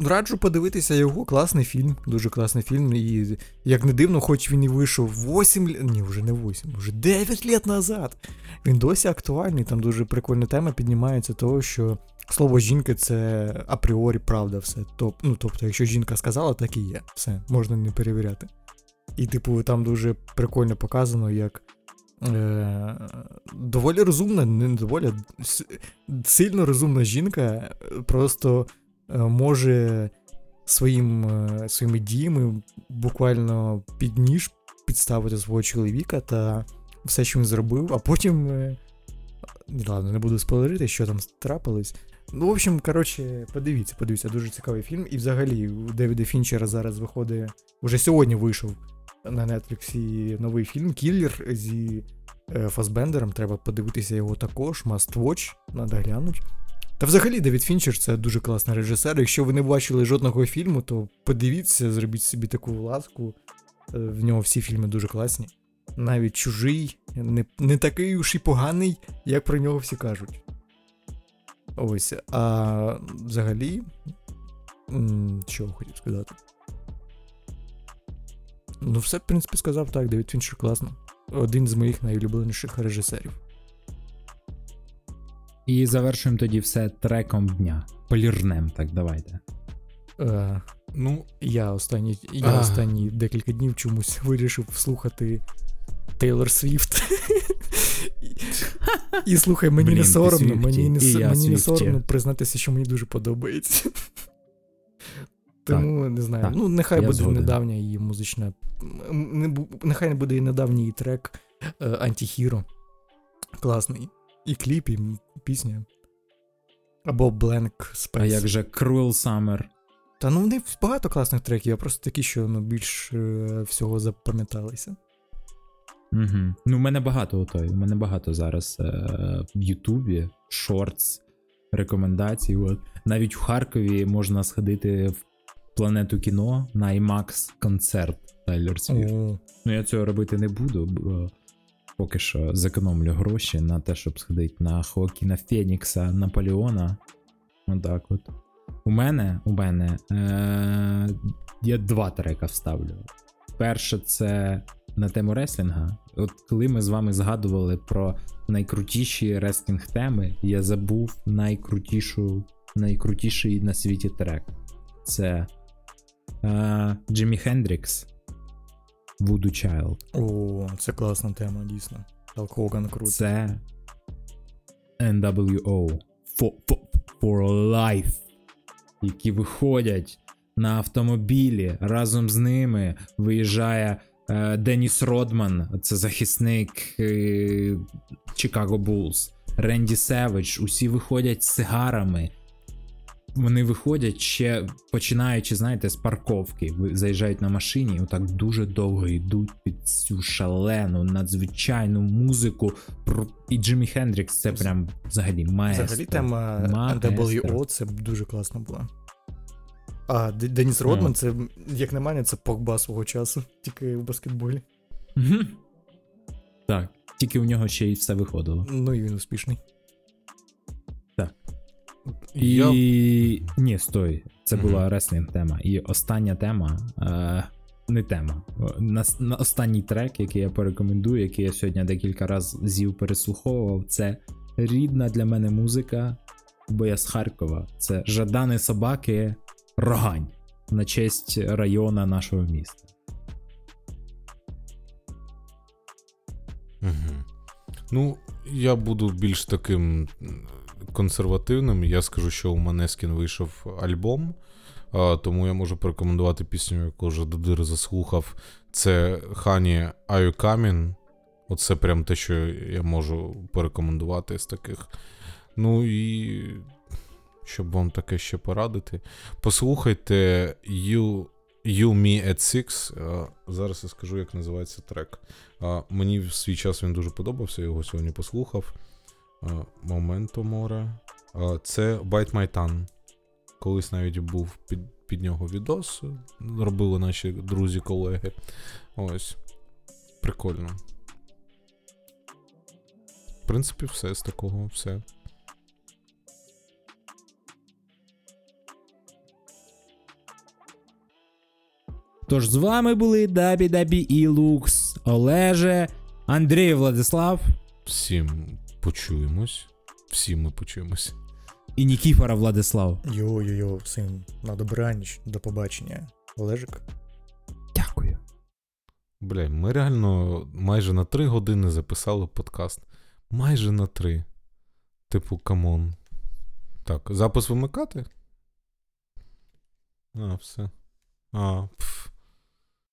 раджу подивитися його. Класний фільм, дуже класний фільм. І як не дивно, хоч він і вийшов 8 ні, вже не 8, вже 9 літ назад. Він досі актуальний. Там дуже прикольна тема піднімається того, що слово жінка це апріорі правда все. Тоб, ну, тобто, якщо жінка сказала, так і є. Все, можна не перевіряти. І, типу, там дуже прикольно показано, як. Е, доволі розумна, не доволі сильно розумна жінка просто може своїм, е, своїми діями буквально під ніж підставити свого чоловіка та все, що він зробив, а потім. е, ладно, не буду спойлерити, що там трапилось. Ну, в общем, коротше, подивіться, подивіться, дуже цікавий фільм. І взагалі у Девіда Фінчера зараз виходить. Уже сьогодні вийшов на Netflix новий фільм Кіллер зі е, Фасбендером. Треба подивитися його також. Must Watch, надо глянуть. Та взагалі Девід Фінчер це дуже класний режисер. Якщо ви не бачили жодного фільму, то подивіться, зробіть собі таку ласку. Е, В нього всі фільми дуже класні. Навіть чужий, не, не такий уж і поганий, як про нього всі кажуть. Ось. А взагалі. Що хотів сказати? Ну, все, в принципі, сказав так, Девід Фінчер класно. Один з моїх найулюбленіших режисерів. І завершуємо тоді все треком дня. Полірнем, так, давайте. Е, Ну, я останні, я останні декілька днів чомусь вирішив слухати Тейлор Свіфт. І, слухай, мені Блін, не соромно, мені не, мені не соромно признатися, що мені дуже подобається. Тому не знаю. так, ну, нехай буде згоден. недавня її музична. нехай не буде і недавній її трек е, Антихіро. Класний. І кліп, і пісня. Або Blank Space. А як же Cruel Summer? Та ну в них багато класних треків, а просто такі, що ну, більш е, всього запам'яталися. Угу. Ну, в мене багато отой. У мене багато зараз е, в Ютубі, Shorts, рекомендацій. От. Навіть в Харкові можна сходити в планету кіно на IMAX концерт Тейлор Свіфт. Ну, я цього робити не буду, бо поки що зекономлю гроші на те, щоб сходити на Хоакіна Фенікса, Наполеона. Отак от. У мене, у мене е- я два трека вставлю. Перше, це на тему реслінга. От коли ми з вами згадували про найкрутіші реслінг теми, я забув найкрутішу, найкрутіший на світі трек. Це е- Джиммі Хендрікс Voodoo Child. О, це класна тема, дійсно. Халк Хоган круто. Це NWO for, for, for Life, які виходять на автомобілі. Разом з ними виїжджає е, Деніс Родман, це захисник е, Chicago Bulls, Ренді Севич. Усі виходять з сигарами. Вони виходять ще починаючи, знаєте, з парковки. Заїжджають на машині, і отак дуже довго йдуть під цю шалену, надзвичайну музику. І Джиммі Хендрікс це прям взагалі маестро. Взагалі тема. NWO це дуже класно була. А Деніс. Родман, це, як на мене, це Погба свого часу, тільки в баскетболі. Мгм. Так, тільки у нього ще й все виходило. Ну і він успішний. І. Я... Ні, стой. Це була реслінг тема. І остання тема. Е... Не тема. На, на останній трек, який я порекомендую, який я сьогодні декілька разів переслуховував, це рідна для мене музика, бо я з Харкова. Це Жадан і Собаки, Рогань на честь району нашого міста. Угу. Ну, я буду більш таким консервативним. Я скажу, що у Манескін вийшов альбом, тому я можу порекомендувати пісню, яку вже Додир заслухав. Це Honey Камін. Оце прям те, що я можу порекомендувати з таких. Ну і щоб вам таке ще порадити. Послухайте You, you Me at Six. Зараз я скажу, як називається трек. Мені в свій час він дуже подобався, я його сьогодні послухав. А, Моменто море. Це Bite My Tongue. Колись навіть був під, під нього відос. Робили наші друзі-колеги. Ось. Прикольно. В принципі, все з такого, все. Тож з вами були Дабі Дабі і Лукс, Олеже, Андрій Владислав Всім почуємось. Всі ми почуємось. і Нікіфора Владислав. Йо-йо-йо, всім на добраніч, до побачення. Олежик. Дякую. Бля, ми реально майже на 3 години записали подкаст. Майже на 3. Типу, come on. Так, запис вимикати? А, все. А, пф.